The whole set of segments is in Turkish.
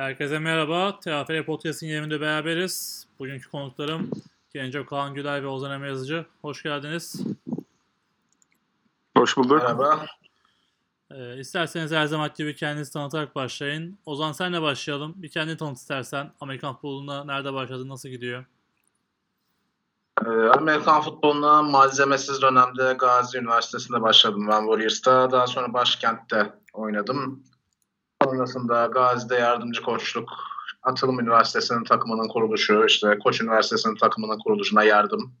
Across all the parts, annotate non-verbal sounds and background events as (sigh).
Herkese merhaba. TFL Podcast'in yerinde beraberiz. Bugünkü konuklarım Genco Kaan Gülay ve Ozan Emre Yazıcı. Hoş geldiniz. Hoş bulduk. Merhaba. Ee, isterseniz her zaman gibi kendinizi tanıtarak başlayın. Ozan senle başlayalım. Bir kendini tanıt istersen. Amerikan futboluna nerede başladın, nasıl gidiyor? Ee, Amerikan futboluna malzemesiz dönemde Gazi Üniversitesi'nde başladım ben Warriors'ta. Daha sonra Başkent'te oynadım. Sonrasında Gazi'de yardımcı koçluk, Atılım Üniversitesi'nin takımının kuruluşu, işte Koç Üniversitesi'nin takımının kuruluşuna yardım.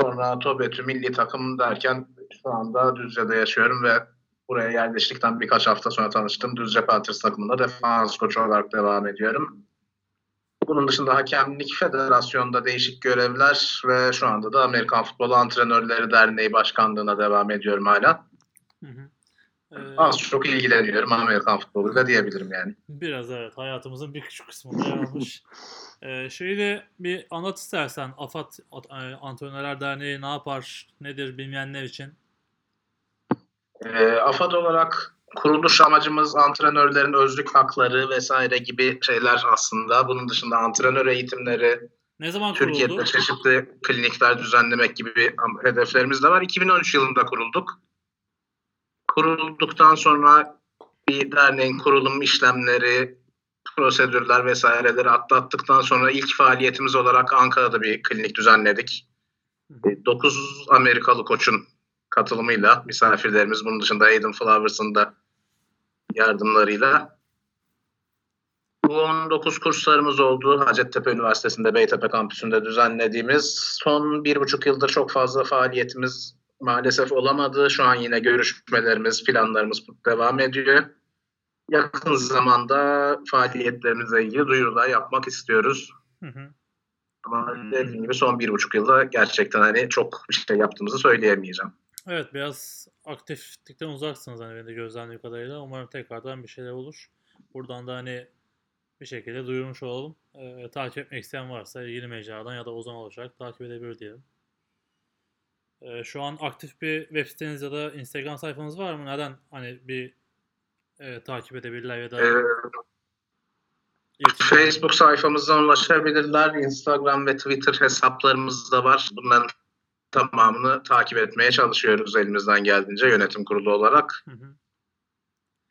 Sonra TOBETÜ milli takım derken şu anda Düzce'de yaşıyorum ve buraya yerleştikten birkaç hafta sonra tanıştım. Düzce Panthers takımında defans koçu olarak devam ediyorum. Bunun dışında hakemlik federasyonda değişik görevler ve şu anda da Amerikan Futbolu Antrenörleri Derneği Başkanlığı'na devam ediyorum hala. Hı hı. Ee, Az çok ilgileniyorum Amerikan futboluyla diyebilirim yani. biraz evet hayatımızın bir küçük kısmında yer almış. (laughs) Ee, şöyle bir anlat istersen AFAD e, Antrenörler Derneği ne yapar, nedir bilmeyenler için. Ee, AFAD olarak kuruluş amacımız antrenörlerin özlük hakları vesaire gibi şeyler aslında. Bunun dışında antrenör eğitimleri, Ne zaman Türkiye'de kuruldu? çeşitli klinikler düzenlemek gibi bir hedeflerimiz de var. 2013 yılında kurulduk. Kurulduktan sonra bir derneğin kurulum işlemleri, prosedürler vesaireleri atlattıktan sonra ilk faaliyetimiz olarak Ankara'da bir klinik düzenledik. 9 Amerikalı koçun katılımıyla misafirlerimiz bunun dışında Aiden Flowers'ın da yardımlarıyla bu 19 kurslarımız oldu. Hacettepe Üniversitesi'nde Beytepe kampüsünde düzenlediğimiz. Son bir buçuk yıldır çok fazla faaliyetimiz maalesef olamadı. Şu an yine görüşmelerimiz, planlarımız devam ediyor. Yakın zamanda faaliyetlerimize ilgili duyurular yapmak istiyoruz. Hı hı. Ama dediğim gibi son bir buçuk yılda gerçekten hani çok bir şey yaptığımızı söyleyemeyeceğim. Evet biraz aktiflikten uzaksınız hani benim de gözlemlediğim kadarıyla. Umarım tekrardan bir şeyler olur. Buradan da hani bir şekilde duyurmuş olalım. Ee, takip etmek isteyen varsa ilgili mecradan ya da Ozan olacak takip edebilir diyelim. Ee, şu an aktif bir web siteniz ya da Instagram sayfanız var mı? Neden hani bir e, takip edebilirler ya da Ee, iletişim- Facebook sayfamızdan ulaşabilirler. Instagram ve Twitter hesaplarımız da var. Bunların tamamını takip etmeye çalışıyoruz elimizden geldiğince yönetim kurulu olarak. Hı hı.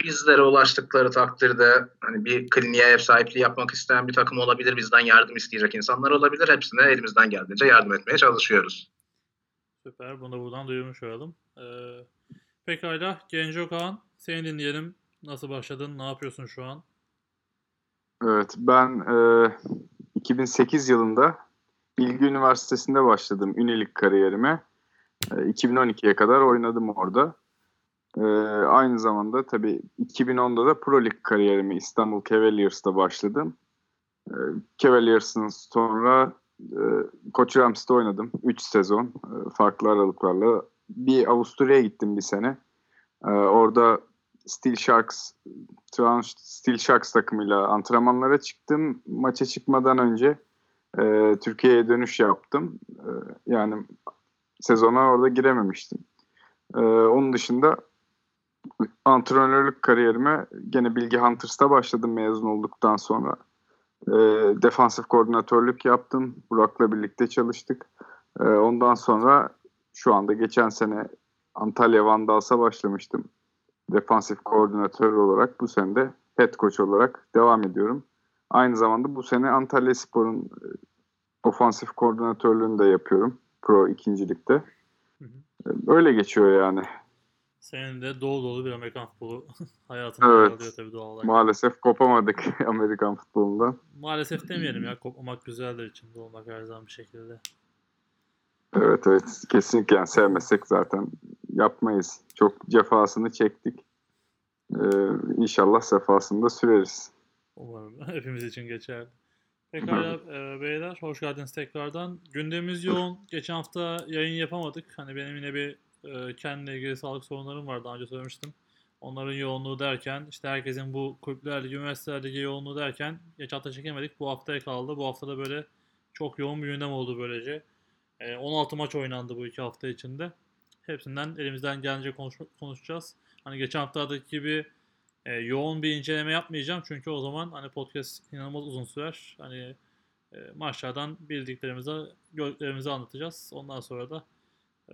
Bizlere ulaştıkları takdirde hani bir kliniğe ev sahipliği yapmak isteyen bir takım olabilir. Bizden yardım isteyecek insanlar olabilir. Hepsine elimizden geldiğince yardım etmeye çalışıyoruz. Süper. Bunu da buradan duyurmuş olalım. Ee, pekala. Genco Kaan seni dinleyelim. Nasıl başladın? Ne yapıyorsun şu an? Evet, ben e, 2008 yılında Bilgi Üniversitesi'nde başladım ünilik kariyerime. E, 2012'ye kadar oynadım orada. E, aynı zamanda tabii 2010'da da Pro Lig kariyerimi İstanbul Cavaliers'ta başladım. E, Cavaliers'ın sonra Koç Rams'te oynadım 3 sezon e, farklı aralıklarla. Bir Avusturya'ya gittim bir sene. E, orada Steel Sharks Trans Steel Sharks takımıyla antrenmanlara çıktım. Maça çıkmadan önce e, Türkiye'ye dönüş yaptım. E, yani sezona orada girememiştim. E, onun dışında antrenörlük kariyerime gene Bilgi Hunters'ta başladım mezun olduktan sonra. E, defansif koordinatörlük yaptım. Burak'la birlikte çalıştık. E, ondan sonra şu anda geçen sene Antalya Vandals'a başlamıştım defansif koordinatör olarak bu sene de head coach olarak devam ediyorum. Aynı zamanda bu sene Antalya Spor'un e, ofansif koordinatörlüğünü de yapıyorum. Pro ikincilikte. Hı hı. E, Öyle geçiyor yani. Senin de dolu dolu bir Amerikan futbolu (laughs) hayatında Evet. alıyor tabii doğal olarak. Maalesef kopamadık (laughs) Amerikan futbolundan. Maalesef demeyelim ya. Kopmamak güzeldir içinde olmak her zaman bir şekilde. Evet evet kesinlikle yani sevmesek zaten yapmayız. Çok cefasını çektik. Ee, inşallah sefasını da süreriz. Umarım (laughs) hepimiz için geçerli. Pekala e, beyler hoş geldiniz tekrardan. Gündemimiz yoğun. Geçen hafta yayın yapamadık. Hani benim yine bir e, kendimle ilgili sağlık sorunlarım var. Daha önce söylemiştim. Onların yoğunluğu derken işte herkesin bu kulüpler ligi, üniversiteler ligi yoğunluğu derken geçen hafta çekemedik. Bu haftaya kaldı. Bu hafta da böyle çok yoğun bir gündem oldu böylece. E, 16 maç oynandı bu iki hafta içinde. Hepsinden elimizden gelince konuş- konuşacağız. Hani geçen haftalardaki gibi E, yoğun bir inceleme yapmayacağım çünkü o zaman hani podcast inanılmaz uzun sürer. Hani e, maçlardan bildiklerimizi, gördüklerimizi anlatacağız. Ondan sonra da e,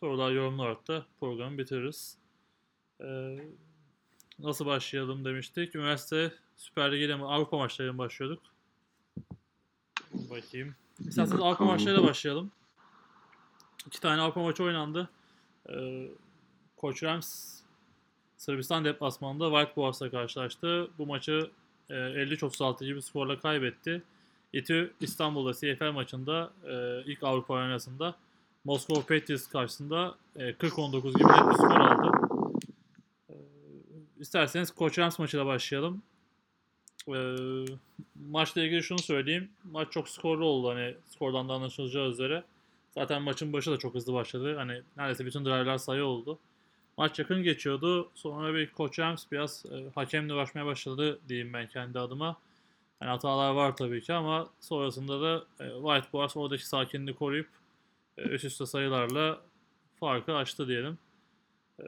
sorular, yorumlar da programı bitiririz. E, nasıl başlayalım demiştik. Üniversite Süper Ligi'yle mi Avrupa maçlarıyla başlıyorduk? Bakayım. İsterseniz Avrupa maçlarıyla başlayalım. İki tane Avrupa maçı oynandı. Ee, Koç Rams Sırbistan deplasmanında White Boars'la karşılaştı. Bu maçı e, 53-36 gibi skorla kaybetti. İTÜ İstanbul'da CFL maçında e, ilk Avrupa arenasında Moskova Patriots karşısında e, 40-19 gibi net bir skor aldı. E, isterseniz Rams maçıyla başlayalım. E, maçla ilgili şunu söyleyeyim. Maç çok skorlu oldu hani skordan da anlaşılacağı üzere. Zaten maçın başı da çok hızlı başladı. Hani neredeyse bütün drive'lar sayı oldu. Maç yakın geçiyordu. Sonra bir Koç Rams biraz e, hakemle uğraşmaya başladı diyeyim ben kendi adıma. Yani hatalar var tabii ki ama sonrasında da e, White Boars oradaki sakinliği koruyup e, üst üste sayılarla farkı açtı diyelim. E,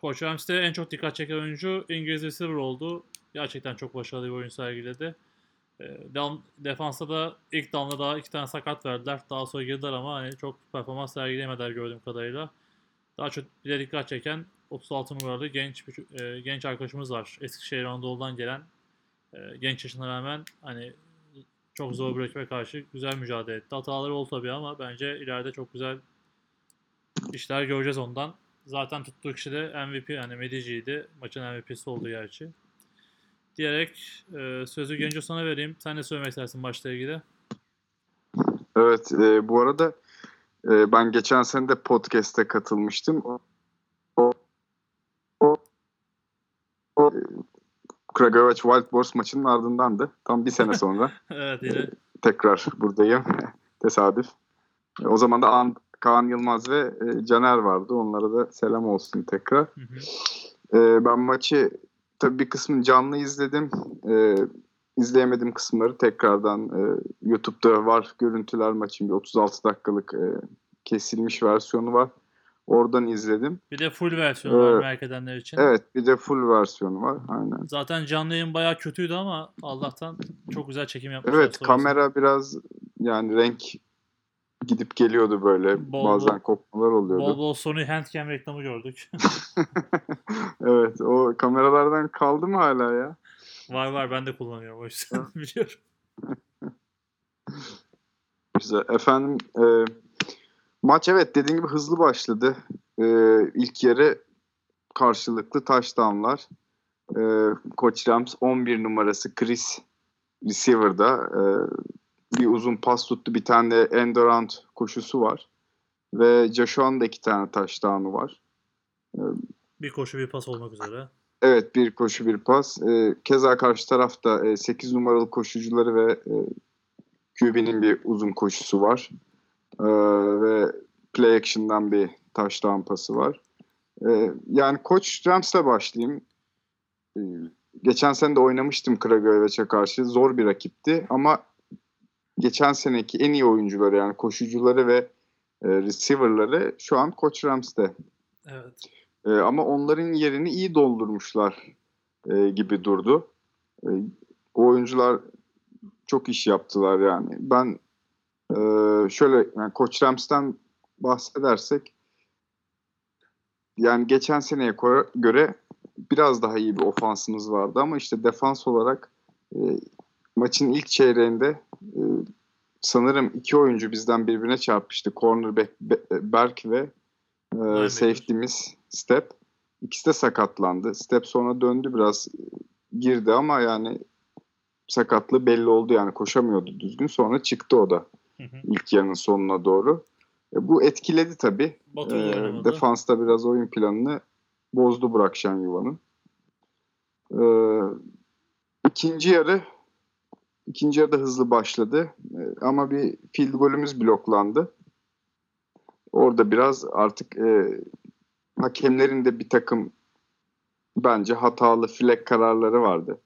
Koç Rams'te en çok dikkat çeken oyuncu İngiliz receiver oldu. Gerçekten çok başarılı bir oyun sergiledi. E, defansta da ilk down'da daha iki tane sakat verdiler. Daha sonra girdiler ama hani çok performans sergileyemediler gördüğüm kadarıyla. Daha çok bir de dikkat çeken 36 numaralı genç bir, e, genç arkadaşımız var. Eskişehir Anadolu'dan gelen e, genç yaşına rağmen hani çok zor bir rakibe karşı güzel mücadele etti. Hataları oldu tabii ama bence ileride çok güzel işler göreceğiz ondan. Zaten tuttuğu kişi de MVP yani Medici'ydi. Maçın MVP'si oldu gerçi. Diyerek e, sözü Genco sana vereyim. Sen ne söylemek istersin maçla ilgili? Evet, e, bu arada e, ben geçen sene de podcast'e katılmıştım. Kragujevac Wild Boars maçının ardındandı. Tam bir sene sonra. (laughs) evet yine. Tekrar buradayım. (laughs) Tesadüf. E, o zaman da An Kaan Yılmaz ve e, Caner vardı. Onlara da selam olsun tekrar. Hı hı. E, ben maçı tabii bir kısmını canlı izledim. E, izleyemedim kısımları tekrardan e, YouTube'da var görüntüler maçın bir 36 dakikalık e, kesilmiş versiyonu var. Oradan izledim. Bir de full versiyonu var Evet. merak edenler için. Evet bir de full versiyonu var. Aynen. Zaten canlı yayın bayağı kötüydü ama Allah'tan çok güzel çekim yapmışlar. Evet sonrasında. kamera biraz yani renk gidip geliyordu böyle. Bol Bazen bol- kopmalar oluyordu. Bol bol Sony Handcam reklamı gördük. (laughs) evet o kameralardan kaldı mı hala ya? var var ben de kullanıyorum o yüzden (laughs) biliyorum. (laughs) Güzel. Efendim e, maç evet dediğim gibi hızlı başladı. E, ilk yarı karşılıklı touchdownlar. E, Koç Rams 11 numarası Chris receiver'da e, bir uzun pas tuttu. Bir tane de end around koşusu var. Ve Joshua'nın da iki tane touchdown'u var. Bir koşu bir pas olmak üzere. Evet bir koşu bir pas. E, keza karşı tarafta e, 8 numaralı koşucuları ve e, QB'nin bir uzun koşusu var. E, ve play action'dan bir touchdown pası var. E, yani Koç Rams'le başlayayım. E, geçen sene de oynamıştım Kragujevic'e karşı. Zor bir rakipti ama geçen seneki en iyi oyuncuları yani koşucuları ve e, receiver'ları şu an Koç Rams'te. Evet. E, ama onların yerini iyi doldurmuşlar e, gibi durdu. E, o oyuncular çok iş yaptılar yani. Ben e, şöyle yani Koç Rams'ten bahsedersek yani geçen seneye göre biraz daha iyi bir ofansımız vardı ama işte defans olarak e, maçın ilk çeyreğinde e, sanırım iki oyuncu bizden birbirine çarpmıştı. Cornerback Be- Berk ve e, safety'miz Step. İkisi de sakatlandı. Step sonra döndü biraz girdi ama yani sakatlığı belli oldu yani koşamıyordu düzgün. Sonra çıktı o da Hı hı. ilk yarının sonuna doğru. E, bu etkiledi tabii. Batu oynamadı. defansta biraz oyun planını bozdu Burak Şenyuva'nın. Ee, ikinci yarı ikinci yarıda hızlı başladı. Ee, ama bir field golümüz bloklandı. Orada biraz artık e, hakemlerin de bir takım bence hatalı flag kararları vardı.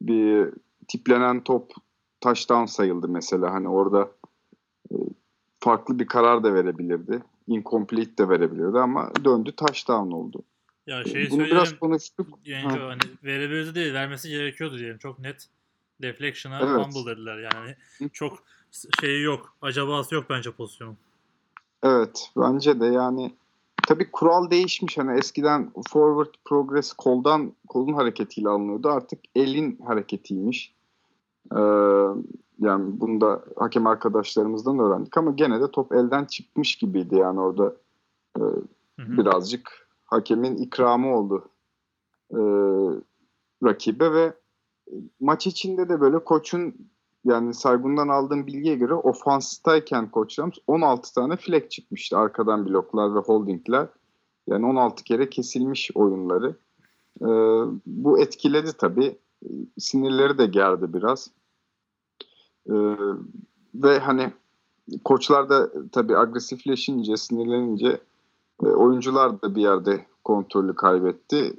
Bir tiplenen top touchdown sayıldı mesela. Hani orada e, farklı bir karar da verebilirdi. Incomplete de verebilirdi ama döndü touchdown oldu. Ya şeyi Bunu biraz konuştuk. Ha. hani verebilirdi değil vermesi gerekiyordu diyelim. Çok net deflection'a Evet. fumble dediler yani. Hı. Çok şeyi yok. Acabası yok bence pozisyonun. Evet bence de yani tabii kural değişmiş hani eskiden forward progress koldan kolun hareketiyle alınıyordu artık elin hareketiymiş. Ee, yani bunu da hakem arkadaşlarımızdan öğrendik ama gene de top elden çıkmış gibiydi yani orada e, Hı hı. birazcık hakemin ikramı oldu e, rakibe ve maç içinde de böyle koçun yani Saygun'dan aldığım bilgiye göre ofanstayken Koç Rams 16 tane flag çıkmıştı. Arkadan bloklar ve holdingler. Yani 16 kere kesilmiş oyunları. E, bu etkiledi tabii. Sinirleri de gerdi biraz. E, ve hani koçlar da tabii agresifleşince, sinirlenince e, oyuncular da bir yerde kontrolü kaybetti.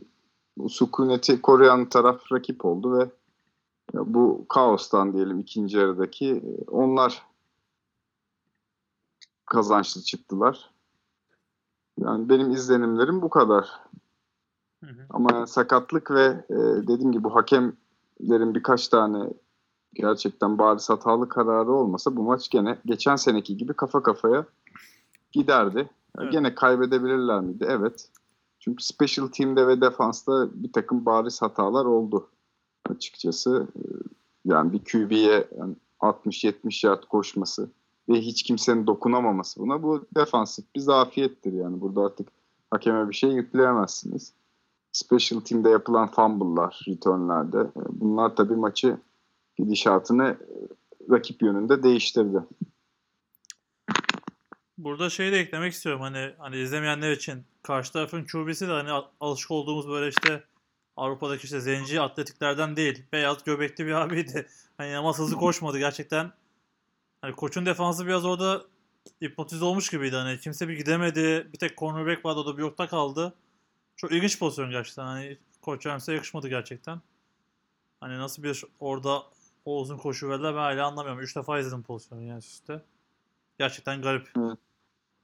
Bu sükuneti koruyan taraf rakip oldu ve e, bu kaostan diyelim ikinci yarıdaki e, onlar kazançlı çıktılar. Yani benim izlenimlerim bu kadar. Hı hı. Ama sakatlık ve e, dediğim gibi bu hakemlerin birkaç tane gerçekten bariz hatalı kararı olmasa bu maç gene geçen seneki gibi kafa kafaya giderdi. Evet. Gene kaybedebilirler miydi? Evet. Çünkü special team'de ve defansta bir takım bariz hatalar oldu açıkçası. Ee, Yani bir QB'ye yani 60-70 yard koşması ve hiç kimsenin dokunamaması buna bu defansif bir zafiyettir yani. Burada artık hakeme bir şey yükleyemezsiniz. Special team'de yapılan fumble'lar, return'lerde e, bunlar tabii maçı gidişatını e, rakip yönünde değiştirdi. Burada şeyi de eklemek istiyorum hani hani izlemeyenler için karşı tarafın QB'si de hani al- alışık olduğumuz böyle işte Avrupa'daki işte zenci atletiklerden değil. Beyaz göbekli bir abiydi. (laughs) Hani ama hızlı koşmadı gerçekten. Hani koçun defansı biraz orada hipnotize olmuş gibiydi. Hani kimse bir gidemedi. Bir tek cornerback vardı o da bir yokta kaldı. Çok ilginç pozisyon gerçekten. Hani Koç Rams'e yakışmadı gerçekten. Hani nasıl bir orada o uzun koşu verdiler ben hala anlamıyorum. Üç defa izledim pozisyonu yani üst üste. Gerçekten garip.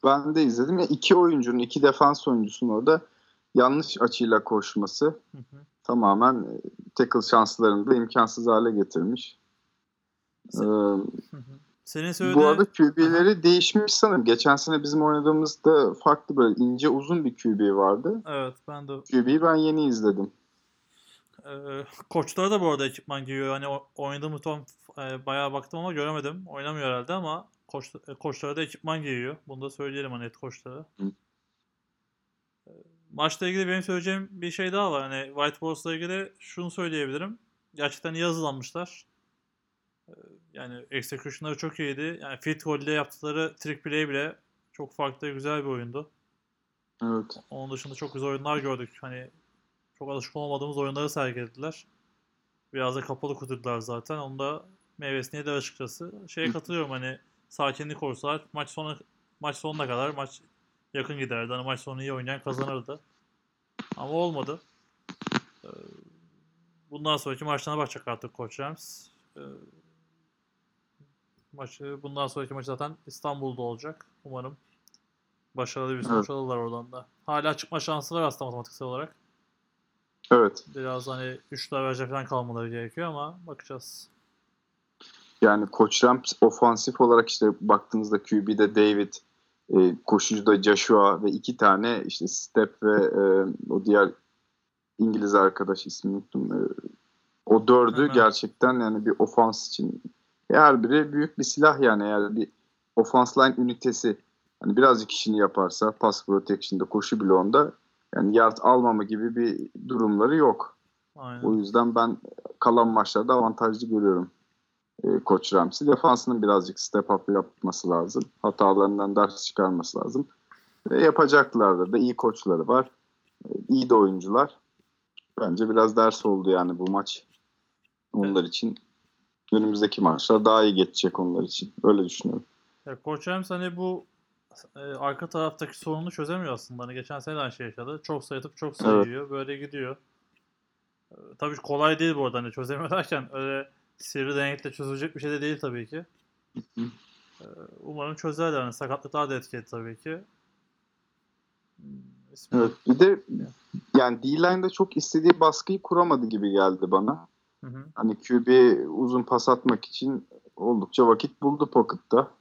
Ben de izledim. Ya iki oyuncunun, iki defans oyuncusunun orada yanlış açıyla koşması Hı hı. tamamen e, tackle şanslarını da imkansız hale getirmiş. Ee, Hı hı. Senin söylediğin... bu arada QB'leri değişmiş sanırım. Geçen sene bizim oynadığımızda farklı böyle ince uzun bir QB vardı. Evet ben de QB'yi ben yeni izledim. Ee, koçları da bu arada ekipman giyiyor. Hani o- oynadığım tam e, bayağı baktım ama göremedim. Oynamıyor herhalde ama koç, e, koçları da ekipman giyiyor. Bunu da söyleyelim hani et koçları. Hı. Ee, Maçla ilgili benim söyleyeceğim bir şey daha var. Hani White Horse'la ilgili şunu söyleyebilirim. Gerçekten iyi hazırlanmışlar. Ee, Yani execution'ları çok iyiydi. Yani field goal ile yaptıkları trick play bile çok farklı, güzel bir oyundu. Evet. Onun dışında çok güzel oyunlar gördük. Hani çok alışık olmadığımız oyunları sergilediler. Biraz da kapalı kuturdular zaten. Onu da meyvesini yedi açıkçası. Şeye katılıyorum hani sakinlik olsa maç sonu maç sonuna kadar maç yakın giderdi. Hani maç sonu iyi oynayan kazanırdı. Ama olmadı. Ee, Bundan sonraki maçlarına bakacak artık Koç Rams. Maçı, bundan sonraki maç zaten İstanbul'da olacak. Umarım başarılı bir sonuç Evet. alırlar oradan da. Hala çıkma şansı var aslında matematiksel olarak. Evet. Biraz hani 3 verece falan kalmaları gerekiyor ama bakacağız. Yani Koç Rams ofansif olarak işte baktığınızda QB'de David, e, koşucuda Joshua ve iki tane işte Step ve e, o diğer İngiliz arkadaş ismini unuttum. E, o dördü Hemen. gerçekten yani bir ofans için her biri büyük bir silah yani eğer bir offense line ünitesi hani birazcık işini yaparsa pass protection'da koşu bloğunda yani yard almama gibi bir durumları yok. Aynen. O yüzden ben kalan maçlarda avantajlı görüyorum e, Koç Ramsey. Defansının birazcık step up yapması lazım. Hatalarından ders çıkarması lazım. Ve yapacaklardır da iyi koçları var. E, iyi de oyuncular. Bence biraz ders oldu yani bu maç. Onlar için önümüzdeki maçlar daha iyi geçecek onlar için. Öyle düşünüyorum. Ya Koç Rams hani bu e, arka taraftaki sorunu çözemiyor aslında. Hani geçen sene aynı şey yaşadı. Çok sayıtıp çok sayıyor. Böyle gidiyor. E, tabii kolay değil bu arada hani çözemiyor (laughs) derken öyle sivri denekle çözülecek bir şey de değil tabii ki. hı. E, umarım çözerler. Yani sakatlıklar da etkili tabii ki. İsmi. Evet. Bir de yani D-line'da çok istediği baskıyı kuramadı gibi geldi bana. Hı hı. Hani QB uzun pas atmak için oldukça vakit buldu pocket'ta.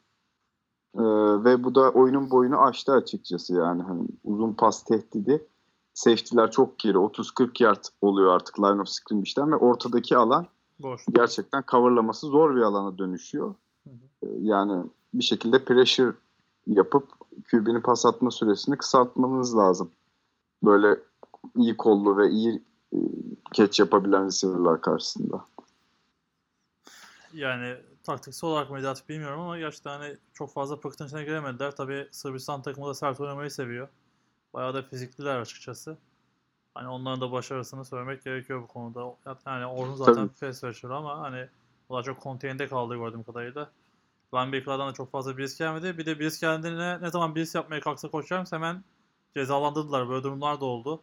Ee, ve bu da oyunun boyunu aştı açıkçası yani. Hani uzun pas tehdidi. Safety'ler çok geri. 30-40 yard oluyor artık line of scrimmage'den ve ortadaki alan Boş. gerçekten coverlaması zor bir alana dönüşüyor. Hı hı. Ee, Yani bir şekilde pressure yapıp QB'nin pas atma süresini kısaltmanız lazım. Böyle iyi kollu ve iyi catch yapabilen receiver'lar karşısında. Yani taktiksel olarak mıydı artık bilmiyorum ama gerçekten hani çok fazla pıktın içine giremediler. Tabii Sırbistan takımı da sert oynamayı seviyor. Bayağı da fizikliler açıkçası. Hani onların da başarısını söylemek gerekiyor bu konuda. Yani Orhun zaten Tabii. pass rusher ama hani o daha çok konteynde kaldı gördüğüm kadarıyla. Linebacker'lardan da çok fazla bir risk gelmedi. Bir de bir risk geldiğinde ne zaman bir risk yapmaya kalksa koşacağım hemen cezalandırdılar. Böyle durumlar da oldu.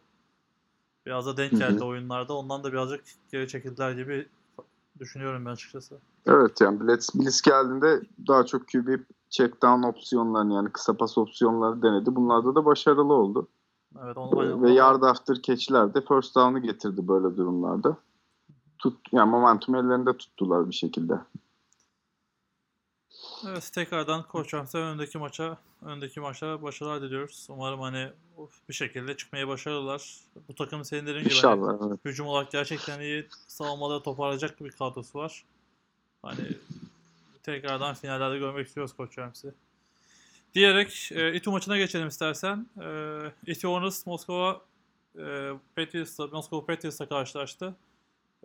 Biraz da denk geldi oyunlarda. Ondan da birazcık geri çekildiler gibi düşünüyorum ben açıkçası. Evet yani Blitz, Blitz geldiğinde daha çok QB check down opsiyonlarını yani kısa pas opsiyonları denedi. Bunlarda da başarılı oldu. Evet, onu, aynen, Ve yard after catch'ler de first down'ı getirdi böyle durumlarda. Tut, yani momentum ellerinde tuttular bir şekilde. Evet, tekrardan Koç Ramsey öndeki maça, öndeki maçta başarılar diliyoruz. Umarım hani bir şekilde çıkmaya başarırlar. Bu takım senin dediğin gibi hani. Evet. hücum olarak gerçekten iyi savunmaları toparlayacak bir kadrosu var. Hani tekrardan finallerde görmek istiyoruz Koç Ramsey. Diyerek e, İTÜ maçına geçelim istersen. E, İTÜ Hornets Moskova e, Patriots'la, Moskova Patriots'la karşılaştı.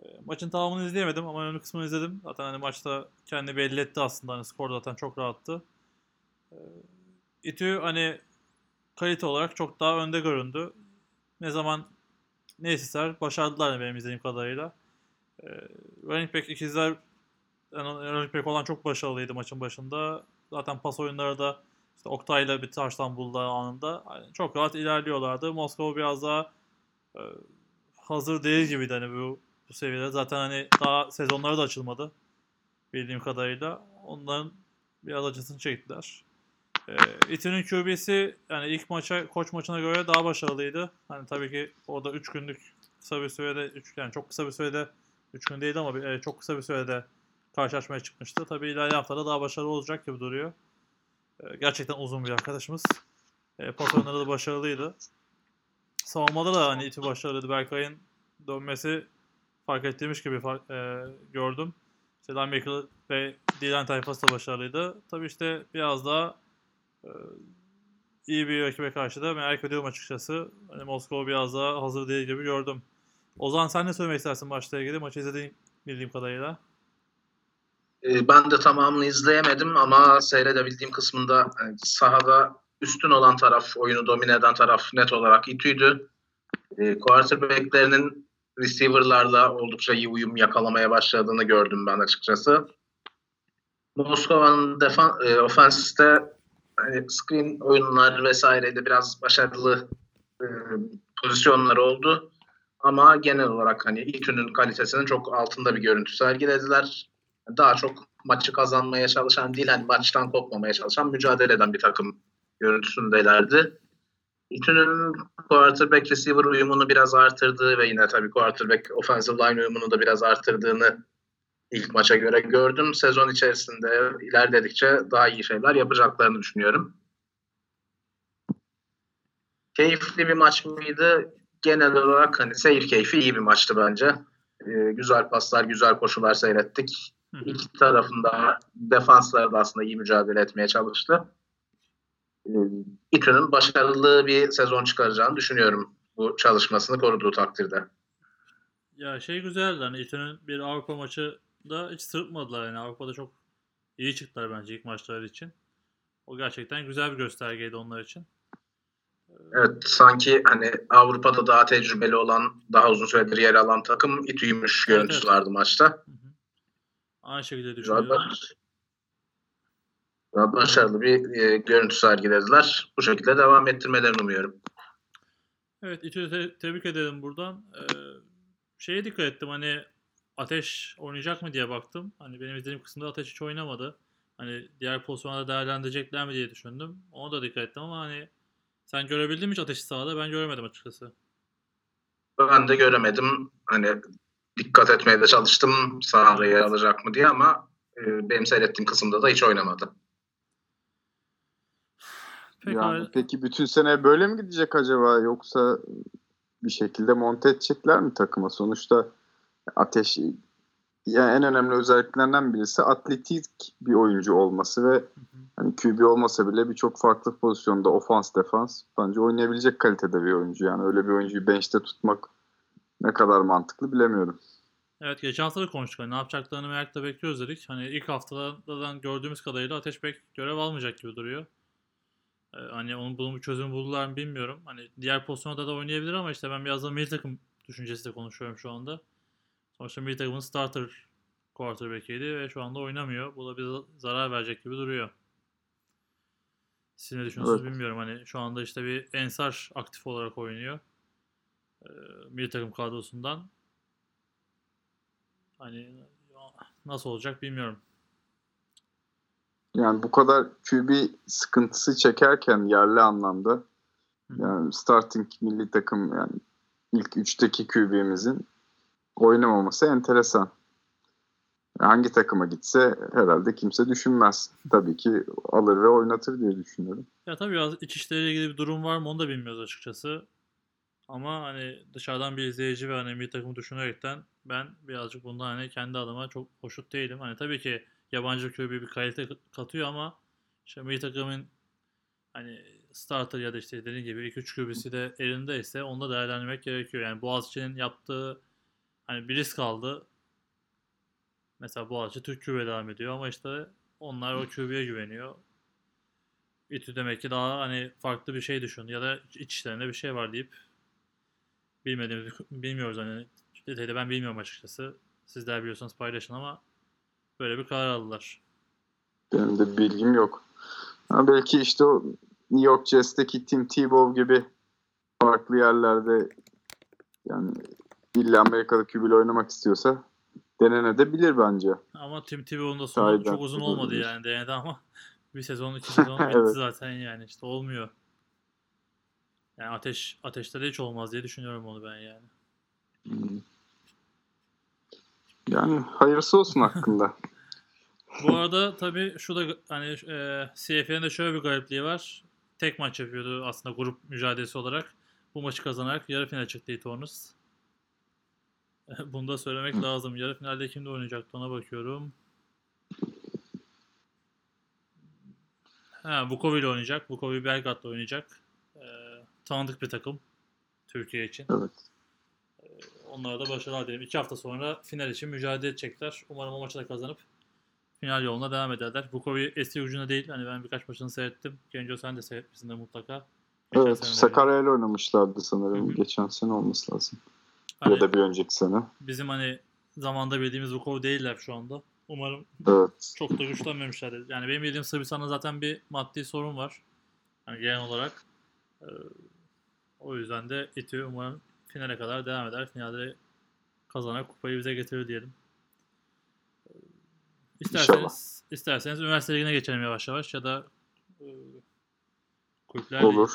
E, maçın tamamını izleyemedim ama önemli kısmını izledim. Zaten hani maçta kendi belli etti aslında. Hani skor zaten çok rahattı. E, İTÜ hani kalite olarak çok daha önde göründü. Ne zaman ne ister başardılar benim izlediğim kadarıyla. E, running back ikizler yani running back olan çok başarılıydı maçın başında. Zaten pas oyunları da işte Oktay'la bir taştan buldu anında. Yani çok rahat ilerliyorlardı. Moskova biraz daha e, hazır değil gibiydi hani bu, bu seviyede. Zaten hani daha sezonları da açılmadı bildiğim kadarıyla. Onların biraz acısını çektiler. E, İTÜ'nün QB'si yani ilk maça koç maçına göre daha başarılıydı. Hani tabii ki orada 3 günlük kısa bir sürede üç, yani çok kısa bir sürede 3 gün değil ama e, çok kısa bir sürede karşılaşmaya çıkmıştı. Tabii ilerleyen haftada daha başarılı olacak gibi duruyor. E, gerçekten uzun bir arkadaşımız. E, pas da başarılıydı. Savunmada da hani iti başarılıydı. Berkay'ın dönmesi fark ettiğimiz gibi fark, e, gördüm. İşte linebacker ve D-line tayfası da başarılıydı. Tabii işte biraz daha e, iyi bir rakibe karşı da merak ediyorum açıkçası. Hani Moskova biraz daha hazır değil gibi gördüm. Ozan sen ne söylemek istersin maçla ilgili? Maçı izlediğin bildiğim kadarıyla. Ee, Ben de tamamını izleyemedim ama seyredebildiğim kısmında yani sahada üstün olan taraf, oyunu domine eden taraf net olarak İTÜ'ydü. E, quarterback'lerinin receiver'larla oldukça iyi uyum yakalamaya başladığını gördüm ben açıkçası. Moskova'nın defan, e, ofensiste hani screen oyunlar vesaireyle biraz başarılı e, pozisyonları oldu. Ama genel olarak hani İTÜ'nün kalitesinin çok altında bir görüntü sergilediler daha çok maçı kazanmaya çalışan değil hani maçtan kopmamaya çalışan mücadele eden bir takım görüntüsündelerdi. İTÜ'nün quarterback receiver uyumunu biraz artırdığı ve yine tabii quarterback offensive line uyumunu da biraz artırdığını ilk maça göre gördüm. Sezon içerisinde ilerledikçe daha iyi şeyler yapacaklarını düşünüyorum. Keyifli bir maç mıydı? Genel olarak hani seyir keyfi iyi bir maçtı bence. Ee, güzel paslar, güzel koşular seyrettik. Hı. İki tarafında defansları da aslında iyi mücadele etmeye çalıştı. Ee, İTÜ'nün başarılı bir sezon çıkaracağını düşünüyorum bu çalışmasını koruduğu takdirde. Ya şey güzeldi hani İTÜ'nün bir Avrupa maçı da hiç sırıtmadılar yani Avrupa'da çok iyi çıktılar bence ilk maçları için. O gerçekten güzel bir göstergeydi onlar için. Evet sanki hani Avrupa'da daha tecrübeli olan, daha uzun süredir yer alan takım İTÜ'ymüş Evet, görüntüsü evet. vardı maçta. Hı hı. Aynı şekilde düşünüyorum. Başarılı bir e, görüntü sergilediler. Bu şekilde devam ettirmelerini umuyorum. Evet İTÜ'yü te- tebrik ederim buradan. Ee, şeye dikkat ettim hani Ateş oynayacak mı diye baktım. Hani benim izlediğim kısımda Ateş hiç oynamadı. Hani diğer pozisyonlarda değerlendirecekler mi diye düşündüm. Ona da dikkat ettim ama hani Sen görebildin mi hiç ateşi sahada? Ben göremedim açıkçası. Ben de göremedim. Hani dikkat etmeye de çalıştım sahada yer alacak mı diye ama e, benim seyrettiğim kısımda da hiç oynamadı. Pekala. Yani peki bütün sene böyle mi gidecek acaba yoksa bir şekilde monte edecekler mi takıma? Sonuçta Ateş yani en önemli özelliklerinden birisi atletik bir oyuncu olması ve Hı hı. hani QB olmasa bile birçok farklı pozisyonda ofans defans bence oynayabilecek kalitede bir oyuncu. Yani öyle bir oyuncuyu bench'te tutmak ne kadar mantıklı bilemiyorum. Evet geçen hafta da konuştuk. Hani ne yapacaklarını merakla bekliyoruz dedik. Hani ilk haftalardan gördüğümüz kadarıyla Ateş pek görev almayacak gibi duruyor. Ee, hani onun bunun bir çözüm buldular mı bilmiyorum. Hani diğer pozisyonda da oynayabilir ama işte ben biraz da milli takım düşüncesiyle konuşuyorum şu anda. Sonuçta milli takımın starter quarterback'iydi ve şu anda oynamıyor. Bu da bize zarar verecek gibi duruyor. Siz ne düşünüyorsunuz Evet. bilmiyorum. Hani şu anda işte bir Ensar aktif olarak oynuyor. Ee, milli takım kadrosundan. Hani nasıl olacak bilmiyorum. Yani bu kadar QB sıkıntısı çekerken yerli anlamda yani starting milli takım yani ilk üçteki QB'mizin oynamaması enteresan. Hangi takıma gitse herhalde kimse düşünmez. Tabii ki alır ve oynatır diye düşünüyorum. Ya tabii biraz iç işleriyle ilgili bir durum var mı onu da bilmiyoruz açıkçası. Ama hani dışarıdan bir izleyici ve hani bir takımı düşünerekten ben birazcık bundan hani kendi adıma çok hoşnut değilim. Hani tabii ki yabancı QB bir kalite katıyor ama işte milli takımın hani starter ya da işte dediğim gibi 2-3 QB'si de elindeyse onu da değerlendirmek gerekiyor. Yani Boğaziçi'nin yaptığı hani bir risk aldı. Mesela Boğaziçi Türk QB devam ediyor ama işte onlar o QB'ye güveniyor. İTÜ demek ki daha hani farklı bir şey düşün ya da iç işlerinde bir şey var deyip bilmediğimiz bilmiyoruz hani detaylı ben bilmiyorum açıkçası. Sizler biliyorsanız paylaşın ama böyle bir karar aldılar. Benim de bilgim yok. Ha, belki işte o New York Jets'teki Tim Tebow gibi farklı yerlerde yani illa Amerikalı QB'yle oynamak istiyorsa denenebilir bence. Ama Tim Tebow'un da sonu Sahiden çok uzun olmadı yani denedi ama (laughs) bir sezon iki sezon (laughs) bitti Evet. zaten yani işte olmuyor. Yani ateş ateşte de hiç olmaz diye düşünüyorum onu ben yani. Hmm. Yani hayırlısı olsun hakkında. (laughs) Bu arada tabii şu da hani e, CFL'in de şöyle bir garipliği var. Tek maç yapıyordu aslında grup mücadelesi olarak. Bu maçı kazanarak yarı final çıktı Etornus. (laughs) Bunu da söylemek lazım. Yarı finalde kimde oynayacaktı ona bakıyorum. Ha, Vukovi ile oynayacak. Vukovi Belgrad'la oynayacak. Ee, tanıdık bir takım Türkiye için. Evet. Onlara da başarılar dilerim. İki hafta sonra final için mücadele edecekler. Umarım o maçı da kazanıp final yoluna devam ederler. Vukovi eski ucuna değil. Hani ben birkaç maçını seyrettim. Genco sen de seyretmişsin de mutlaka. Geçen Evet, Sakarya ile oynamışlardı sanırım. Hı hı. Geçen sene olması lazım. Hani Ya da bir önceki sene. bizim hani zamanda bildiğimiz Vukovi değiller şu anda. Umarım Evet. çok da güçlenmemişlerdir. Yani benim bildiğim Sırbistan'da zaten bir maddi sorun var. Yani genel olarak. Ee, o yüzden de İTÜ umarım finale kadar devam eder. Finalde kazanan kupayı bize getirir diyelim. İsterseniz, isterseniz üniversite ligine geçelim yavaş yavaş ya da e, kulüpler Olur.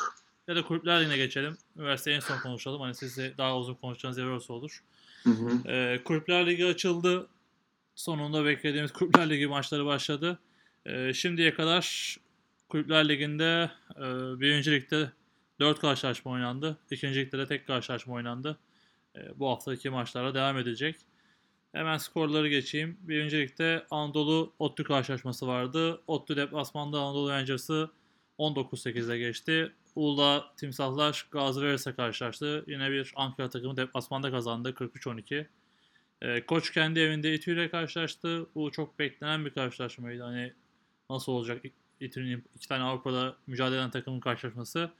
ya da kulüpler ligine geçelim. Üniversiteyi en son konuşalım. Hani siz de daha uzun konuşacağınız yer olursa olur. Hı hı. Ee, Kulüpler Ligi açıldı. Sonunda beklediğimiz Kulüpler Ligi maçları başladı. Ee, şimdiye kadar Kulüpler Ligi'nde e, birinci ligde 4 karşılaşma oynandı. İkinci ligde de tek karşılaşma oynandı. Ee, bu haftaki maçlara devam edecek. Hemen skorları geçeyim. Birinci ligde Anadolu ODTÜ karşılaşması vardı. ODTÜ deplasmanda Anadolu Rangers'ı 19-8'e geçti. Uludağ Timsahlar Gazi karşılaştı. Yine bir Ankara takımı deplasmanda kazandı 43-12. Ee, Koç kendi evinde İTÜ ile karşılaştı. Bu çok beklenen bir karşılaşmaydı. Hani nasıl olacak İTÜ'nün iki tane Avrupa'da mücadele eden takımın karşılaşması.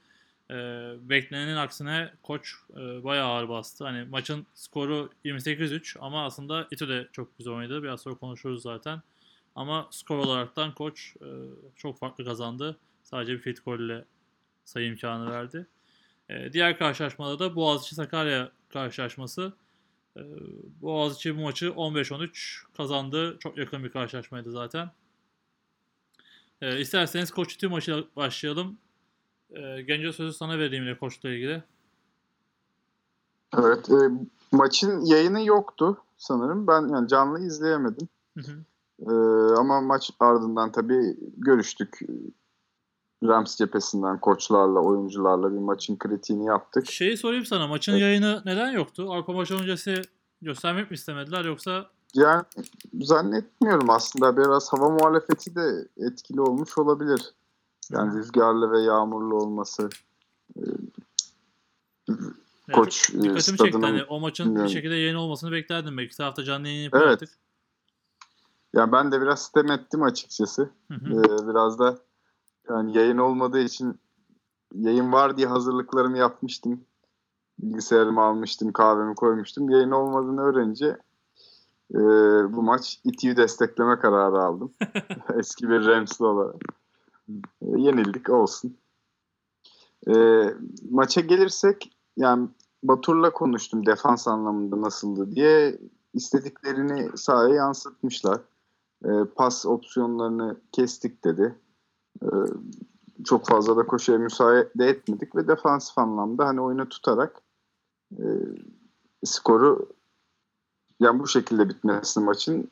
Ee, beklenenin aksine Koç e, bayağı ağır bastı. Hani maçın skoru 28-3 ama aslında İTÜ de çok güzel oynadı. Biraz sonra konuşuruz zaten. Ama skor olaraktan Koç e, çok farklı kazandı. Sadece bir field goal ile sayı imkanı verdi. Ee, diğer karşılaşmada da Boğaziçi Sakarya karşılaşması. Ee, Boğaziçi bu maçı 15-13 kazandı. Çok yakın bir karşılaşmaydı zaten. Ee, isterseniz Koç İTÜ maçıyla başlayalım. E, Gence sözü sana vereyim yine koçla ilgili. Evet. E, maçın yayını yoktu sanırım. Ben yani canlı izleyemedim. Hı hı. E, ama maç ardından tabii görüştük. Rams cephesinden koçlarla, oyuncularla bir maçın kritiğini yaptık. Şeyi sorayım sana. Maçın Evet. yayını neden yoktu? Avrupa maçı öncesi göstermek mi istemediler yoksa Yani zannetmiyorum aslında. Biraz hava muhalefeti de etkili olmuş olabilir. Yani rüzgarlı ve yağmurlu olması. Yani Koç, çok e, dikkatimi çekti. stadının- Hani o maçın bir şekilde yayın olmasını beklerdim belki. İki hafta canlı yayın yapıyor Evet. artık. Yani ben de biraz sitem ettim açıkçası. Hı hı. Ee, biraz da yani yayın olmadığı için yayın var diye hazırlıklarımı yapmıştım. Bilgisayarımı almıştım, kahvemi koymuştum. Yayın olmadığını öğrenince e, bu maç İTÜ'yü destekleme kararı aldım. (laughs) Eski bir Rams'lı olarak. Yenildik olsun. E, maça gelirsek yani Batur'la konuştum defans anlamında nasıldı diye istediklerini sahaya yansıtmışlar. E, pas opsiyonlarını kestik dedi. E, çok fazla da koşuya müsaade etmedik ve defansif anlamda hani oyunu tutarak e, skoru yani bu şekilde bitmesi maçın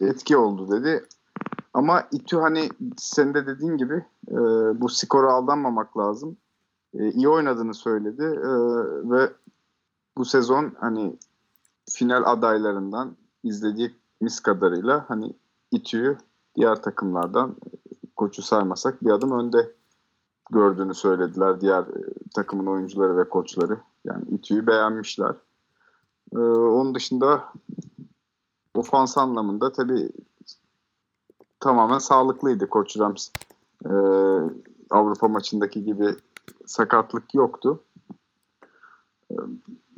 etki oldu dedi. Ama İTÜ hani sen de dediğin gibi e, bu skora aldanmamak lazım. E, iyi oynadığını söyledi E, ve bu sezon hani final adaylarından izlediğimiz kadarıyla hani İTÜ'yü diğer takımlardan koçu saymasak bir adım önde gördüğünü söylediler diğer e, takımın oyuncuları ve koçları. Yani İTÜ'yü beğenmişler. Ee, onun dışında ofans anlamında tabii tamamen sağlıklıydı Koç Rams. Ee, Avrupa maçındaki gibi sakatlık yoktu. Ee,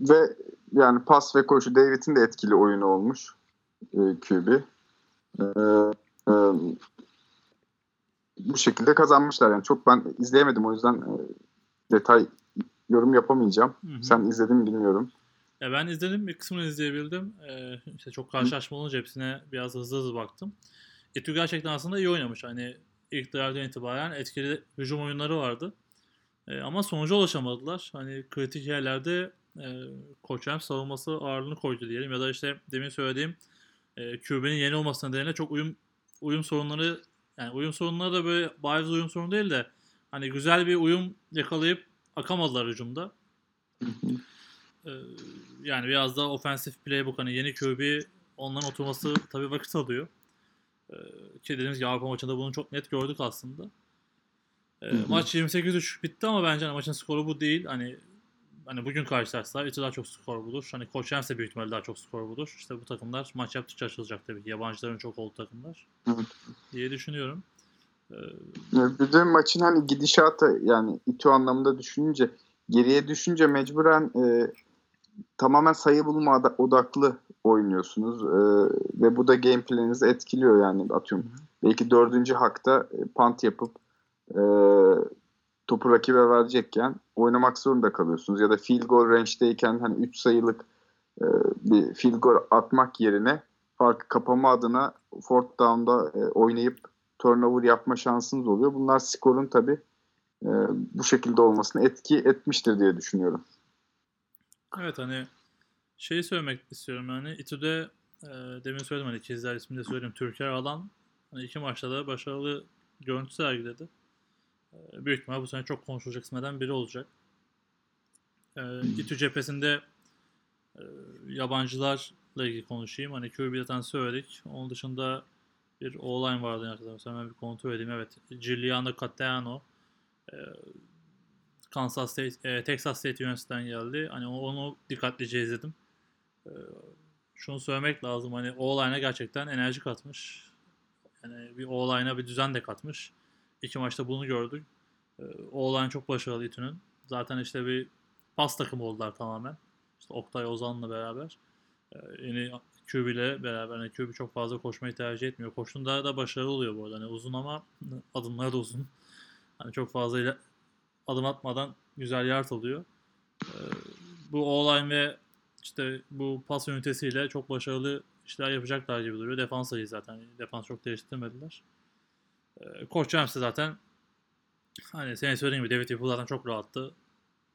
ve yani pas ve koşu David'in de etkili oyunu olmuş e, QB. Ee, e, bu şekilde kazanmışlar. Yani çok ben izleyemedim o yüzden e, detay yorum yapamayacağım. Hı hı. Sen izledin mi bilmiyorum. Ya ben izledim. Bir kısmını izleyebildim. Ee, işte çok karşılaşma olunca hepsine biraz hızlı hızlı baktım. Etü gerçekten aslında iyi oynamış. Hani ilk devreden itibaren etkili hücum oyunları vardı. Ee, ama sonuca ulaşamadılar. Hani kritik yerlerde e, Koç savunması ağırlığını koydu diyelim. Ya da işte demin söylediğim e, QB'nin yeni olması nedeniyle çok uyum uyum sorunları yani uyum sorunları da böyle bariz uyum sorunu değil de hani güzel bir uyum yakalayıp akamadılar hücumda. Ee, yani biraz daha ofensif playbook hani yeni QB onların oturması tabii vakit alıyor. Ee, ki dediğimiz gibi Avrupa maçında bunu çok net gördük aslında. Ee, Hı hı. maç 28-3 bitti ama bence hani maçın skoru bu değil. Hani hani bugün karşılaşsalar İTÜ daha çok skor bulur. Hani Koç Rams de büyük ihtimalle daha çok skor bulur. İşte bu takımlar maç yaptıkça açılacak tabii ki. Yabancıların çok olduğu takımlar. Evet. diye düşünüyorum. Ee, Bir de maçın hani gidişatı yani İTÜ anlamında düşününce geriye düşünce mecburen e, tamamen sayı bulma oda- odaklı oynuyorsunuz E, ve bu da game planinizi etkiliyor yani atıyorum. Belki dördüncü hakta e, punt yapıp e, topu rakibe verecekken oynamak zorunda kalıyorsunuz. Ya da field goal range'deyken hani 3 sayılık e, bir field goal atmak yerine farkı kapama adına fourth down'da e, oynayıp turnover yapma şansınız oluyor. Bunlar skorun tabi bu şekilde olmasına etki etmiştir diye düşünüyorum. Evet hani şeyi söylemek istiyorum yani İTÜ'de e, demin söyledim hani ikizler ismini de söyledim Türker Alan hani iki maçta da başarılı görüntü sergiledi. E, büyük ihtimal bu sene çok konuşulacak isimlerden biri olacak. E, İTÜ cephesinde e, yabancılarla ilgili konuşayım. Hani QB zaten söyledik. Onun dışında bir O-line vardı arkadaşlar. Hemen bir kontrol edeyim. Evet. Giuliano Catano e, Kansas State, e, Texas State University'den geldi. Hani onu dikkatlice izledim. E, şunu söylemek lazım. Hani O-line'a gerçekten enerji katmış. Yani bir O-line'a bir düzen de katmış. İki maçta bunu gördük. E, O-line çok başarılı İTÜ'nün. Zaten işte bir pas takımı oldular tamamen. İşte Oktay Ozan'la beraber. E, yeni QB ile beraber. Hani QB çok fazla koşmayı tercih etmiyor. Koştuğunda da başarılı oluyor bu arada. Hani uzun ama adımları da uzun. Hani çok fazla adım atmadan güzel yard alıyor. Ee, bu O-line ve işte bu pas ünitesiyle çok başarılı işler yapacaklar gibi duruyor. Defans iyi zaten. Defans çok değiştirmediler. Ee, Koç Rams de zaten Hani senin söylediğin gibi David Whipple zaten çok rahattı.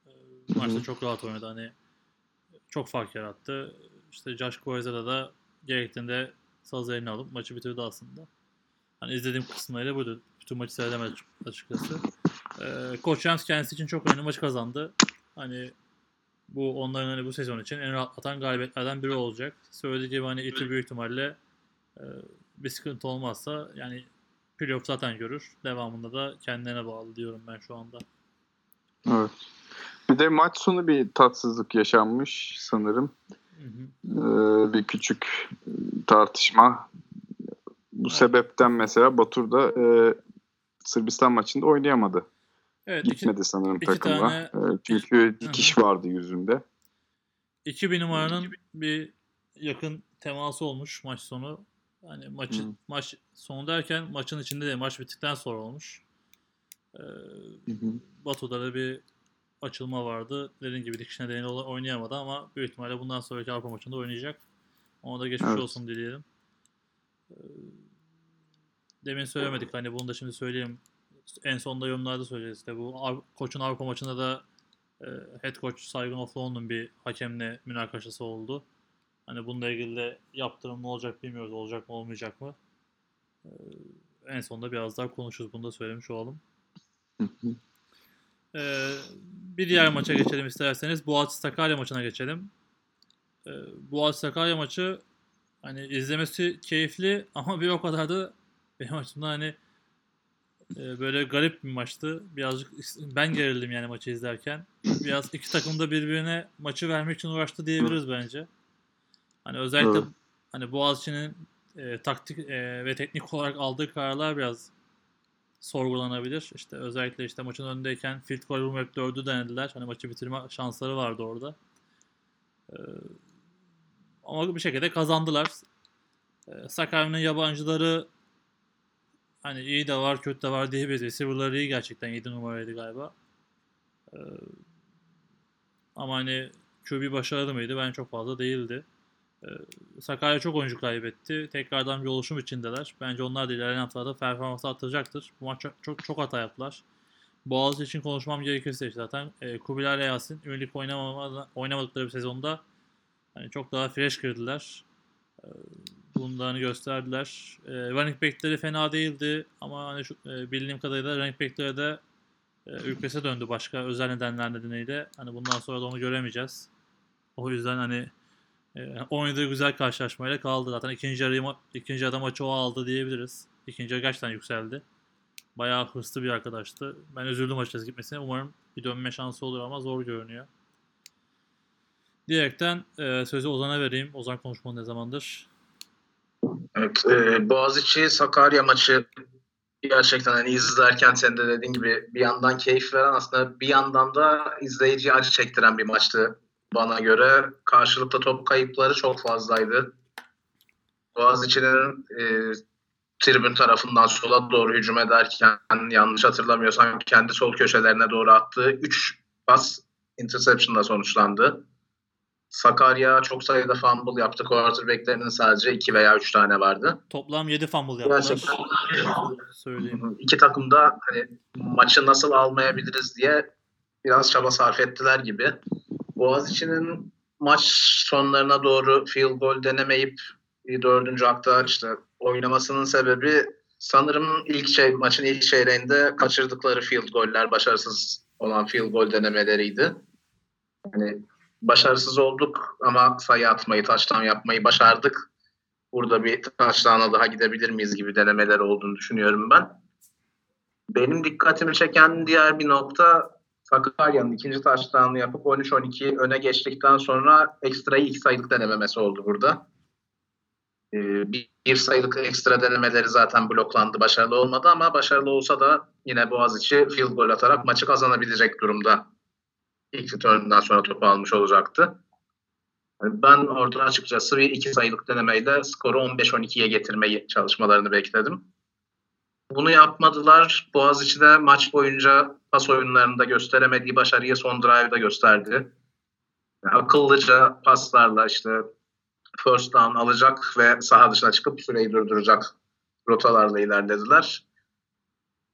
Ee, Maçta çok rahat oynadı. Hani çok fark yarattı. İşte Josh Coyza'da da gerektiğinde saz eline alıp maçı bitirdi aslında. Hani izlediğim kısımlarıyla buydu. Bütün maçı seyredemedim açıkçası. Ee, Coach James kendisi için çok önemli maçı kazandı. Hani bu onların hani bu sezon için en rahatlatan galibiyetlerden biri olacak. Söylediği gibi hani iti büyük ihtimalle e, bir sıkıntı olmazsa yani playoff zaten görür. Devamında da kendine bağlı diyorum ben şu anda. Evet. Bir de maç sonu bir tatsızlık yaşanmış sanırım. Hı hı. Ee, bir küçük tartışma. Bu Evet. sebepten mesela Batur da e, Sırbistan maçında oynayamadı. Evet, iki, Gitmedi sanırım iki takıma. tane- çünkü dikiş vardı yüzünde. 2000 numaranın bir yakın teması olmuş maç sonu. Hani maçı Hı. maç sonu derken maçın içinde de maç bittikten sonra olmuş. Ee, Hı hı. Batu'da da bir açılma vardı. Dediğim gibi dikiş nedeniyle oynayamadı ama büyük ihtimalle bundan sonraki Avrupa maçında oynayacak. Ona da geçmiş Evet. olsun dileyelim. Ee, demin söylemedik hani bunu da şimdi söyleyeyim. En sonunda yorumlarda söyleyeceğiz. İşte bu koçun Avrupa maçında da e, head coach Saigon Oflon'un bir hakemle münakaşası oldu. Hani bununla ilgili de yaptırım ne olacak bilmiyoruz. Olacak mı olmayacak mı? Ee, en sonunda biraz daha konuşuruz. Bunu da söylemiş olalım. Ee, bir diğer maça geçelim isterseniz. Boğaziçi Sakarya maçına geçelim. Ee, Boğaziçi Sakarya maçı hani izlemesi keyifli (laughs) ama bir o kadar da benim açımdan hani e, böyle garip bir maçtı. Birazcık ben gerildim yani maçı izlerken. Biraz iki takım da birbirine maçı vermek için uğraştı diyebiliriz bence. Hani özellikle Evet. hani Boğaziçi'nin e, taktik e, ve teknik olarak aldığı kararlar biraz sorgulanabilir. İşte özellikle işte maçın önündeyken field goal vurmayıp dördü denediler. Hani maçı bitirme şansları vardı orada. Ee, ama bir şekilde kazandılar. Ee, Sakarya'nın yabancıları hani iyi de var kötü de var diyebiliriz. Receiver'ları iyi gerçekten 7 numaraydı galiba. Ee, ama hani QB başarılı mıydı? Ben çok fazla değildi. Ee, Sakarya çok oyuncu kaybetti. Tekrardan bir oluşum içindeler. Bence onlar da ilerleyen haftalarda performansı arttıracaktır. Bu maç çok, çok, hata yaptılar. Boğaziçi için konuşmam gerekirse işte zaten e, Kubilay Yasin oynamama, oynamadıkları bir sezonda hani çok daha fresh girdiler. Bunlarını gösterdiler. E, running back'leri fena değildi ama hani şu, e, bildiğim kadarıyla running back'leri de e, ülkese döndü başka özel nedenler nedeniyle. Hani bundan sonra da onu göremeyeceğiz. O yüzden hani e, oynadığı güzel karşılaşmayla kaldı. Zaten ikinci yarı ikinci yarıda maçı o aldı diyebiliriz. İkinci yarı gerçekten yükseldi. Bayağı hırslı bir arkadaştı. Ben üzüldüm açıkçası gitmesine. Umarım bir dönme şansı olur ama zor görünüyor. Diyerekten e, sözü Ozan'a vereyim. Ozan konuşmalı ne zamandır? Evet, e, Boğaziçi Sakarya maçı gerçekten hani izlerken sen de dediğin gibi bir yandan keyif veren aslında bir yandan da izleyiciye acı çektiren bir maçtı bana göre. Karşılıklı top kayıpları çok fazlaydı. Boğaziçi'nin e, tribün tarafından sola doğru hücum ederken yanlış hatırlamıyorsam kendi sol köşelerine doğru attığı 3 pas interception'la sonuçlandı. Sakarya çok sayıda fumble yaptı. Quarterback'lerinin sadece 2 veya 3 tane vardı. Toplam 7 fumble yaptılar. Gerçekten Söyleyeyim. iki takım da hani maçı nasıl almayabiliriz diye biraz çaba sarf ettiler gibi. Boğaziçi'nin maç sonlarına doğru field goal denemeyip dördüncü hakta işte oynamasının sebebi sanırım ilk şey maçın ilk çeyreğinde kaçırdıkları field goller başarısız olan field goal denemeleriydi. Hani başarısız olduk ama sayı atmayı, taştan yapmayı başardık. Burada bir taştana daha gidebilir miyiz gibi denemeler olduğunu düşünüyorum ben. Benim dikkatimi çeken diğer bir nokta Sakarya'nın ikinci taştanı yapıp 13-12 öne geçtikten sonra ekstrayı iki sayılık denememesi oldu burada. Ee, bir, bir sayılık ekstra denemeleri zaten bloklandı. Başarılı olmadı ama başarılı olsa da yine Boğaziçi field goal atarak maçı kazanabilecek durumda. İlk return'dan sonra topu almış olacaktı. Ben orada açıkçası bir iki sayılık denemeyle skoru 15-12'ye getirmeyi çalışmalarını bekledim. Bunu yapmadılar. Boğaziçi de maç boyunca pas oyunlarında gösteremediği başarıyı son drive'da gösterdi. Yani akıllıca paslarla işte first down alacak ve saha dışına çıkıp süreyi durduracak rotalarla ilerlediler.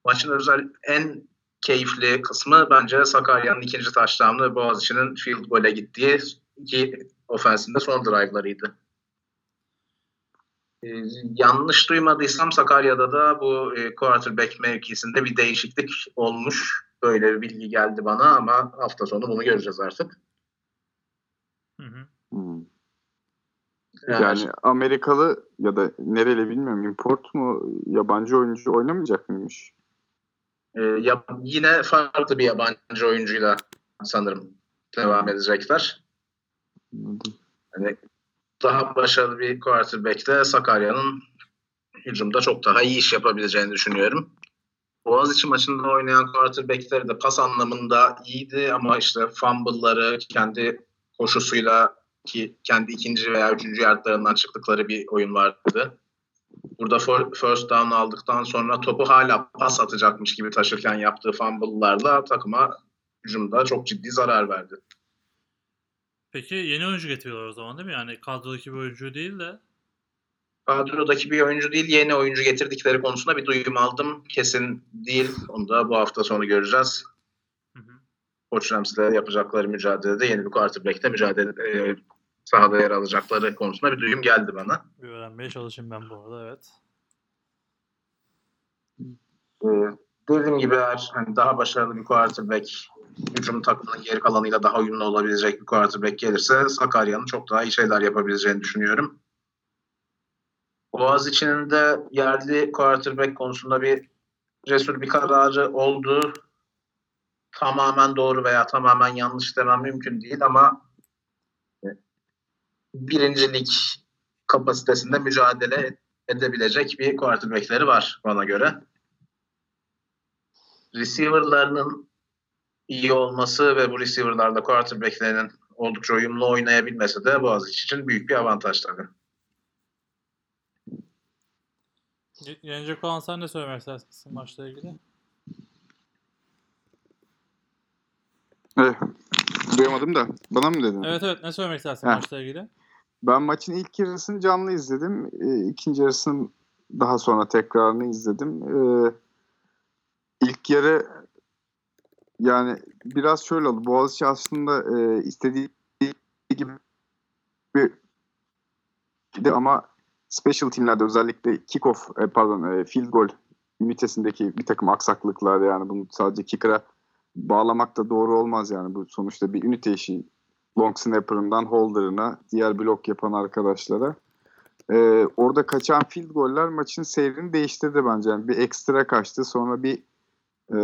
Maçın özel en keyifli kısmı bence Sakarya'nın ikinci taştanı ve Boğaziçi'nin field goal'e gittiği iki ofensinde son drive'larıydı. Ee, yanlış duymadıysam Sakarya'da da bu e, quarterback mevkisinde bir değişiklik olmuş. Böyle bir bilgi geldi bana ama hafta sonu bunu göreceğiz artık. Hı hı. Hmm. Yani, Yani Amerikalı ya da nereli bilmiyorum import mu yabancı oyuncu oynamayacak mıymış? E, ya, yine farklı bir yabancı oyuncuyla sanırım devam edecekler. Hani daha başarılı bir quarterback'te Sakarya'nın hücumda çok daha iyi iş yapabileceğini düşünüyorum. Boğaziçi maçında oynayan quarterback'leri de pas anlamında iyiydi ama işte fumble'ları kendi koşusuyla ki kendi ikinci veya üçüncü yardlarından çıktıkları bir oyun vardı. Burada first down aldıktan sonra topu hala pas atacakmış gibi taşırken yaptığı fumble'larla takıma hücumda çok ciddi zarar verdi. Peki yeni oyuncu getiriyorlar o zaman değil mi? Yani kadrodaki bir oyuncu değil de kadrodaki bir oyuncu değil yeni oyuncu getirdikleri konusunda bir duyum aldım. Kesin değil. Onu da bu hafta sonu göreceğiz. Koç Rams'le yapacakları mücadelede yeni bir quarterback'te mücadele e, sahada yer alacakları konusunda bir duyum geldi bana. bir öğrenmeye çalışayım ben bu arada evet. E, dediğim gibi eğer hani daha başarılı bir quarterback hücum takımının geri kalanıyla daha uyumlu olabilecek bir quarterback gelirse Sakarya'nın çok daha iyi şeyler yapabileceğini düşünüyorum. Boğaziçi'nin de yerli quarterback konusunda bir cesur bir kararı oldu. Tamamen doğru veya tamamen yanlış demem mümkün değil ama birincilik kapasitesinde mücadele edebilecek bir quarterbackleri var bana göre. Receiver'larının iyi olması ve bu receiver'larla quarterback'lerinin oldukça uyumlu oynayabilmesi de Boğaziçi için büyük bir avantaj tabii. Ye- Yenecek olan sen ne söylemek istersin maçla ilgili? Eh, duyamadım da. Bana mı dedin? Evet evet ne söylemek istersin maçla ilgili? Ben maçın ilk yarısını canlı izledim. E, ikinci yarısını daha sonra tekrarını izledim. E, ilk yarı yani biraz şöyle oldu. Boğaziçi aslında e, istediği gibi bir ama special teamlerde özellikle kickoff e, pardon e, field goal ünitesindeki bir takım aksaklıklar yani bunu sadece kicker'a bağlamak da doğru olmaz yani bu sonuçta bir ünite işi long snapper'ından holder'ına, diğer blok yapan arkadaşlara. Ee, orada kaçan field goller maçın seyrini değiştirdi bence. Yani bir ekstra kaçtı. Sonra bir e,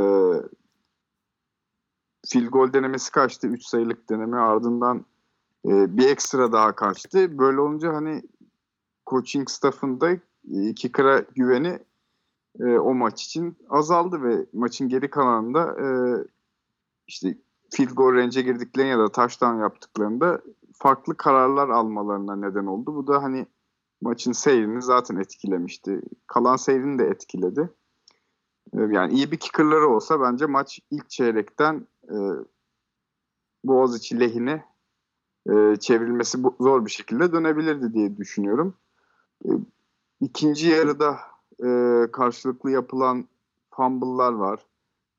field goal denemesi kaçtı. 3 sayılık deneme. Ardından e, bir ekstra daha kaçtı. Böyle olunca hani coaching staff'ında e, kicker'a güveni e, o maç için azaldı ve maçın geri kalanında e, işte field goal range'e girdiklerinde ya da touchdown yaptıklarında farklı kararlar almalarına neden oldu. Bu da hani maçın seyrini zaten etkilemişti. Kalan seyrini de etkiledi. Ee, Yani iyi bir kicker'ları olsa bence maç ilk çeyrekten e, Boğaziçi lehine e, çevrilmesi zor bir şekilde dönebilirdi diye düşünüyorum. E, ikinci yarıda e, karşılıklı yapılan fumble'lar var.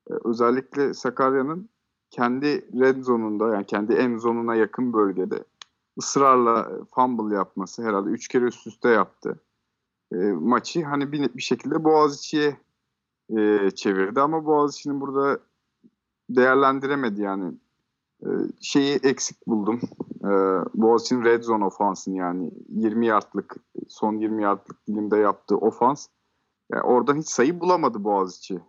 E, özellikle Sakarya'nın kendi red zone'unda yani kendi end zone'una yakın bölgede ısrarla fumble yapması herhalde üç kere üst üste yaptı. E, maçı hani bir, bir şekilde Boğaziçi'ye e, çevirdi ama Boğaziçi'nin burada değerlendiremedi yani. E, şeyi eksik buldum. E, Boğaziçi'nin red zone ofansını yani 20 yardlık son 20 yardlık dilimde yaptığı ofans. Yani oradan hiç sayı bulamadı Boğaziçi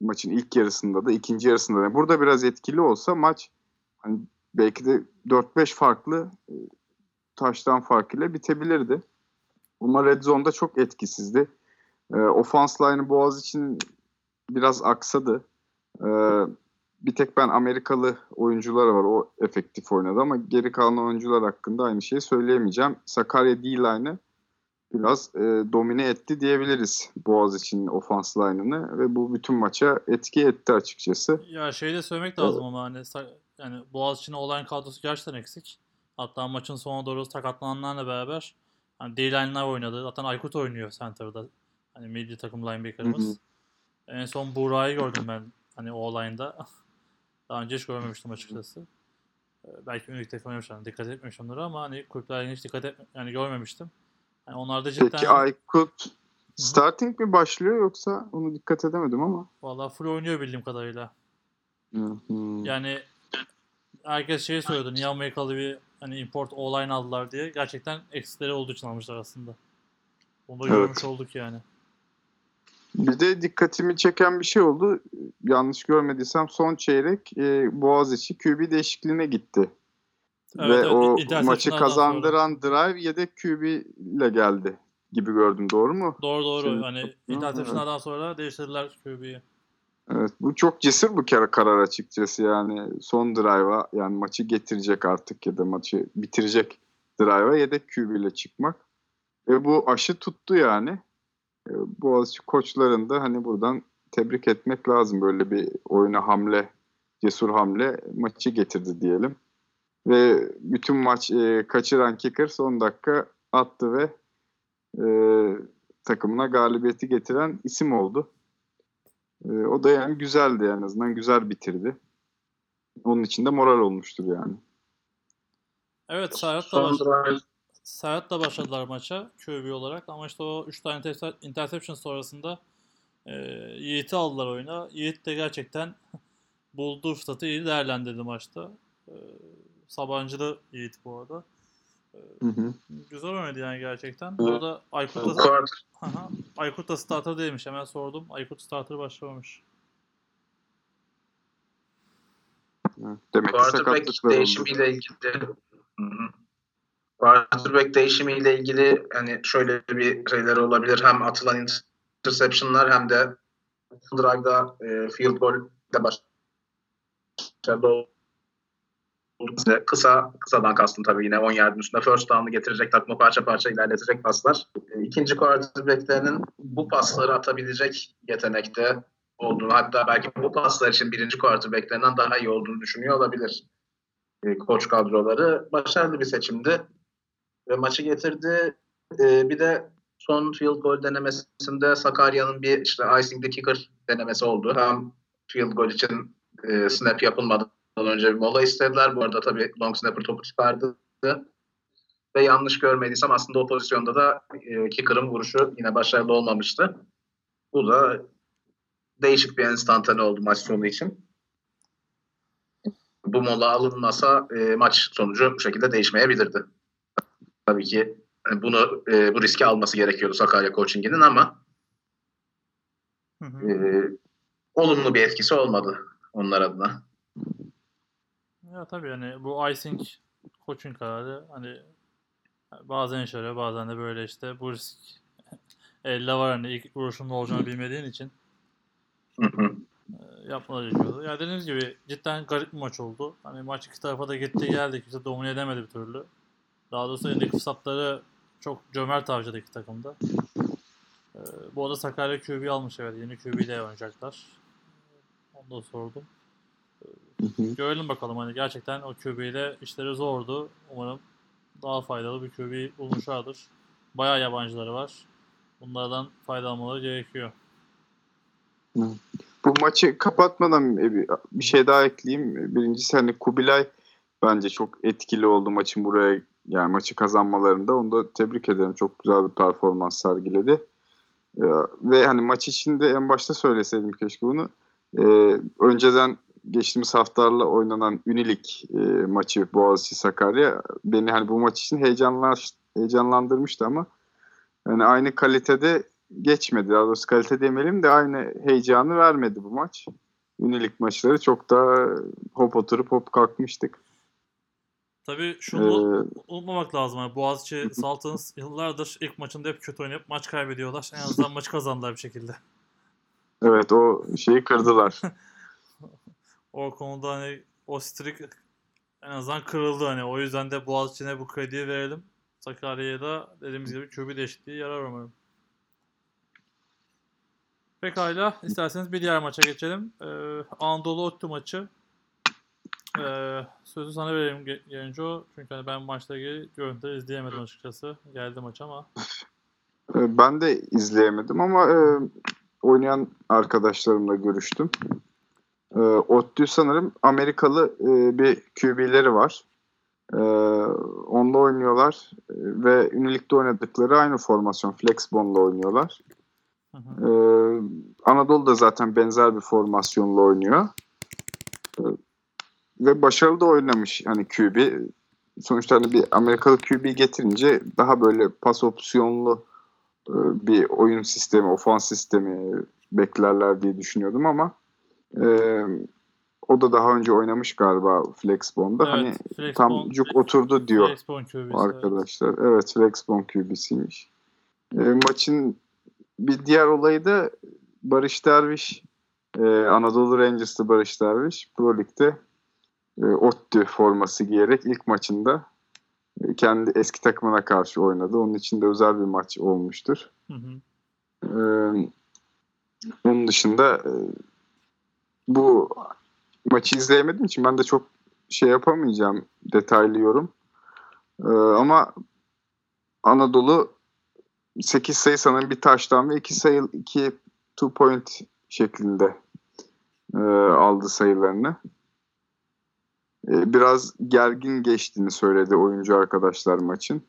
maçın ilk yarısında da ikinci yarısında da. Burada biraz etkili olsa maç hani belki de 4-5 farklı e, taştan farkıyla bitebilirdi. Ama Red Zone'da çok etkisizdi. E, offense line'ı Boğaz için biraz aksadı. E, bir tek ben Amerikalı oyuncular var. O efektif oynadı ama geri kalan oyuncular hakkında aynı şeyi söyleyemeyeceğim. Sakarya D-line'ı biraz e, domine etti diyebiliriz Boğaziçi'nin ofans line'ını ve bu bütün maça etki etti açıkçası. Ya şey de söylemek lazım ama hani yani Boğaziçi'nin olan kadrosu gerçekten eksik. Hatta maçın sonuna doğru sakatlananlarla beraber hani D-line'lar oynadı. Zaten Aykut oynuyor center'da. Hani milli takım linebacker'ımız. En son Buğra'yı gördüm ben hani o olayında. (laughs) Daha önce hiç görmemiştim açıkçası. Ee, belki ünlükte oynamışlar. Dikkat etmemişimdir ama hani kulüplerden hiç dikkat et yani görmemiştim. Yani onlarda cidden Peki Aykut starting mi başlıyor yoksa onu dikkat edemedim ama. vallahi full oynuyor bildiğim kadarıyla. Yani herkes şey söylüyordu. Niye Amerikalı bir hani import online aldılar diye. Gerçekten eksileri olduğu için almışlar aslında. Onu da Evet. görmüş olduk yani. Bir de dikkatimi çeken bir şey oldu. Yanlış görmediysem son çeyrek e, Boğaziçi QB değişikliğine gitti. Evet, Ve evet, o maçı kazandıran drive yedek QB ile geldi gibi gördüm. Doğru mu? Doğru doğru. Şimdi- hani Hı, interception'lardan sonra değiştirdiler QB'yi. Evet, bu çok cesur bir kere karar açıkçası yani son drive'a yani maçı getirecek artık ya da maçı bitirecek drive'a yedek QB ile çıkmak. Ve bu aşı tuttu yani. E, Boğaziçi koçlarını da hani buradan tebrik etmek lazım. Böyle bir oyuna hamle, cesur hamle maçı getirdi diyelim. Ve bütün maç e, kaçıran kicker son dakika attı ve e, takımına galibiyeti getiren isim oldu. E, o da yani güzeldi en azından güzel bitirdi. Onun için de moral olmuştur yani. Evet Serhat'la, baş... Serhat'la başladılar maça QB olarak ama işte o 3 tane interception sonrasında e, Yiğit'i aldılar oyuna. Yiğit de gerçekten bulduğu fırsatı iyi değerlendirdi maçta. E, Sabancılı Yiğit bu arada. Hı hı. Güzel oynadı yani gerçekten. Bu arada Aykut da, Aykut da starter değilmiş. Hemen sordum. Aykut starter başlamamış. Demek ki oldu. değişimiyle ilgili Hı hı. quarterback değişimiyle ilgili hani şöyle bir şeyler olabilir. Hem atılan interceptionlar hem de drive'da e, field goal de başarılı İşte kısa, kısadan kastım tabii yine 10 yardın üstünde first down'ı getirecek takımı parça parça ilerletecek paslar. E, İkinci quarterback'lerinin bu pasları atabilecek yetenekte olduğunu hatta belki bu paslar için birinci quarterback'lerinden daha iyi olduğunu düşünüyor olabilir e, koç kadroları. Başarılı bir seçimdi ve maçı getirdi. E, bir de son field goal denemesinde Sakarya'nın bir işte icing the kicker denemesi oldu. Hem field goal için snap yapılmadan önce bir mola istediler. Bu arada tabii long snapper topu çıkardı. Ve yanlış görmediysem aslında o pozisyonda da e, kicker'ın vuruşu yine başarılı olmamıştı. Bu da değişik bir enstantane oldu maç sonu için. Bu mola alınmasa e, maç sonucu bu şekilde değişmeyebilirdi. Tabii ki e, bunu e, bu riski alması gerekiyordu Sakarya Coaching'inin ama Hı hı. e, olumlu bir etkisi olmadı onlar adına. Ya tabii hani bu icing koçun kararı hani bazen işe yarıyor bazen de böyle işte bu risk (laughs) elde var hani ilk vuruşun ne olacağını bilmediğin için Hı hı. e, yapmaları gerekiyordu. Ya dediğiniz gibi cidden garip bir maç oldu. Hani maç iki tarafa da gitti geldi. Kimse domine edemedi bir türlü. Daha doğrusu elindeki fırsatları çok cömert harcadı iki takımda. E, bu arada Sakarya QB almış evet. Yeni QB ile oynayacaklar. Onu da sordum. Hı hı. Görelim bakalım hani gerçekten o QB ile işleri zordu. Umarım daha faydalı bir QB bulmuşlardır. Bayağı yabancıları var. Bunlardan faydalanmaları gerekiyor. Bu maçı kapatmadan bir bir şey daha ekleyeyim. Birincisi hani Kubilay bence çok etkili oldu maçın buraya yani maçı kazanmalarında. Onu da tebrik ederim. Çok güzel bir performans sergiledi. Ee, ve hani maç içinde en başta söyleseydim keşke bunu. Ee, önceden geçtiğimiz haftalarla oynanan Ünilik e, maçı Boğaziçi Sakarya beni hani bu maç için heyecanlar heyecanlandırmıştı ama yani aynı kalitede geçmedi. Daha doğrusu kalite demeyelim de aynı heyecanı vermedi bu maç. Ünilik maçları çok daha hop oturup hop kalkmıştık. Tabii Ee, şunu unutmamak lazım. Yani Boğaziçi Saltans yıllardır ilk maçında hep kötü oynayıp maç kaybediyorlar. En azından maçı kazandılar bir şekilde. evet o şeyi kırdılar. (laughs) O konuda hani o streak en azından kırıldı hani. O yüzden de Boğaziçi'ne bu krediyi verelim. Sakarya'ya da dediğimiz gibi QB değişikliği yarar umarım. Pekala. isterseniz bir diğer maça geçelim. Ee, Anadolu Ottu maçı. Ee, sözü sana vereyim Ge- Genco. Çünkü hani ben ilgili görüntüleri izleyemedim açıkçası. Geldi maç ama. Ee, Ben de izleyemedim ama e, oynayan arkadaşlarımla görüştüm. E, ODTÜ sanırım Amerikalı e, bir QB'leri var. E, onunla oynuyorlar E, ve ünilikte oynadıkları aynı formasyon Flexbon'la oynuyorlar. Hı hı. Ee, Anadolu da zaten benzer bir formasyonla oynuyor. Ee, ve başarılı da oynamış hani QB. Sonuçta hani bir Amerikalı QB getirince daha böyle pas opsiyonlu e, bir oyun sistemi, ofans sistemi beklerler diye düşünüyordum ama e, o da daha önce oynamış galiba Flexbon'da. hani Flexbone- tam cuk oturdu diyor QB'si, evet. arkadaşlar. Evet, Flexbone QB'siymiş. E, maçın bir diğer olayı da Barış Derviş, e, Anadolu Rangers'lı Barış Derviş Pro Lig'de e, ODTÜ forması giyerek ilk maçında e, kendi eski takımına karşı oynadı. Onun için de özel bir maç olmuştur. Hı hı. E, onun dışında e, bu maçı izleyemediğim için ben de çok şey yapamayacağım detaylı yorum. E, ama Anadolu 8 sayı sanırım bir taştan ve 2 sayı 2 two point şeklinde e, aldı sayılarını. E, biraz gergin geçtiğini söyledi oyuncu arkadaşlar maçın.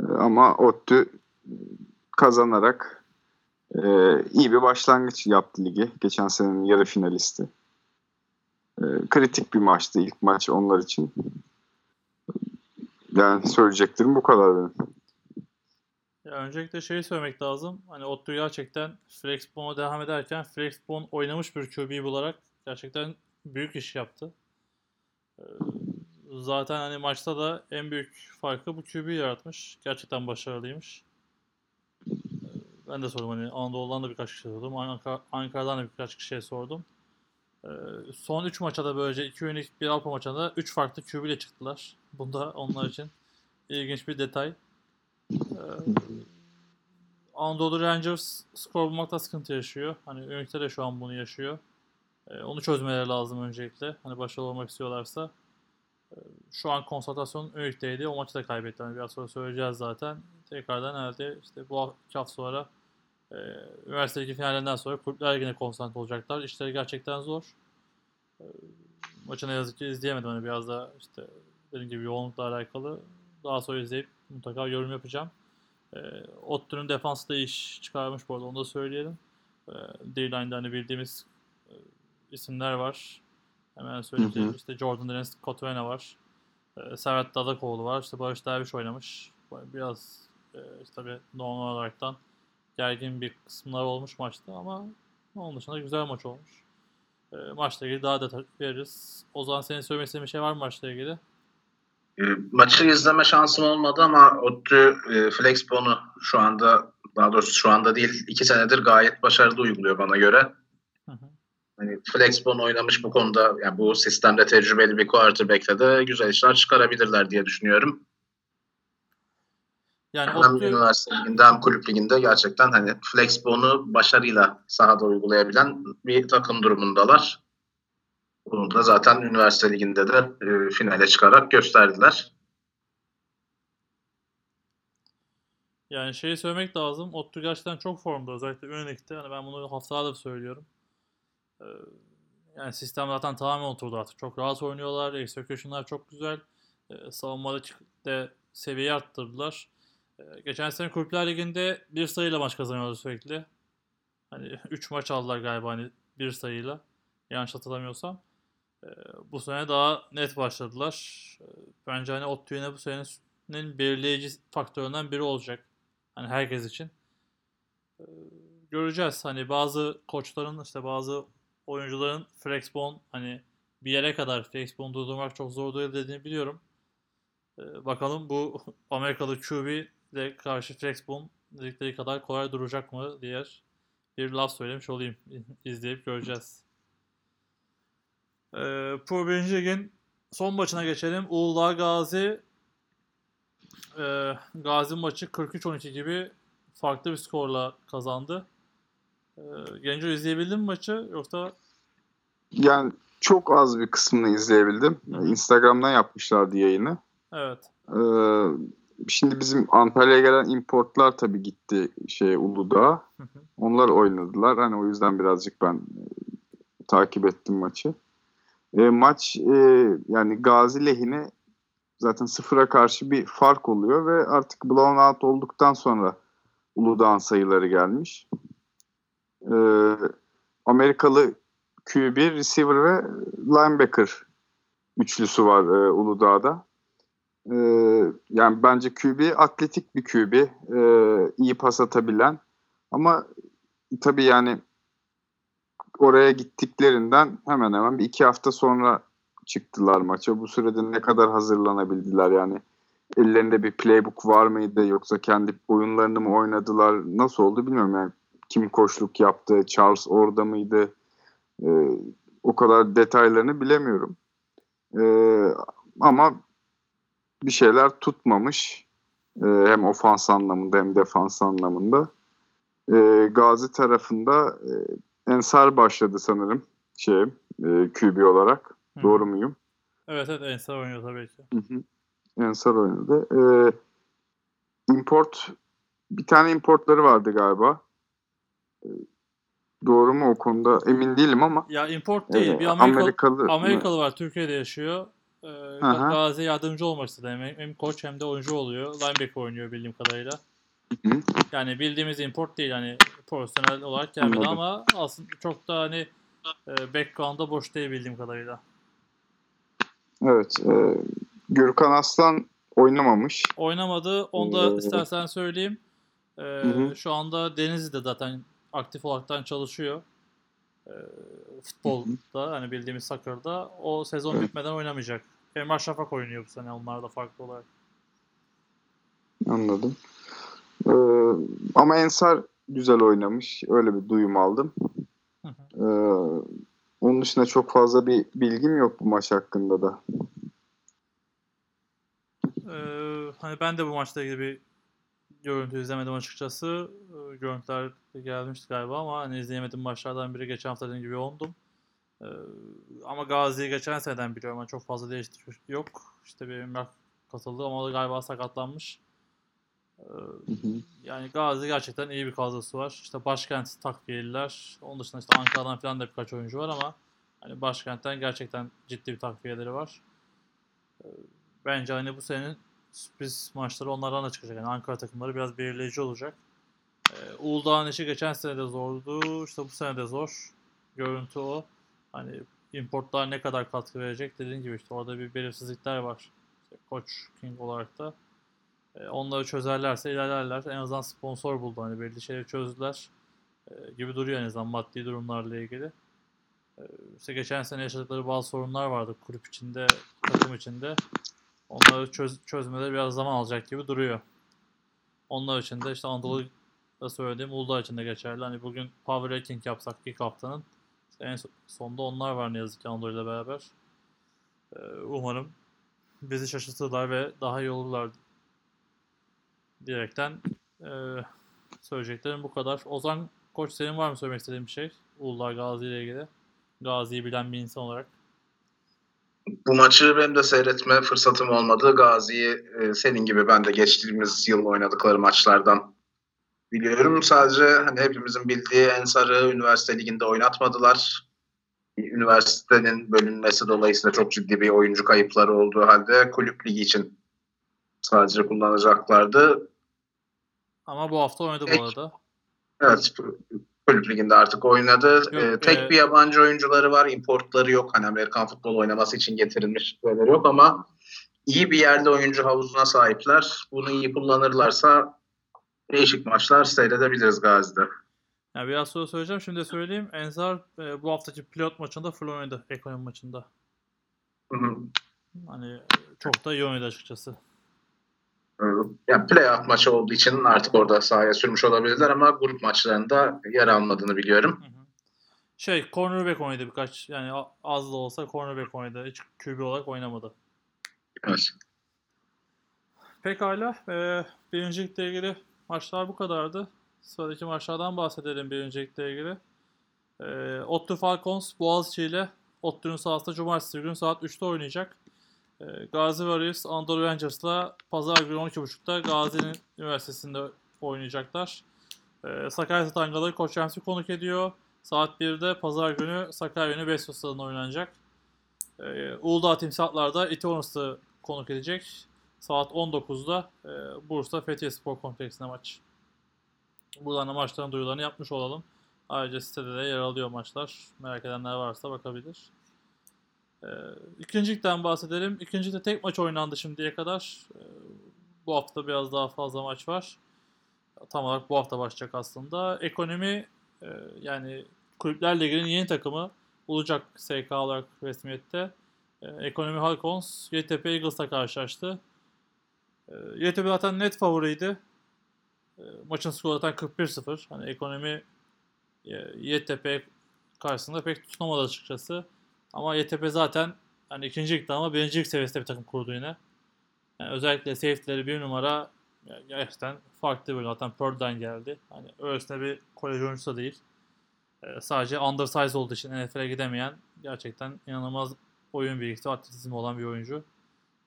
E, ama ODTÜ kazanarak e, iyi bir başlangıç yaptı ligi. Geçen senenin yarı finalisti. E, kritik bir maçtı ilk maç onlar için. Yani söyleyeceklerim bu kadar benim. Ya öncelikle şeyi söylemek lazım. Hani Otto gerçekten Flexbone'a devam ederken Flexbone oynamış bir QB bularak gerçekten büyük iş yaptı. Ee, Zaten hani maçta da en büyük farkı bu QB yaratmış. Gerçekten başarılıymış. Ben de sordum hani Anadolu'dan da birkaç kişiye sordum. Ankara- Ankara'dan da birkaç kişiye sordum. Ee, Son 3 maça da böylece 2 unik bir Avrupa maçında 3 farklı QB ile çıktılar. Bunda onlar (laughs) için ilginç bir detay. Ee, Anadolu Rangers skor bulmakta sıkıntı yaşıyor. Hani Ünik'te de şu an bunu yaşıyor. Ee, onu çözmeleri lazım öncelikle. Hani başarılı olmak istiyorlarsa. Ee, şu an konsantrasyon Ünik'teydi. O maçı da kaybetti. Hani biraz sonra söyleyeceğiz zaten. Tekrardan herhalde işte bu hafta sonra e, üniversite ligi finallerinden sonra kulüpler yine konsantre olacaklar. İşleri gerçekten zor. Ee, maçı ne yazık ki izleyemedim. Hani biraz da işte dediğim gibi yoğunlukla alakalı. Daha sonra izleyip mutlaka yorum yapacağım. E, Ottu'nun defansı da iş çıkarmış bu arada onu da söyleyelim. E, D-line'de hani bildiğimiz e, isimler var. Hemen söyleyeyim. İşte Jordan Deniz Kotvena var. E, Serhat Dadakoğlu var. İşte Barış Derviş oynamış. Biraz e, tabii normal olaraktan gergin bir kısımlar olmuş maçta ama onun dışında güzel maç olmuş. E, maçla ilgili daha detay veririz. O zaman senin söylemek istediğin bir şey var mı maçla ilgili? E, Maçı izleme şansım olmadı ama ODTÜ e, Flexbone'u şu anda daha doğrusu şu anda değil iki senedir gayet başarılı uyguluyor bana göre. Hı hı. Hani Flexbone oynamış bu konuda yani bu sistemde tecrübeli bir quarterback'le de güzel işler çıkarabilirler diye düşünüyorum. Yani Hem Ottu, üniversite liginde hem kulüp liginde gerçekten hani Flexbone'u başarıyla sahada uygulayabilen bir takım durumundalar. Bunu da zaten üniversite liginde de e, finale çıkarak gösterdiler. Yani şeyi söylemek lazım. Ottu gerçekten çok formda. Özellikle Ünlük'te. Hani ben bunu haftalardır söylüyorum. Ee, yani sistem zaten tamamen oturdu artık. Çok rahat oynuyorlar. Execution'lar çok güzel. Ee, savunmada de seviyeyi arttırdılar. Ee, geçen sene Kulüpler Ligi'nde bir sayıyla maç kazanıyordu sürekli. Hani (laughs) 3 maç aldılar galiba hani bir sayıyla. Yanlış hatırlamıyorsam. Ee, bu sene daha net başladılar. Ee, bence hani Ottu yine bu senenin belirleyici faktöründen biri olacak. Hani herkes için. Göreceğiz. Hani bazı koçların işte bazı oyuncuların flexbone hani bir yere kadar flexbone durdurmak çok zor değil dediğini biliyorum. Bakalım bu (laughs) Amerikalı QB ile karşı flexbone dedikleri kadar kolay duracak mı diye bir laf söylemiş olayım. İzleyip göreceğiz. Ee, Pro 1. Lig'in son maçına geçelim. Uludağ Gazi e, Gazi maçı 43-12 gibi farklı bir skorla kazandı. E, Genco izleyebildin mi maçı yoksa Yani çok az bir kısmını izleyebildim. Hı. Instagram'dan yapmışlardı yayını. evet. Ee, şimdi bizim Antalya'ya gelen importlar tabii gitti şey Uludağ'a. Hı hı. Onlar oynadılar. Hani o yüzden birazcık ben e, takip ettim maçı. E, maç e, yani Gazi lehine zaten sıfıra karşı bir fark oluyor ve artık blown out olduktan sonra Uludağ'ın sayıları gelmiş. E, Amerikalı QB, receiver ve linebacker üçlüsü var e, Uludağ'da. E, yani bence QB atletik bir QB. E, iyi pas atabilen. Ama tabii yani oraya gittiklerinden hemen hemen bir iki hafta sonra çıktılar maça. Bu sürede ne kadar hazırlanabildiler yani ellerinde bir playbook var mıydı yoksa kendi oyunlarını mı oynadılar nasıl oldu bilmiyorum yani kim koçluk yaptı Charles orada mıydı Ee, o kadar detaylarını bilemiyorum Ee, ama bir şeyler tutmamış Ee, hem ofans anlamında hem defans anlamında Ee, Gazi tarafında e, Ensar başladı sanırım şey e, QB olarak Hı. doğru muyum? Evet evet Ensar oynuyor tabii ki. Hı hı. Ensar oynadı. Ee, import bir tane importları vardı galiba. Ee, doğru mu o konuda emin değilim ama Ya import değil. e, bir Amerikalı, Amerikalı? Amerikalı var. Türkiye'de yaşıyor. Ee, hı. Gazi'ye yardımcı olmak istedi. Hem, hem koç hem de oyuncu oluyor. Linebacker oynuyor bildiğim kadarıyla. Hı hı. Yani bildiğimiz import değil. Hani profesyonel olarak gelmedi Anladım. ama aslında çok da hani e, background'da boş değil bildiğim kadarıyla. Evet. E, Gürkan Aslan oynamamış. Oynamadı. Onu da Ee, istersen söyleyeyim. Hı. Şu anda Denizli'de zaten aktif olaraktan çalışıyor. Futbolda hani bildiğimiz soccer'da. O sezon bitmeden oynamayacak. Emrah Şafak oynuyor bu sene onlar da farklı olarak. Anladım. Ee, ama Ensar güzel oynamış. Öyle bir duyum aldım. Hı Ee, onun dışında çok fazla bir bilgim yok bu maç hakkında da. Ee, hani ben de bu maçla ilgili bir görüntü izlemedim açıkçası. Ee, görüntüler gelmişti galiba ama hani izleyemedim maçlardan biri geçen hafta dediğim gibi yoğundum. Ee, ama Gazi'yi geçen seneden biliyorum. Yani çok fazla değişiklik yok. İşte bir Emrah katıldı ama o da galiba sakatlanmış. Ee, yani Gazi gerçekten iyi bir kadrosu var. İşte başkent takviyeliler. Onun dışında işte Ankara'dan falan da birkaç oyuncu var ama hani başkentten gerçekten ciddi bir takviyeleri var. Ee, Bence hani bu senenin sürpriz maçları onlardan da çıkacak. Yani Ankara takımları biraz belirleyici olacak. Ee, Uludağ'ın işi geçen sene de zordu. İşte bu sene de zor. Görüntü o. Hani importlar ne kadar katkı verecek dediğin gibi işte orada bir belirsizlikler var. İşte Koç King olarak da. Ee, onları çözerlerse ilerlerler. En azından sponsor buldu. Hani belli şeyleri çözdüler. Ee, gibi duruyor en azından maddi durumlarla ilgili. Ee, işte geçen sene yaşadıkları bazı sorunlar vardı kulüp içinde, takım içinde. Onları çöz, çözmede biraz zaman alacak gibi duruyor. Onlar için de işte Anadolu'da söylediğim Uludağ için de geçerli. Hani bugün power ranking yapsak ilk haftanın işte en so- sonda onlar var ne yazık ki Anadolu ile beraber. Ee, umarım bizi şaşırtırlar ve daha iyi olurlar diyerekten e, söyleyeceklerim bu kadar. Ozan Koç senin var mı söylemek istediğin bir şey? Uludağ Gazi ile ilgili. Gazi'yi bilen bir insan olarak. Bu maçı benim de seyretme fırsatım olmadı. Gazi'yi e, senin gibi ben de geçtiğimiz yıl oynadıkları maçlardan biliyorum. Sadece hani hepimizin bildiği Ensar'ı üniversite liginde oynatmadılar. Üniversitenin bölünmesi dolayısıyla çok ciddi bir oyuncu kayıpları olduğu halde kulüp ligi için sadece kullanacaklardı. Ama bu hafta oynadı bu Peki. arada. Evet, kulüp liginde artık oynadı. Yok, Ee, tek e- bir yabancı oyuncuları var, importları yok. Hani Amerikan futbol oynaması için getirilmiş şeyleri yok ama iyi bir yerde oyuncu havuzuna sahipler. Bunu iyi kullanırlarsa değişik maçlar seyredebiliriz Gazi'de. Yani biraz sonra söyleyeceğim. Şimdi de söyleyeyim. Ensar e, bu haftaki pilot maçında full oynadı. Ekonomi maçında. Hı hı. Hani e, çok da iyi oynadı açıkçası. Yani playoff maçı olduğu için artık orada sahaya sürmüş olabilirler ama grup maçlarında yer almadığını biliyorum. Hı hı. Şey cornerback oynadı birkaç. Yani az da olsa cornerback oynadı. Hiç QB olarak oynamadı. Evet. Pekala. E, birincilikle ilgili maçlar bu kadardı. Sıradaki maçlardan bahsedelim birincilikle ilgili. E, Ottu Falcons Boğaziçi ile Ottu'nun sahasında Cumartesi günü saat 3'te oynayacak. E, Gazi Warriors Anadolu Rangers'la pazar günü 12.30'da Gazi Üniversitesi'nde oynayacaklar. E, Sakarya Tangaları Koç Remzi konuk ediyor. Saat 1'de pazar günü Sakarya Üniversitesi Stadında oynanacak. E, Uludağ Timsahlar'da Itiornus'u konuk edecek. Saat 19'da e, Bursa Fethiye Spor Kompleksinde maç. Buradan da maçların duyurularını yapmış olalım. Ayrıca sitede de yer alıyor maçlar. Merak edenler varsa bakabilir. Ee, ikinci ligden bahsedelim. İkinci ligde tek maç oynandı şimdiye kadar. Ee, bu hafta biraz daha fazla maç var. Tam olarak bu hafta başlayacak aslında. Ekonomi e, yani Kulüpler Ligi'nin yeni takımı olacak SK olarak resmiyette. Ee, Ekonomi Halkons YTP Eagles'la karşılaştı. Ee, YTP zaten net favoriydi. Maçın skoru zaten 41-0. Hani ekonomi e, YTP karşısında pek tutunamadı açıkçası. Ama YTP zaten hani ikinci ligde ama birinci lig seviyesinde bir takım kurdu yine. Yani özellikle safety'leri bir numara ya- gerçekten farklı oyun. Zaten Pearl'den geldi. Hani öylesine bir kolej oyuncusu da değil. Ee, sadece undersize olduğu için NFL'e gidemeyen gerçekten inanılmaz oyun bilgisi, atletizmi olan bir oyuncu.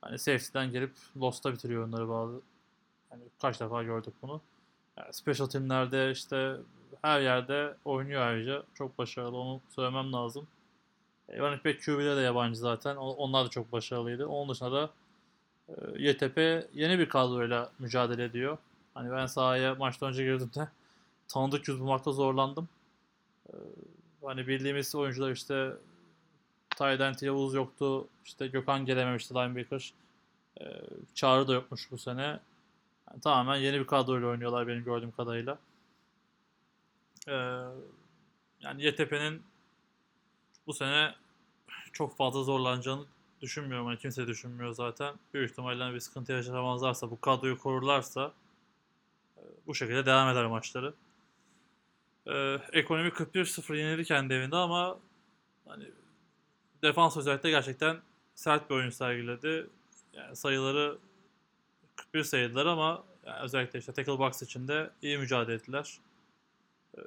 Hani safety'den gelip Lost'ta bitiriyor onları bazı. Hani kaç defa gördük bunu. Yani special teamlerde işte her yerde oynuyor ayrıca. Çok başarılı onu söylemem lazım. Running back QB'de de yabancı zaten. Onlar da çok başarılıydı. Onun dışında da e, YTP yeni bir kadroyla mücadele ediyor. Hani ben sahaya maçtan önce girdiğimde tanıdık yüz bulmakta zorlandım. E, Hani bildiğimiz oyuncular işte Tydent Yavuz yoktu. İşte Gökhan gelememişti linebacker. E, Çağrı da yokmuş bu sene. Yani tamamen yeni bir kadroyla oynuyorlar benim gördüğüm kadarıyla. Yani YTP'nin bu sene çok fazla zorlanacağını düşünmüyorum. Hani kimse düşünmüyor zaten. Büyük ihtimalle bir sıkıntı yaşamazlarsa, bu kadroyu korurlarsa e, bu şekilde devam eder maçları. Ee, ekonomi 41-0 yenildi kendi evinde ama hani defans özellikle gerçekten sert bir oyun sergiledi. Yani sayıları 41 sayıdılar ama yani özellikle işte tackle box içinde iyi mücadele ettiler. Ee,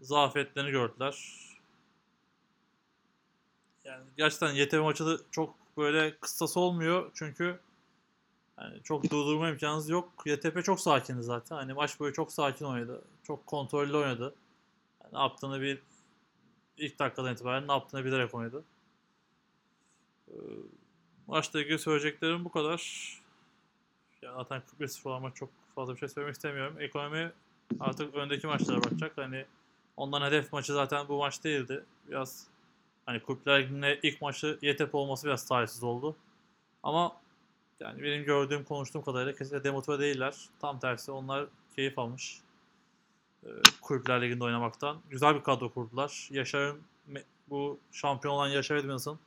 zafiyetlerini gördüler. Yani gerçekten YTV maçı da çok böyle kıstası olmuyor çünkü yani çok durdurma imkanınız yok. YTP çok sakindi zaten. Hani maç boyu çok sakin oynadı. Çok kontrollü oynadı. Yani ne yaptığını bir ilk dakikadan itibaren ne yaptığını bilerek oynadı. Ee, maçla ilgili söyleyeceklerim bu kadar. Ya zaten 41-0 olan maç çok fazla bir şey söylemek istemiyorum. Ekonomi artık öndeki maçlara bakacak. Hani ondan hedef maçı zaten bu maç değildi. Biraz hani Kulüpler Ligi'nde ilk maçı YTP olması biraz talihsiz oldu. Ama yani benim gördüğüm, konuştuğum kadarıyla kesinlikle demotive değiller. Tam tersi onlar keyif almış. Ee, Kulüpler Ligi'nde oynamaktan. Güzel bir kadro kurdular. Yaşar'ın bu şampiyon olan Yaşar Edmonds'ın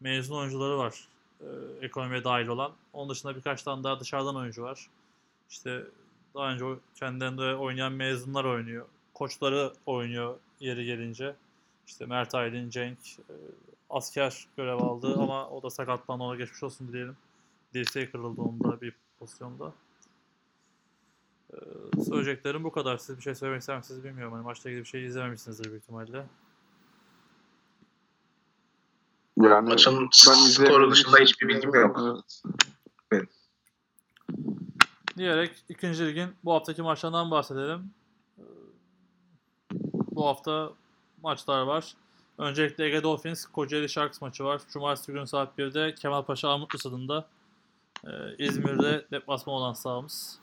mezun oyuncuları var. Ee, ekonomiye dahil olan. Onun dışında birkaç tane daha dışarıdan oyuncu var. İşte daha önce kendilerinde oynayan mezunlar oynuyor. Koçları oynuyor yeri gelince. İşte Mert Aydın, Cenk e, asker görev aldı ama o da sakatlandı ona geçmiş olsun diyelim. Dirseği kırıldı onda bir pozisyonda. Ee, söyleyeceklerim bu kadar. Siz bir şey söylemek ister misiniz bilmiyorum. Hani maçla ilgili bir şey izlememişsinizdir büyük ihtimalle. Yani Maçın ben skoru dışında hiçbir bilgim yok. Evet. Diyerek ikinci ligin bu haftaki maçlarından bahsedelim. Ee, Bu hafta maçlar var. Öncelikle Ege Dolphins Kocaeli Sharks maçı var. Cumartesi günü saat 1'de Kemalpaşa Armutlu Stadı'nda. Ee, İzmir'de deplasman olan sahamız.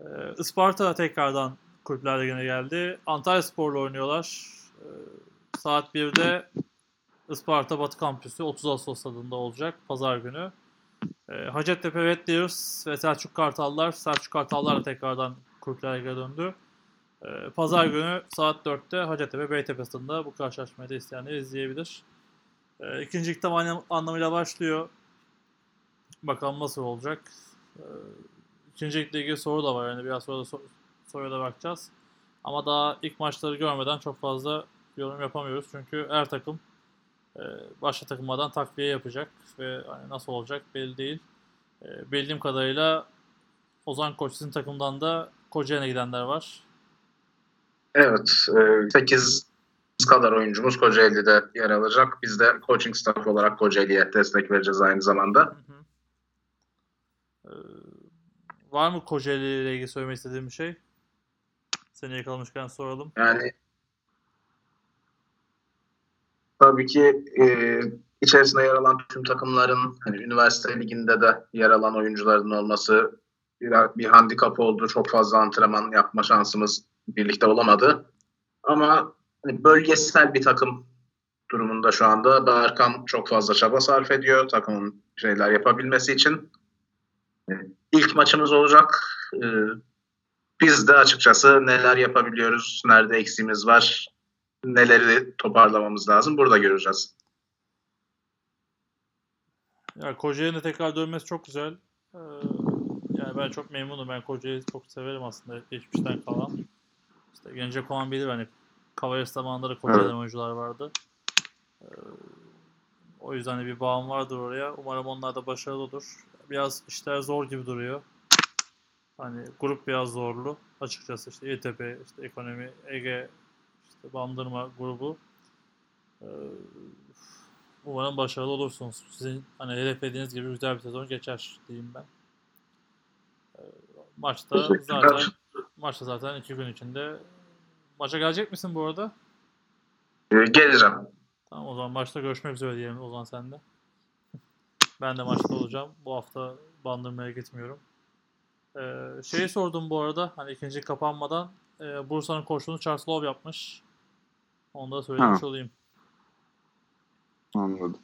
Ee, Isparta tekrardan Kulüpler Ligi'ne geldi. Antalya Spor'la oynuyorlar. Ee, saat 1'de Isparta Batı Kampüsü 30 Ağustos stadında olacak. Pazar günü. E, Hacettepe Red Deers ve Selçuk Kartallar. Selçuk Kartallar da tekrardan Kulüpler Ligi'ne döndü. E, Pazar günü saat 4'te Hacettepe Beytepe stadında bu karşılaşmayı da isteyenler izleyebilir. E, ikinci anlam- anlamıyla başlıyor. Bakalım nasıl olacak. E, ikinci ilgili soru da var. Yani biraz sonra da sor- soruya da bakacağız. Ama daha ilk maçları görmeden çok fazla yorum yapamıyoruz. Çünkü her takım e, başka takımlardan takviye yapacak ve hani nasıl olacak belli değil. E, bildiğim kadarıyla Ozan Koç sizin takımdan da Kocaeli'ne gidenler var. Evet. 8 kadar oyuncumuz Kocaeli'de yer alacak. Biz de coaching staff olarak Kocaeli'ye destek vereceğiz aynı zamanda. Hı hı. Ee, var mı Kocaeli ile ilgili söylemek istediğim bir şey? Seni yakalamışken soralım. Yani tabii ki e, içerisinde yer alan tüm takımların hani üniversite liginde de yer alan oyuncuların olması bir, bir handikap oldu. Çok fazla antrenman yapma şansımız birlikte olamadı. Ama hani bölgesel bir takım durumunda şu anda Berkan çok fazla çaba sarf ediyor takımın şeyler yapabilmesi için. E, İlk maçımız olacak. E, biz de açıkçası neler yapabiliyoruz, nerede eksiğimiz var, neleri toparlamamız lazım burada göreceğiz. Ya Kocaeli'ne tekrar dönmesi çok güzel. Ee, yani ben çok memnunum. Ben Kocaeli'yi çok severim aslında geçmişten kalan. İşte gelecek olan bilir hani Kavares zamanında da Kocaeli'den Evet. oyuncular vardı. Ee, o yüzden de bir bağım vardır oraya. Umarım onlar da başarılı olur. Biraz işler zor gibi duruyor. Hani grup biraz zorlu. Açıkçası işte İTP, işte ekonomi, Ege, işte Bandırma grubu. Ee, umarım başarılı olursunuz. Sizin hani hedeflediğiniz gibi güzel bir sezon geçer diyeyim ben. Ee, maçta zaten maçta zaten iki gün içinde maça gelecek misin bu arada? Geleceğim. Tamam o zaman maçta görüşmek üzere diyelim o zaman sen de. (laughs) Ben de maçta olacağım. Bu hafta bandırmaya gitmiyorum. Ee, şeyi sordum bu arada hani ikinci kapanmadan e, Bursa'nın koçluğunu Charles Love yapmış. Onu da söylemiş Ha. olayım. Anladım.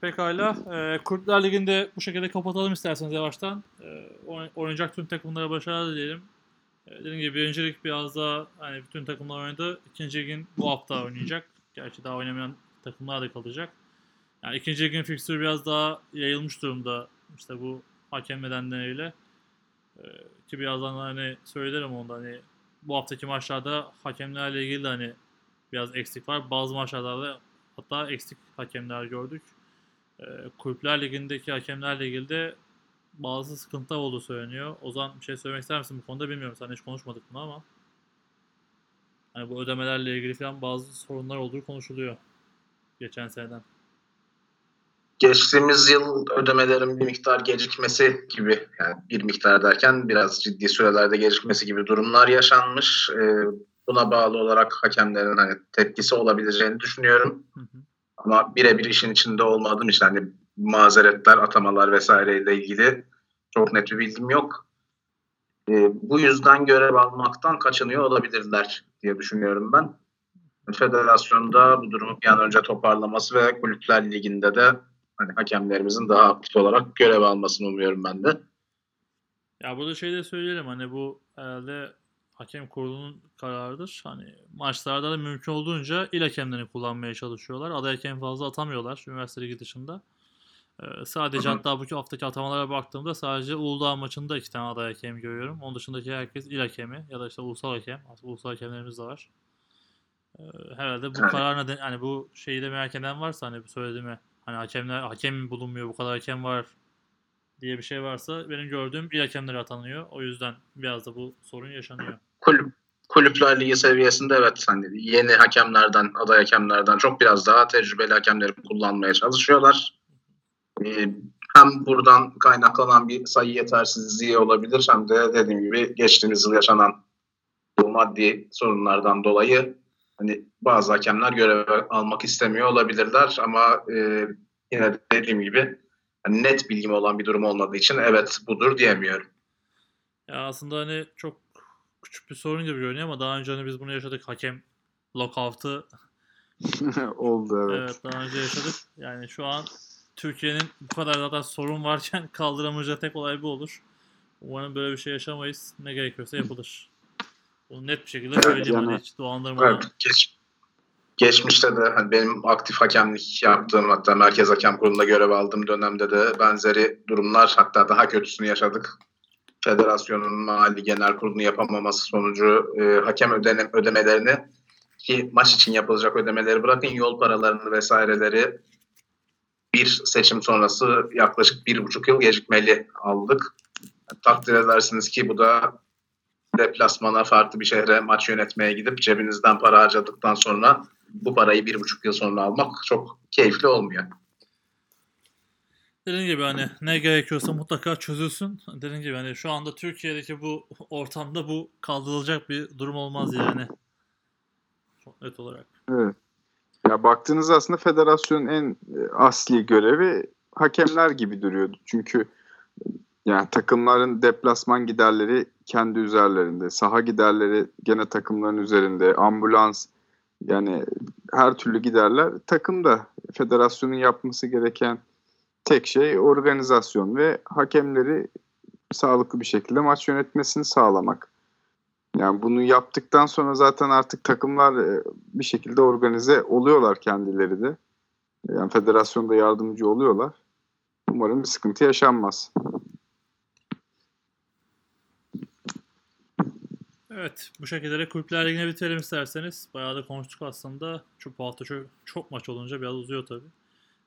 Pekala. E, Kulüpler Ligi'nde bu şekilde kapatalım isterseniz yavaştan. E, oyn- oynayacak tüm takımlara başarılar dileyelim. E, dediğim gibi birincilik biraz daha hani bütün takımlar oynadı. İkinci ligin bu hafta oynayacak. Gerçi daha oynamayan takımlar da kalacak. Yani ikinci ligin fikstürü biraz daha yayılmış durumda. İşte bu hakem nedenleriyle. E, ki birazdan hani söylerim onda hani bu haftaki maçlarda hakemlerle ilgili de hani biraz eksik var. Bazı maçlarda da hatta eksik hakemler gördük. Ee, Kulüpler Ligi'ndeki hakemlerle ilgili de bazı sıkıntılar olduğu söyleniyor. Ozan bir şey söylemek ister misin bu konuda bilmiyorum. Sen hiç konuşmadık bunu ama. Hani bu ödemelerle ilgili falan bazı sorunlar olduğu konuşuluyor. Geçen seneden. Geçtiğimiz yıl ödemelerin bir miktar gecikmesi gibi yani bir miktar derken biraz ciddi sürelerde gecikmesi gibi durumlar yaşanmış. E, buna bağlı olarak hakemlerin hani tepkisi olabileceğini düşünüyorum. Hı hı. Ama birebir işin içinde olmadığım için hani mazeretler, atamalar vesaireyle ilgili çok net bir bilgim yok. E, bu yüzden görev almaktan kaçınıyor olabilirler diye düşünüyorum ben. Federasyonda bu durumu bir an önce toparlaması ve kulüpler liginde de hani hakemlerimizin daha aktif olarak görev almasını umuyorum ben de. Ya burada şey de söyleyelim hani bu herhalde hakem kurulunun kararıdır. Hani maçlarda da mümkün olduğunca il hakemlerini kullanmaya çalışıyorlar. Aday hakem fazla atamıyorlar üniversite ligi dışında. Ee, sadece Hı hı. hatta bu haftaki atamalara baktığımda sadece Uludağ maçında iki tane aday hakem görüyorum. Onun dışındaki herkes il hakemi ya da işte ulusal hakem. Aslında ulusal hakemlerimiz de var. Ee, herhalde bu karar neden hani bu şeyi de merak eden varsa hani bu söylediğimi hani hakemler hakem bulunmuyor bu kadar hakem var diye bir şey varsa benim gördüğüm il hakemleri atanıyor. O yüzden biraz da bu sorun yaşanıyor. Kulüp, kulüpler ligi seviyesinde evet hani yeni hakemlerden, aday hakemlerden çok biraz daha tecrübeli hakemleri kullanmaya çalışıyorlar. Ee, hem buradan kaynaklanan bir sayı yetersizliği olabilir hem de dediğim gibi geçtiğimiz yıl yaşanan bu maddi sorunlardan dolayı hani bazı hakemler görev almak istemiyor olabilirler ama e, yine de dediğim gibi hani net bilgim olan bir durum olmadığı için evet budur diyemiyorum. Ya aslında hani çok küçük bir sorun gibi görünüyor ama daha önce hani biz bunu yaşadık. Hakem lockout'u (laughs) Oldu evet. evet daha önce yaşadık. Yani şu an Türkiye'nin bu kadar zaten sorun varken (laughs) kaldıramayacağı tek olay bu olur. Umarım böyle bir şey yaşamayız. Ne gerekiyorsa yapılır. Bunu net bir şekilde Evet, söyleyeyim yani- hiç dolandırmadan. Evet, geç, geçmişte de hani benim aktif hakemlik yaptığım hatta Merkez Hakem Kurulu'nda görev aldığım dönemde de benzeri durumlar hatta daha kötüsünü yaşadık. Federasyonun mali genel kurulunu yapamaması sonucu e, hakem ödenem, ödemelerini ki maç için yapılacak ödemeleri bırakın yol paralarını vesaireleri bir seçim sonrası yaklaşık bir buçuk yıl gecikmeli aldık. Takdir edersiniz ki bu da deplasmana farklı bir şehre maç yönetmeye gidip cebinizden para harcadıktan sonra bu parayı bir buçuk yıl sonra almak çok keyifli olmuyor. Dediğim gibi hani ne gerekiyorsa mutlaka çözülsün. Dediğim gibi hani şu anda Türkiye'deki bu ortamda bu kaldırılacak bir durum olmaz yani. Çok net olarak. Evet. Ya baktığınız aslında federasyonun en e, asli görevi hakemler gibi duruyordu. Çünkü yani takımların deplasman giderleri kendi üzerlerinde, saha giderleri gene takımların üzerinde, ambulans yani her türlü giderler takımda. Federasyonun yapması gereken tek şey organizasyon ve hakemleri sağlıklı bir şekilde maç yönetmesini sağlamak. Yani bunu yaptıktan sonra zaten artık takımlar e, bir şekilde organize oluyorlar kendileri de. Yani federasyonda yardımcı oluyorlar. Umarım bir sıkıntı yaşanmaz. Evet, bu şekilde de Kulüpler Ligi'ne bitirelim isterseniz. Bayağı da konuştuk aslında. Çok bu hafta çok, çok maç olunca biraz uzuyor tabii.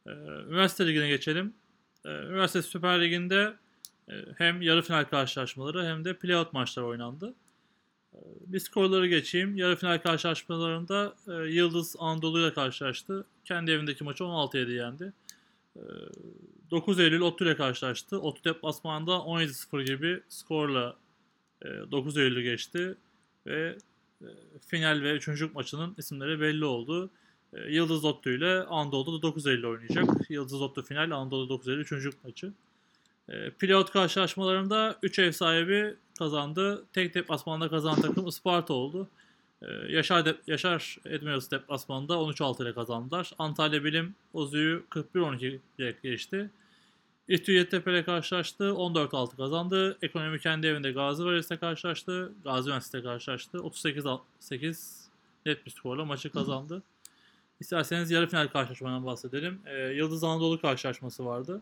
Ee, Üniversite Ligi'ne geçelim. Ee, Üniversite Süper Ligi'nde e, hem yarı final karşılaşmaları hem de playout maçları oynandı. Ee, bir skorları geçeyim. Yarı final karşılaşmalarında e, Yıldız Anadolu ile karşılaştı. Kendi evindeki maçı 16-7 yendi. Ee, 9 Eylül Ottu ile karşılaştı. Ottu deplasmanda 17-0 gibi skorla e, 9 Eylül'ü geçti ve e, final ve üçüncülük maçının isimleri belli oldu. E, Yıldız Ottu ile Anadolu'da 9 Eylül oynayacak. Yıldız Ottu final, Anadolu 9 Eylül üçüncülük maçı. E, Pilot karşılaşmalarında 3 ev sahibi kazandı. Tek deplasmanda kazanan takım Isparta oldu. E, Yaşar, de, Yaşar Edmiros deplasmanda 13-6 ile kazandılar. Antalya Bilim Ozu'yu 41-12 ile geçti. İTÜ Yeditepe ile karşılaştı. 14-6 kazandı. Ekonomi kendi evinde Gazi Üniversitesi'yle karşılaştı. Gazi Üniversitesi'yle karşılaştı. 38-8 net bir skorla maçı kazandı. İsterseniz yarı final karşılaşmadan bahsedelim. Ee, Yıldız Anadolu karşılaşması vardı.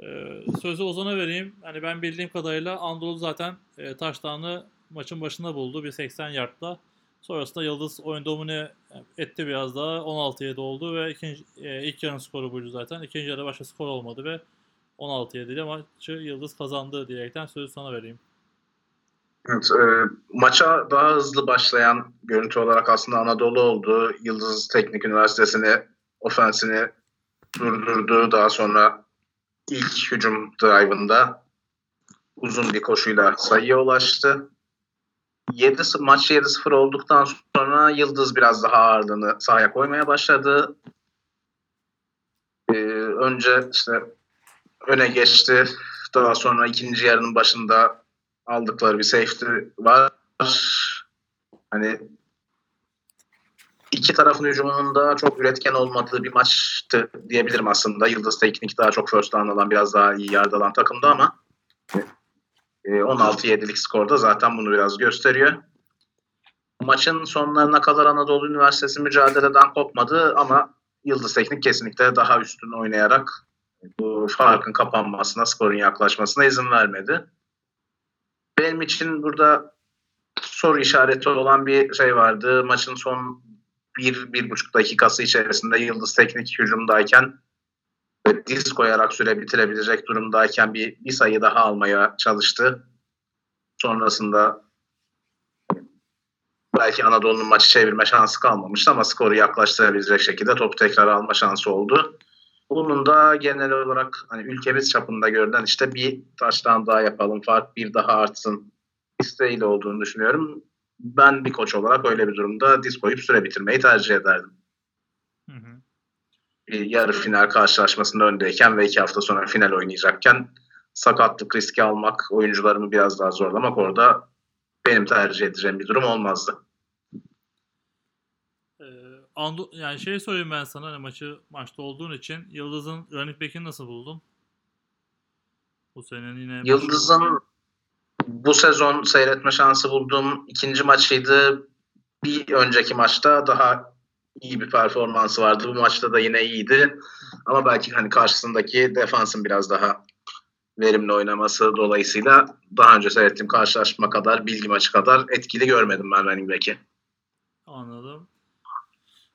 Ee, sözü Ozan'a vereyim. Yani ben bildiğim kadarıyla Anadolu zaten e, taştanı maçın başında buldu. Bir 80 yardla. Sonrasında Yıldız oyun domine etti biraz daha. 16-7 oldu ve ikinci, e, ilk yarının skoru buydu zaten. İkinci yarıda başka skor olmadı ve 16-7 ile maçı Yıldız kazandı diyerekten sözü sana vereyim. Evet, e, maça daha hızlı başlayan görüntü olarak aslında Anadolu oldu. Yıldız Teknik Üniversitesi'ni ofensini durdurdu. Daha sonra ilk hücum drive'ında uzun bir koşuyla sayıya ulaştı. 7 maç 7-0 olduktan sonra Yıldız biraz daha ağırlığını sahaya koymaya başladı. Ee, önce işte öne geçti. Daha sonra ikinci yarının başında aldıkları bir safety var. Hani iki tarafın hücumunun da çok üretken olmadığı bir maçtı diyebilirim aslında. Yıldız Teknik daha çok first down alan, biraz daha iyi yard alan takımdı ama 16-7'lik skorda zaten bunu biraz gösteriyor. Maçın sonlarına kadar Anadolu Üniversitesi mücadeleden kopmadı ama Yıldız Teknik kesinlikle daha üstün oynayarak bu farkın kapanmasına, skorun yaklaşmasına izin vermedi. Benim için burada soru işareti olan bir şey vardı. Maçın son bir, bir buçuk dakikası içerisinde Yıldız Teknik hücumdayken ve diz koyarak süre bitirebilecek durumdayken bir, bir sayı daha almaya çalıştı. Sonrasında belki Anadolu'nun maçı çevirme şansı kalmamıştı ama skoru yaklaştırabilecek şekilde topu tekrar alma şansı oldu. Bunun da genel olarak hani ülkemiz çapında görülen işte bir taştan daha yapalım, fark bir daha artsın isteğiyle olduğunu düşünüyorum. Ben bir koç olarak öyle bir durumda diz koyup süre bitirmeyi tercih ederdim. Hı hı. Bir yarı final karşılaşmasında öndeyken ve iki hafta sonra final oynayacakken sakatlık riski almak, oyuncularımı biraz daha zorlamak orada benim tercih edeceğim bir durum olmazdı. Ando- yani şey sorayım ben sana hani maçı maçta olduğun için Yıldız'ın running back'ini nasıl buldun? Bu senenin yine Yıldız'ın bu sezon seyretme şansı bulduğum ikinci maçıydı. Bir önceki maçta daha iyi bir performansı vardı. Bu maçta da yine iyiydi. Ama belki hani karşısındaki defansın biraz daha verimli oynaması dolayısıyla daha önce seyrettiğim karşılaşma kadar, bilgi maçı kadar etkili görmedim ben running back'i. Anladım.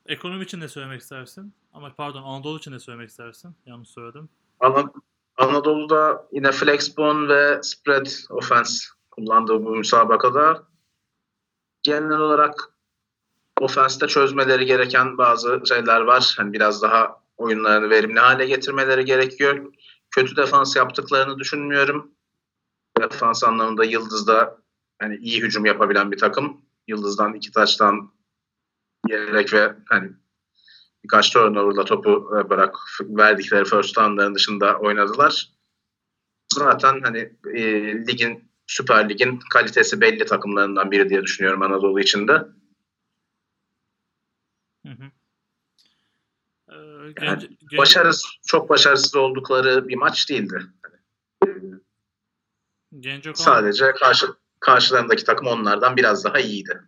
Ekonomi için ne söylemek istersin? Ama pardon Anadolu için ne söylemek istersin? Yanlış söyledim. Ana- Anadolu'da yine flexbone ve spread offense kullandığı bu müsabakada genel olarak ofenste çözmeleri gereken bazı şeyler var. Hani biraz daha oyunlarını verimli hale getirmeleri gerekiyor. Kötü defans yaptıklarını düşünmüyorum. Defans anlamında Yıldız'da hani iyi hücum yapabilen bir takım. Yıldız'dan iki taçtan yiyerek ve hani birkaç turnover'la topu e, bırak verdikleri first down'ların dışında oynadılar. Zaten hani e, ligin Süper Lig'in kalitesi belli takımlarından biri diye düşünüyorum Anadolu içinde. Hı hı. Ee, Yani genç, genç- Başarısız, çok başarısız oldukları bir maç değildi. Genç Sadece karşı, karşılarındaki takım onlardan biraz daha iyiydi.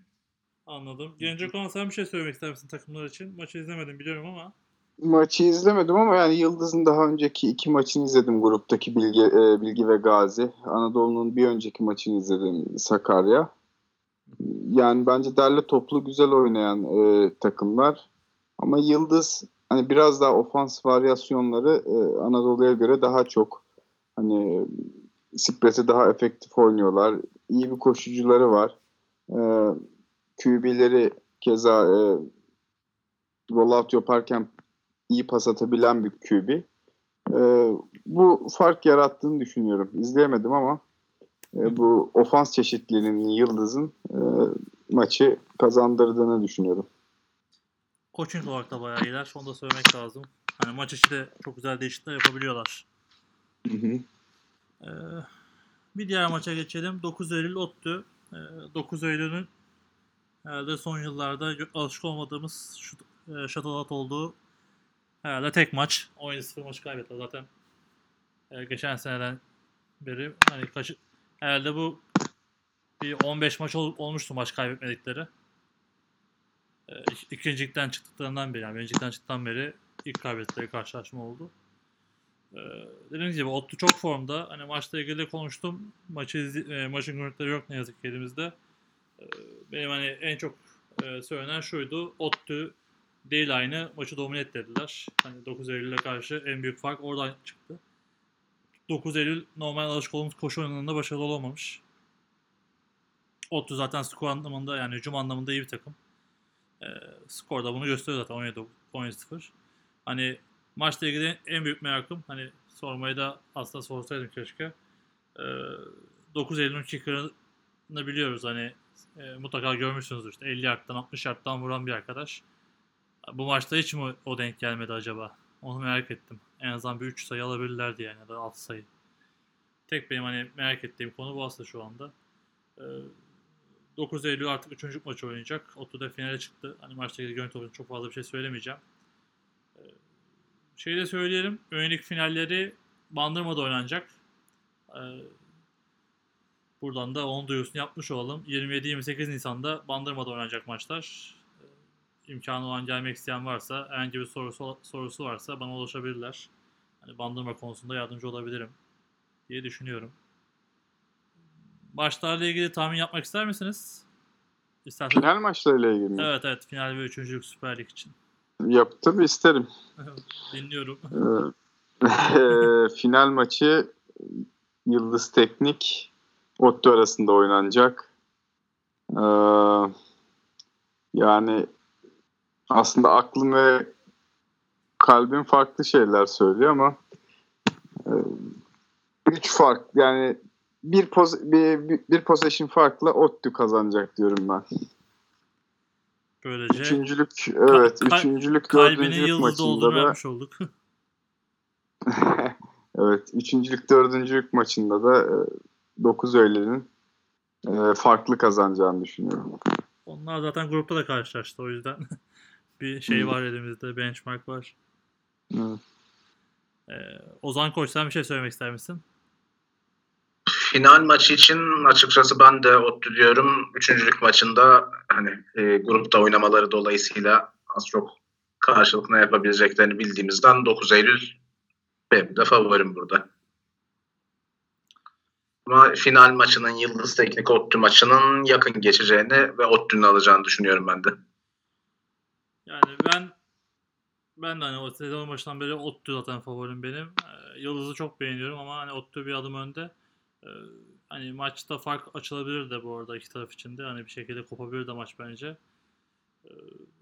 Anladım. Genç Okan sen bir şey söylemek ister misin takımlar için? Maçı izlemedim biliyorum ama. Maçı izlemedim ama yani Yıldız'ın daha önceki iki maçını izledim gruptaki Bilgi, e, Bilgi ve Gazi. Anadolu'nun bir önceki maçını izledim Sakarya. Yani bence derli toplu güzel oynayan e, takımlar. Ama Yıldız hani biraz daha ofans varyasyonları e, Anadolu'ya göre daha çok. Hani Spresi daha efektif oynuyorlar. İyi bir koşucuları var. E, QB'leri keza e, rollout yaparken iyi pas atabilen bir QB. Ee, bu fark yarattığını düşünüyorum. İzleyemedim ama e, bu ofans çeşitliliğinin Yıldız'ın e, maçı kazandırdığını düşünüyorum. Coaching olarak da bayağı iyiler. Onu da söylemek lazım. Hani maç içi de çok güzel değişiklikler yapabiliyorlar. Ee, bir diğer maça geçelim. 9 Eylül ODTÜ. Ee, 9 Eylül'ün herhalde son yıllarda alışık olmadığımız şut, e, olduğu herhalde tek maç. 17-0 maçı kaybettiler zaten. e, geçen seneden beri hani kaç, herhalde bu bir 15 maç ol- olmuştu maç kaybetmedikleri. E, çıktıklarından beri yani birincilikten çıktıktan beri ilk kaybettikleri karşılaşma oldu. Ee, dediğim gibi Ottu çok formda. Hani maçla ilgili konuştum. Maçı e, maçın görüntüleri yok ne yazık ki elimizde. Ee, benim hani en çok e, söylenen şuydu. Ottu değil aynı maçı domine ettirdiler. Hani 9 Eylül'e karşı en büyük fark oradan çıktı. 9 Eylül normal alışık olduğumuz koşu oyununda başarılı olamamış. Ottu zaten skor anlamında yani hücum anlamında iyi bir takım. Ee, skor da bunu gösteriyor zaten 17 17-0. Hani maçla ilgili en büyük merakım hani sormayı da aslında sorsaydım keşke. Ee, 9 Eylül'ün kicker'ını biliyoruz hani e, mutlaka görmüşsünüzdür işte 50 yardtan 60 yardtan vuran bir arkadaş. Bu maçta hiç mi o denk gelmedi acaba? Onu merak ettim. En azından bir 3 sayı alabilirlerdi yani ya da 6 sayı. Tek benim hani merak ettiğim konu bu aslında şu anda. Ee, 9 Eylül artık 3. maçı oynayacak. Otu'da finale çıktı. Hani maçta ilgili görüntü olarak çok fazla bir şey söylemeyeceğim. Ee, Şeyi de söyleyelim. Önlük finalleri Bandırma'da oynanacak. Ee, buradan da onun duyurusunu yapmış olalım. 27-28 Nisan'da Bandırma'da oynanacak maçlar. Ee, imkanı olan gelmek isteyen varsa, herhangi bir sorusu, sorusu varsa bana ulaşabilirler. Hani Bandırma konusunda yardımcı olabilirim diye düşünüyorum. Maçlarla ilgili tahmin yapmak ister misiniz? İsterseniz. Final maçlarıyla ilgili mi? Evet evet final ve üçüncülük Süper Lig için. Yap, tabii isterim. (laughs) Dinliyorum. Ee, (laughs) final maçı Yıldız Teknik Ottu arasında oynanacak. Ee, yani aslında aklım ve kalbim farklı şeyler söylüyor ama e, üç fark yani bir, poz, bir, bir, bir possession farkla Ottu kazanacak diyorum ben. Böylece Üçüncülük evet kal- üçüncülük dördüncülük maçında da olduk. (laughs) evet, üçüncülük, dördüncülük maçında da 9 öğlenin e, farklı kazanacağını düşünüyorum. Onlar zaten grupta da karşılaştı o yüzden. (laughs) bir şey var elimizde, benchmark var. Evet. Ee, Ozan Koç sen bir şey söylemek ister misin? Final maçı için açıkçası ben de ODTÜ diyorum. Üçüncülük maçında hani e, grupta oynamaları dolayısıyla az çok karşılık ne yapabileceklerini bildiğimizden 9 Eylül benim de favorim burada. Ama final maçının Yıldız Teknik ODTÜ maçının yakın geçeceğini ve ODTÜ'nün alacağını düşünüyorum ben de. Yani ben ben de hani o sezon başından beri Ottu zaten favorim benim. Ee, Yıldız'ı çok beğeniyorum ama hani Ottu bir adım önde. Ee, hani maçta fark açılabilir de bu arada iki taraf için de. Hani bir şekilde kopabilir de maç bence. Ee,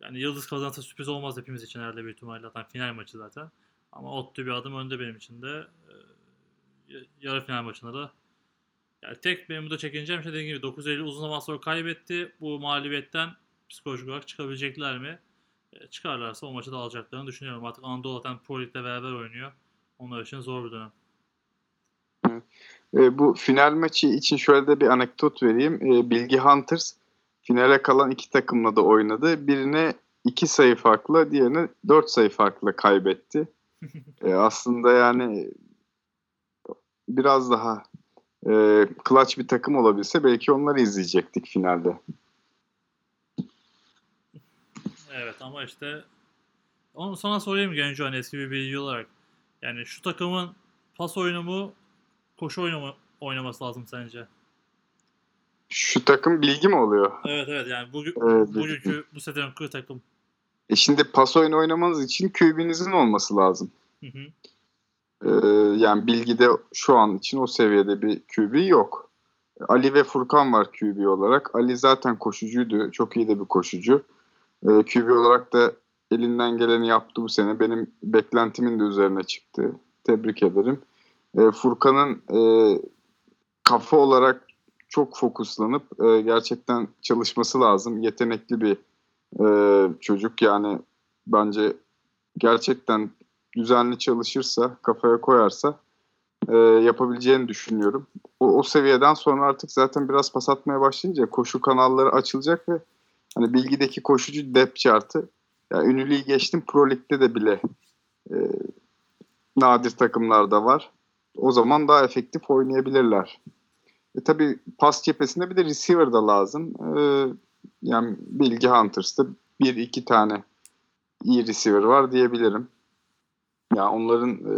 yani Yıldız kazansa sürpriz olmaz hepimiz için herhalde büyük ihtimalle. Zaten final maçı zaten. Ama Ottu bir adım önde benim için de. Ee, yarı final maçında da yani tek benim burada çekineceğim şey dediğim gibi 9 Eylül uzun zaman sonra kaybetti. Bu mağlubiyetten psikolojik olarak çıkabilecekler mi? E, çıkarlarsa o maçı da alacaklarını düşünüyorum. Artık Anadolu zaten Pro Lig'de beraber oynuyor. Onlar için zor bir dönem. E, bu final maçı için şöyle de bir anekdot vereyim. E, Bilgi Hunters finale kalan iki takımla da oynadı. Birine iki sayı farklı, diğerine dört sayı farklı kaybetti. (laughs) e, aslında yani biraz daha e, clutch bir takım olabilse belki onları izleyecektik finalde. Evet ama işte onu sana sorayım Genco hani eski bir bilgi olarak. Yani şu takımın pas oyunu mu koşu oyunu mu oynaması lazım sence? Şu takım bilgi mi oluyor? Evet evet yani bugün, Evet, bugünkü bu kır takım. E şimdi pas oyunu oynamanız için QB'nizin olması lazım. Hı hı. Ee, yani bilgide şu an için o seviyede bir QB yok. Ali ve Furkan var QB olarak. Ali zaten koşucuydu. Çok iyi de bir koşucu. Ee, QB olarak da elinden geleni yaptı bu sene. Benim beklentimin de üzerine çıktı. Tebrik ederim. Ee, Furkan'ın e, kafa olarak çok fokuslanıp e, gerçekten çalışması lazım. Yetenekli bir e, çocuk yani bence gerçekten düzenli çalışırsa, kafaya koyarsa e, yapabileceğini düşünüyorum. O, o seviyeden sonra artık zaten biraz pas atmaya başlayınca koşu kanalları açılacak ve hani bilgideki koşucu depth chartı yani ünlülüğü geçtim Pro Lig'de de bile e, nadir takımlarda var. O zaman daha efektif oynayabilirler. E tabi pas cephesinde bir de receiver da lazım. E, yani Bilgi Hunters'ta bir iki tane iyi receiver var diyebilirim. Ya onların e,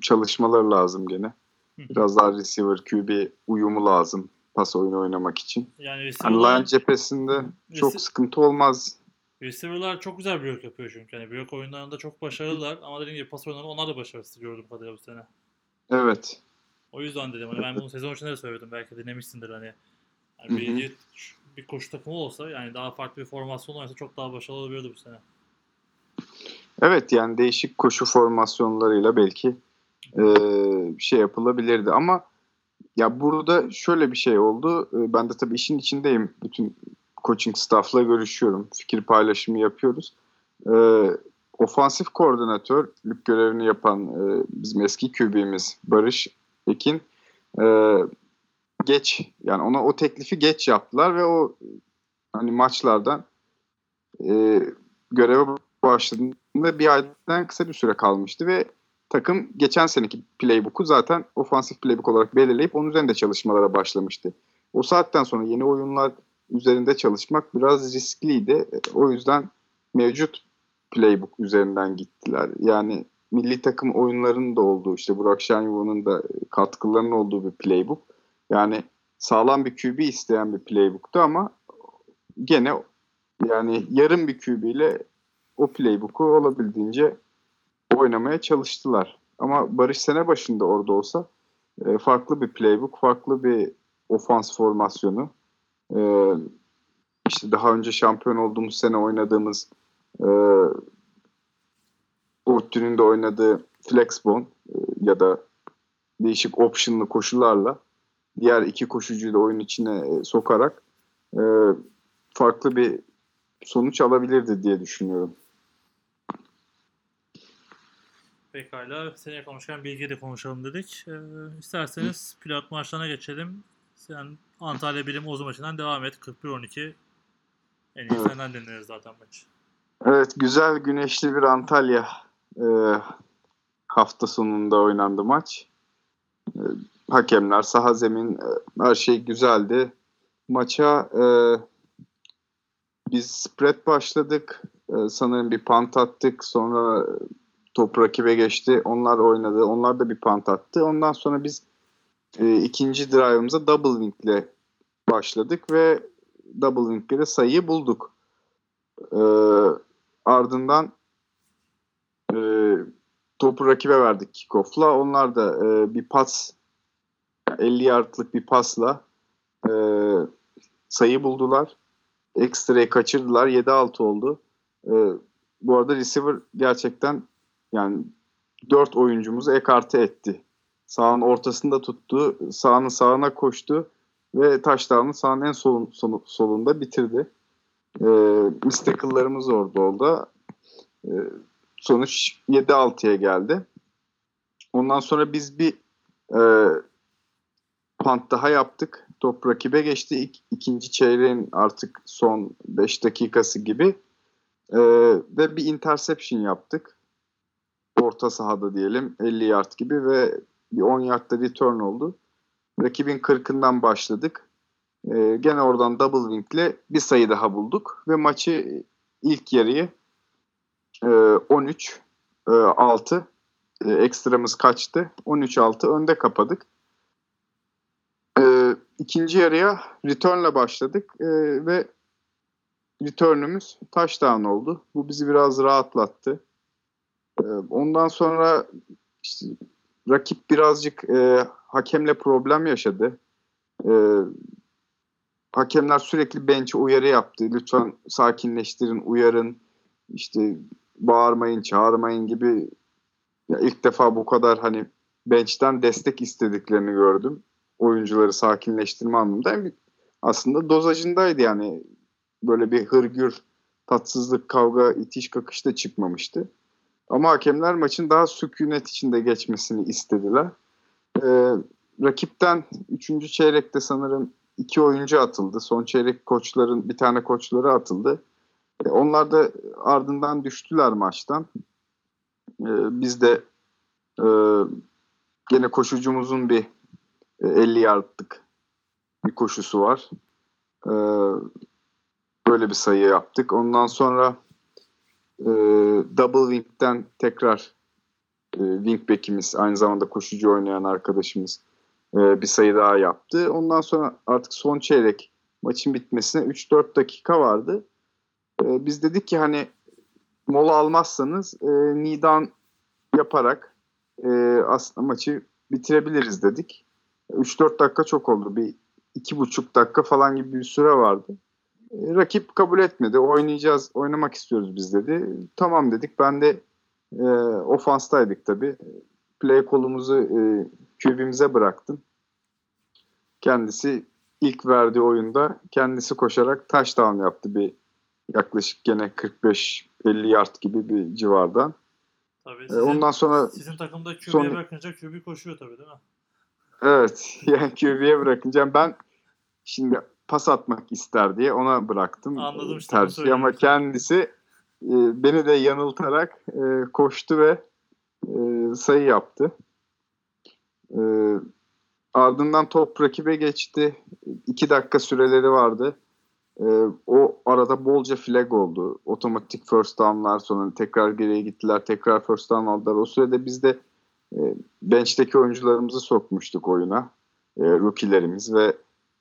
çalışmaları lazım gene. Biraz daha receiver QB uyumu lazım pas oyunu oynamak için. Yani Yani line cephesinde çok Rece- sıkıntı olmaz. receiver'lar çok güzel blok yapıyor çünkü. Yani blok oyunlarında çok başarılılar ama dediğim gibi pas oyunlarında onlar da başarısız gördüm kadarıyla bu sene. Evet. O yüzden dedim hani ben bunu sezon içinde de söyledim belki dinlemişsindir hani. Yani bir, bir koşu takımı olsa yani daha farklı bir formasyon olsa çok daha başarılı olabilirdi bu sene. Evet yani değişik koşu formasyonlarıyla belki e, şey yapılabilirdi ama ya burada şöyle bir şey oldu. E, ben de tabii işin içindeyim. Bütün coaching staff'la görüşüyorum. Fikir paylaşımı yapıyoruz. E, ofansif koordinatörlük görevini yapan e, bizim eski QB'miz Barış Ekin e, geç yani ona o teklifi geç yaptılar ve o hani maçlardan e, göreve başladığında bir aydan kısa bir süre kalmıştı ve takım geçen seneki playbook'u zaten ofansif playbook olarak belirleyip onun üzerinde çalışmalara başlamıştı. O saatten sonra yeni oyunlar üzerinde çalışmak biraz riskliydi. O yüzden mevcut playbook üzerinden gittiler. Yani milli takım oyunlarının da olduğu işte Burak Şenyuva'nın da katkılarının olduğu bir playbook. Yani sağlam bir QB isteyen bir playbook'tu ama gene yani yarım bir QB ile o playbook'u olabildiğince oynamaya çalıştılar. Ama Barış sene başında orada olsa e, farklı bir playbook, farklı bir ofans formasyonu. E, işte daha önce şampiyon olduğumuz sene oynadığımız e, de oynadığı flexbone e, ya da değişik optionlı koşularla diğer iki koşucuyu da oyun içine e, sokarak farklı bir sonuç alabilirdi diye düşünüyorum. Pekala seneye konuşurken bilgi de konuşalım dedik. Ee, isterseniz pilot maçlarına geçelim. Sen Antalya Bilim Ozu maçından devam et. 41-12. En iyi Evet. senden dinleriz zaten maçı. Evet güzel güneşli bir Antalya e, hafta sonunda oynandı maç. E, hakemler, saha zemin e, her şey güzeldi. Maça e, biz spread başladık. E, sanırım bir punt attık. Sonra top rakibe geçti. Onlar oynadı. Onlar da bir punt attı. Ondan sonra biz e, ikinci drive'ımıza double wing'le başladık ve double wing'le sayıyı bulduk. E, ardından e, topu rakibe verdik kickoff'la. Onlar da e, bir pas 50 yardlık bir pasla e, sayı buldular. Ekstrayı kaçırdılar. 7-6 oldu. E, bu arada receiver gerçekten yani 4 oyuncumuzu ekarte etti. Sağın ortasında tuttu. Sağının sağına koştu ve taşlarını sahanın en solun, sonu, solunda bitirdi. E, Mystical'larımız orada oldu. E, sonuç 7-6'ya geldi. Ondan sonra biz bir e, punt daha yaptık. Top rakibe geçti. İk, ikinci çeyreğin artık son 5 dakikası gibi. E, ve bir interception yaptık. Orta sahada diyelim 50 yard gibi ve bir 10 yardda return oldu. Rakibin 40'ından başladık. E, gene oradan double wing'le bir sayı daha bulduk ve maçı ilk yarıyı e, 13 e, 6 e, ekstramız kaçtı. 13-6 önde kapadık. E, ikinci yarıya return'la başladık e, ve return'ümüz touchdown oldu. Bu bizi biraz rahatlattı. E, ondan sonra işte, rakip birazcık e, hakemle problem yaşadı. E, hakemler sürekli bench'e uyarı yaptı. Lütfen sakinleştirin, uyarın. İşte bağırmayın, çağırmayın gibi ya ilk defa bu kadar hani bench'ten destek istediklerini gördüm. Oyuncuları sakinleştirme anlamında. Aslında dozajındaydı yani. Böyle bir hırgür, tatsızlık, kavga, itiş kakış da çıkmamıştı. Ama hakemler maçın daha sükunet içinde geçmesini istediler. Ee, rakipten 3. çeyrekte sanırım iki oyuncu atıldı. Son çeyrek koçların bir tane koçları atıldı. Ee, onlar da ardından düştüler maçtan. Ee, biz de e, gene koşucumuzun bir e, 50 yardlık bir koşusu var. E, böyle bir sayı yaptık. Ondan sonra e, double wing'den tekrar e, wingback'imiz aynı zamanda koşucu oynayan arkadaşımız e, bir sayı daha yaptı. Ondan sonra artık son çeyrek maçın bitmesine 3-4 dakika vardı. E, biz dedik ki hani mola almazsanız e, Nidan yaparak e, aslında maçı bitirebiliriz dedik. 3-4 dakika çok oldu. Bir 2,5 dakika falan gibi bir süre vardı. E, rakip kabul etmedi. Oynayacağız, oynamak istiyoruz biz dedi. Tamam dedik. Ben de e, ofanstaydık tabii. Play kolumuzu e, QB'mize bıraktım. Kendisi ilk verdiği oyunda kendisi koşarak touchdown yaptı bir yaklaşık gene 45-50 yard gibi bir civardan. Tabii E, sizin, ondan sonra sizin takımda QB'ye sonra- bırakınca QB koşuyor tabii değil mi? evet (laughs) yani QB'ye bırakınca ben şimdi pas atmak ister diye ona bıraktım Anladım işte, tercihi ama kendisi e, beni de yanıltarak e, koştu ve e, sayı yaptı. E, ardından top rakibe geçti. İki dakika süreleri vardı. E, o arada bolca flag oldu. Otomatik first down'lar sonra tekrar geriye gittiler. Tekrar first down aldılar. O sürede biz de e, bench'teki oyuncularımızı sokmuştuk oyuna. E, rookie'lerimiz ve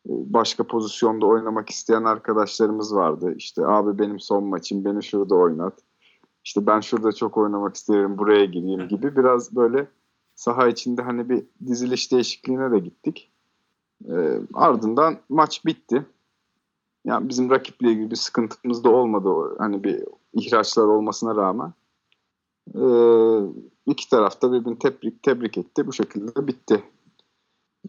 başka pozisyonda oynamak isteyen arkadaşlarımız vardı. İşte abi benim son maçım beni şurada oynat. İşte ben şurada çok oynamak isterim buraya gireyim gibi biraz böyle saha içinde hani bir diziliş değişikliğine de gittik. E, ardından maç bitti. Yani bizim rakiple ilgili bir sıkıntımız da olmadı. Hani bir ihraçlar olmasına rağmen. E, iki taraf da birbirini tebrik, tebrik etti. Bu şekilde de bitti.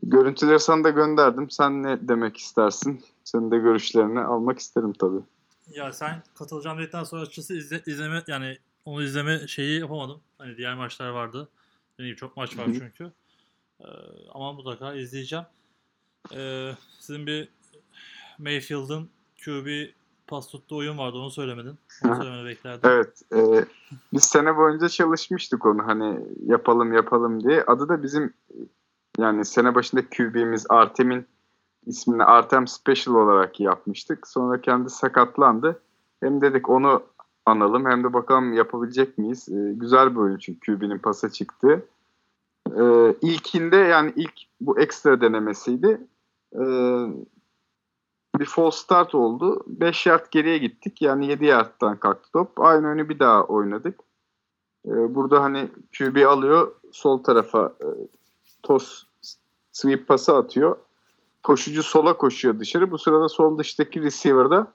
Görüntüleri sana da gönderdim. Sen ne demek istersin? Senin de görüşlerini almak isterim tabii. Ya sen katılacağım dedikten sonra açıkçası izle, izleme yani onu izleme şeyi yapamadım. Hani diğer maçlar vardı. Dediğim çok maç var çünkü. Ee, ama mutlaka izleyeceğim. Ee, sizin bir Mayfield'ın QB pas tuttuğu oyun vardı onu söylemedin. Onu söylemeni beklerdim. Evet. e, biz sene boyunca çalışmıştık onu hani yapalım yapalım diye. Adı da bizim yani sene başında QB'miz Artem'in ismini Artem Special olarak yapmıştık. Sonra kendi sakatlandı. Hem dedik onu analım hem de bakalım yapabilecek miyiz? E, güzel bir oyun çünkü QB'nin pasa çıktı. E, ilkinde yani ilk bu ekstra denemesiydi. E, bir false start oldu. 5 yard geriye gittik. Yani 7 yardtan kalktı top. Aynı oyunu bir daha oynadık. Ee, burada hani QB alıyor sol tarafa toss sweep pası atıyor. Koşucu sola koşuyor dışarı. Bu sırada sol dıştaki receiver da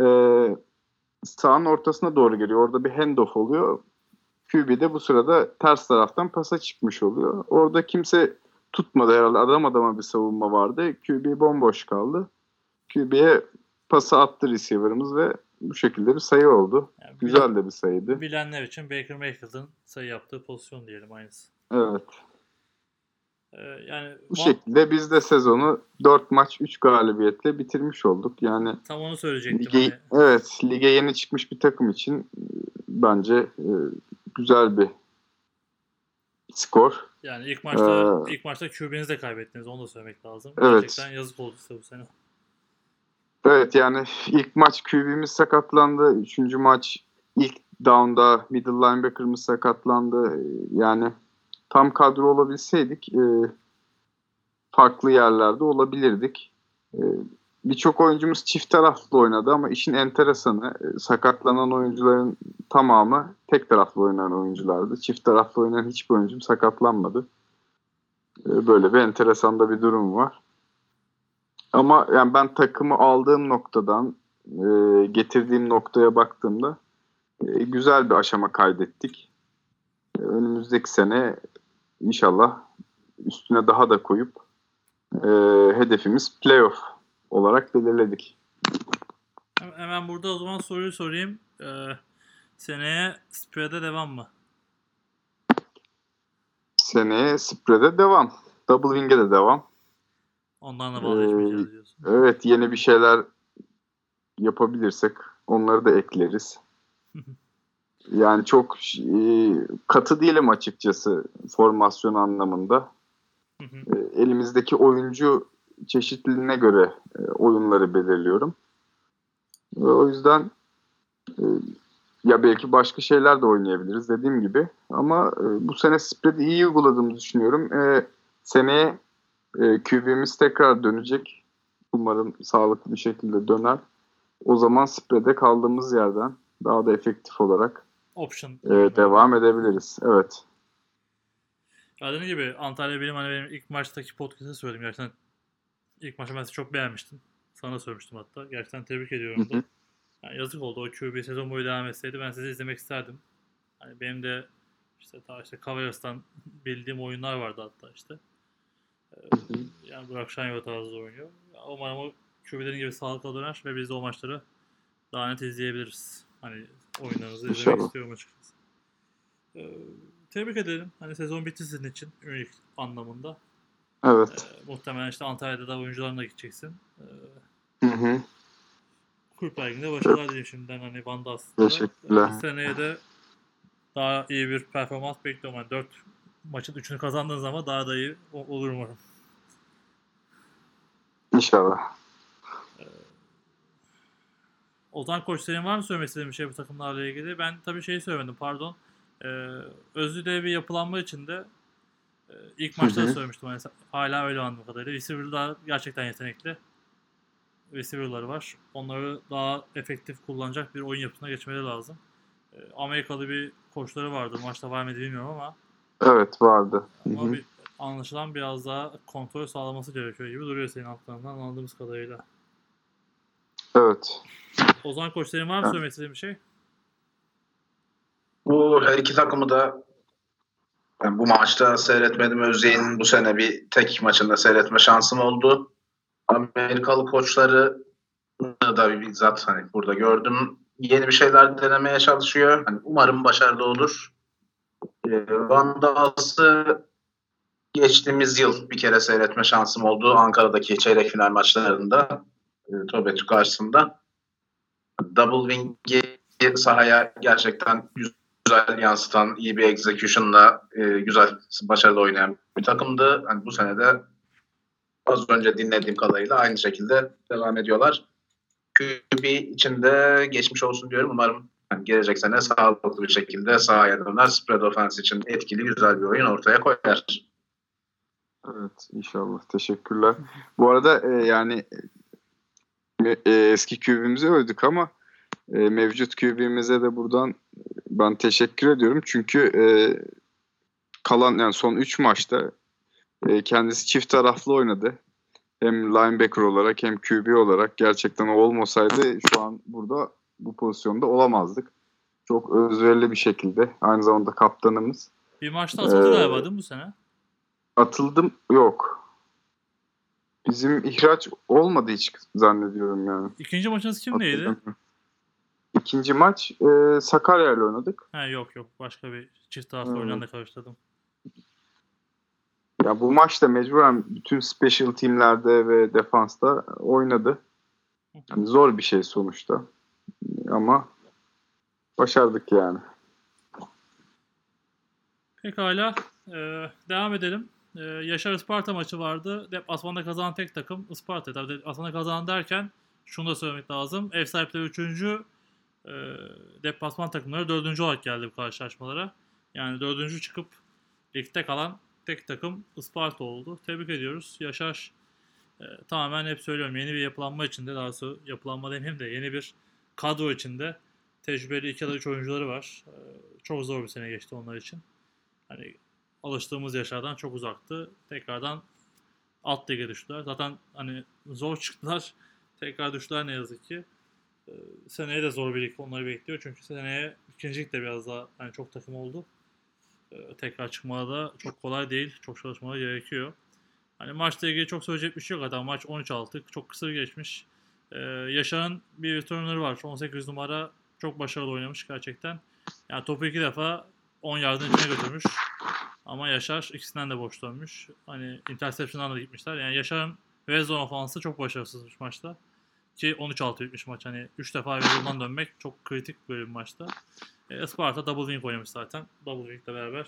e, sahanın ortasına doğru geliyor. Orada bir handoff oluyor. QB de bu sırada ters taraftan pasa çıkmış oluyor. Orada kimse tutmadı herhalde. Adam adama bir savunma vardı. QB bomboş kaldı. QB'ye pası attı receiver'ımız ve bu şekilde bir sayı oldu. Yani Güzel de bir sayıydı. Bilenler için Baker Mayfield'ın sayı yaptığı pozisyon diyelim aynısı. Evet. Ee, yani Bu şekilde biz de sezonu 4 maç 3 galibiyetle bitirmiş olduk. Yani tam onu söyleyecektim. lige, Hani evet lige yeni çıkmış bir takım için e, bence e, güzel bir skor. yani ilk maçta Ee, ilk maçta QB'nizi de kaybettiniz. Onu da söylemek lazım. Evet. Gerçekten yazık oldu size bu sene. Evet yani ilk maç QB'miz sakatlandı. Üçüncü maç ilk down'da middle linebacker'ımız sakatlandı. Yani tam kadro olabilseydik e, farklı yerlerde olabilirdik. E, Birçok oyuncumuz çift taraflı oynadı ama işin enteresanı e, sakatlanan oyuncuların tamamı tek taraflı oynayan oyunculardı. Çift taraflı oynayan hiçbir oyuncum sakatlanmadı. E, Böyle bir enteresan da bir durum var. Ama yani ben takımı aldığım noktadan e, getirdiğim noktaya baktığımda güzel bir aşama kaydettik. Önümüzdeki sene inşallah üstüne daha da koyup e, hedefimiz playoff olarak belirledik. Hem- Hemen burada o zaman soruyu sorayım. Ee, seneye spread'e devam mı? Seneye spread'e devam. Double wing'e de devam. Ondan da vazgeçmeyeceğiz Ee, diyorsun. Evet yeni bir şeyler yapabilirsek onları da ekleriz. (laughs) Yani çok e, katı değilim açıkçası formasyon anlamında. Hı hı. E, elimizdeki oyuncu çeşitliliğine göre e, oyunları belirliyorum. Ve o yüzden e, ya belki başka şeyler de oynayabiliriz dediğim gibi. Ama e, bu sene spread'i iyi uyguladığımı düşünüyorum. E, seneye e, QB'miz tekrar dönecek. Umarım sağlıklı bir şekilde döner. O zaman spread'e kaldığımız yerden daha da efektif olarak Option. e, devam edebiliriz. Evet. Ya dediğim gibi Antalya benim hani benim ilk maçtaki podcast'ı söyledim. Gerçekten ilk maçı ben çok beğenmiştim. Sana söylemiştim hatta. Gerçekten tebrik ediyorum. Da. Yani yazık oldu o QB sezon boyu devam etseydi ben sizi izlemek isterdim. Hani benim de işte ta işte Cavaliers'tan (laughs) bildiğim oyunlar vardı hatta işte. Ee, yani Burak Şanyova tarzı oynuyor. Umarım o QB'lerin gibi sağlıklı döner ve biz de o maçları daha net izleyebiliriz. Hani oyunlarınızı izlemek İnşallah. istiyorum açıkçası. Ee, tebrik ederim. Hani sezon bitti sizin için üyelik anlamında. Evet. Ee, muhtemelen işte Antalya'da da oyuncularına gideceksin. Ee, Hı hı. Ligi'nde başarılar dileyim şimdiden hani Van Dasten'da. Teşekkürler. Ee, seneye de daha iyi bir performans bekliyorum. Yani 4 maçın 3'ünü kazandığın zaman daha da iyi olur umarım. İnşallah. Ozan Koç senin var mı söylemek istediğin bir şey bu takımlarla ilgili? Ben tabii şeyi söylemedim pardon. Ee, Özlü'de bir yapılanma içinde e, ilk maçta da söylemiştim. Yani hala öyle anladığım kadarıyla. Receiver'lar gerçekten yetenekli. Receiver'ları var. Onları daha efektif kullanacak bir oyun yapısına geçmeleri lazım. Ee, Amerikalı bir koçları vardı. Maçta var mıydı bilmiyorum ama Evet vardı. Ama bir, anlaşılan biraz daha kontrol sağlaması gerekiyor gibi duruyor senin altlarından anladığımız kadarıyla. Evet. Ozan Koç senin var mı Evet. söylemek istediğin bir şey? Bu her iki takımı da ben bu maçta seyretmedim. Özyeğin'in bu sene bir tek maçında seyretme şansım oldu. Amerikalı koçları da bizzat hani burada gördüm. Yeni bir şeyler denemeye çalışıyor. Hani umarım başarılı olur. Ee, Van Dals'ı geçtiğimiz yıl bir kere seyretme şansım oldu. Ankara'daki çeyrek final maçlarında. E, Tobetü karşısında. Double Wing'i sahaya gerçekten güzel yansıtan, iyi bir execution'la e, güzel, başarılı oynayan bir takımdı. Hani bu sene de az önce dinlediğim kadarıyla aynı şekilde devam ediyorlar. QB için de geçmiş olsun diyorum. Umarım hani gelecek sene sağlıklı bir şekilde sahaya döner. Spread offense için etkili, güzel bir oyun ortaya koyar. Evet inşallah. Teşekkürler. Bu arada e, yani eski QB'mizi övdük ama e, mevcut QB'mize de buradan e, ben teşekkür ediyorum. Çünkü e, kalan yani son 3 maçta E, kendisi çift taraflı oynadı. Hem linebacker olarak hem QB olarak gerçekten o olmasaydı şu an burada bu pozisyonda olamazdık. Çok özverili bir şekilde. Aynı zamanda kaptanımız. Bir maçta atıldı Ee, galiba değil mi bu sene? Atıldım yok. Bizim ihraç olmadı hiç zannediyorum yani. İkinci maçınız kimleydi? İkinci maç e, Sakarya ile oynadık. Ha yok yok başka bir çift taraflı Hmm. oynayan da karıştırdım. Ya bu maçta mecburen bütün special teamlerde ve defansta oynadı. Yani zor bir şey sonuçta. Ama başardık yani. Pekala. Ee, devam edelim. Ee, Yaşar Isparta maçı vardı. Deplasmanda kazanan tek takım Isparta. Tabii deplasmanda kazanan derken şunu da söylemek lazım. Ev sahipleri 3. E, deplasman takımları 4. olarak geldi bu karşılaşmalara. Yani 4. çıkıp ligde kalan tek takım Isparta oldu. Tebrik ediyoruz. Yaşar e, tamamen hep söylüyorum yeni bir yapılanma içinde daha sonra yapılanma demeyeyim de yeni bir kadro içinde tecrübeli iki ya da üç oyuncuları var. E, çok zor bir sene geçti onlar için. Hani alıştığımız yaşlardan çok uzaktı. Tekrardan alt lige düştüler. Zaten hani zor çıktılar. (laughs) Tekrar düştüler ne yazık ki. Ee, seneye de zor bir lig onları bekliyor. Çünkü seneye ikincilik de biraz daha hani çok takım oldu. Ee, tekrar çıkmada da çok kolay değil. Çok çalışmaları gerekiyor. Hani maçla ilgili çok söyleyecek bir şey yok. Zaten maç 13-6. Çok kısır geçmiş. Ee, Yaşar'ın bir returner var. 18 numara. Çok başarılı oynamış gerçekten. Yani topu iki defa 10 yardın içine götürmüş. Ama Yaşar ikisinden de boş dönmüş. Hani interception'dan da gitmişler. Yani Yaşar'ın red zone ofansı çok başarısızmış maçta. Ki 13-6 bitmiş maç. Hani 3 defa red zone'dan dönmek çok kritik böyle bir maçta. E, Isparta double wing oynamış zaten. Double wing'le beraber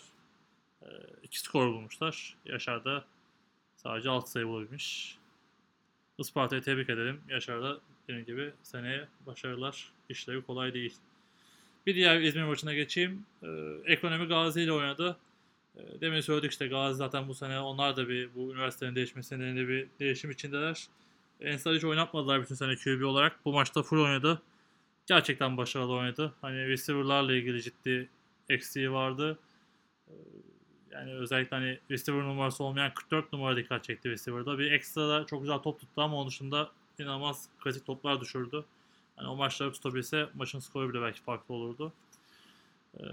e, iki skor bulmuşlar. Yaşar da sadece 6 sayı bulabilmiş. Isparta'yı tebrik edelim. Yaşar da dediğim gibi seneye başarılar. İşleri kolay değil. Bir diğer İzmir maçına geçeyim. Ee, Ekonomi Gazi ile oynadı. Ee, demin söyledik işte Gazi zaten bu sene onlar da bir bu üniversitenin değişmesi nedeniyle bir değişim içindeler. Ensar hiç oynatmadılar bütün sene QB olarak. Bu maçta full oynadı. Gerçekten başarılı oynadı. Hani receiver'larla ilgili ciddi eksiği vardı. Ee, yani özellikle hani receiver numarası olmayan 44 numara dikkat çekti receiver'da. Bir ekstra da çok güzel top tuttu ama onun dışında inanılmaz kritik toplar düşürdü. Hani o maçları tutabilse maçın skoru bile belki farklı olurdu. Ee,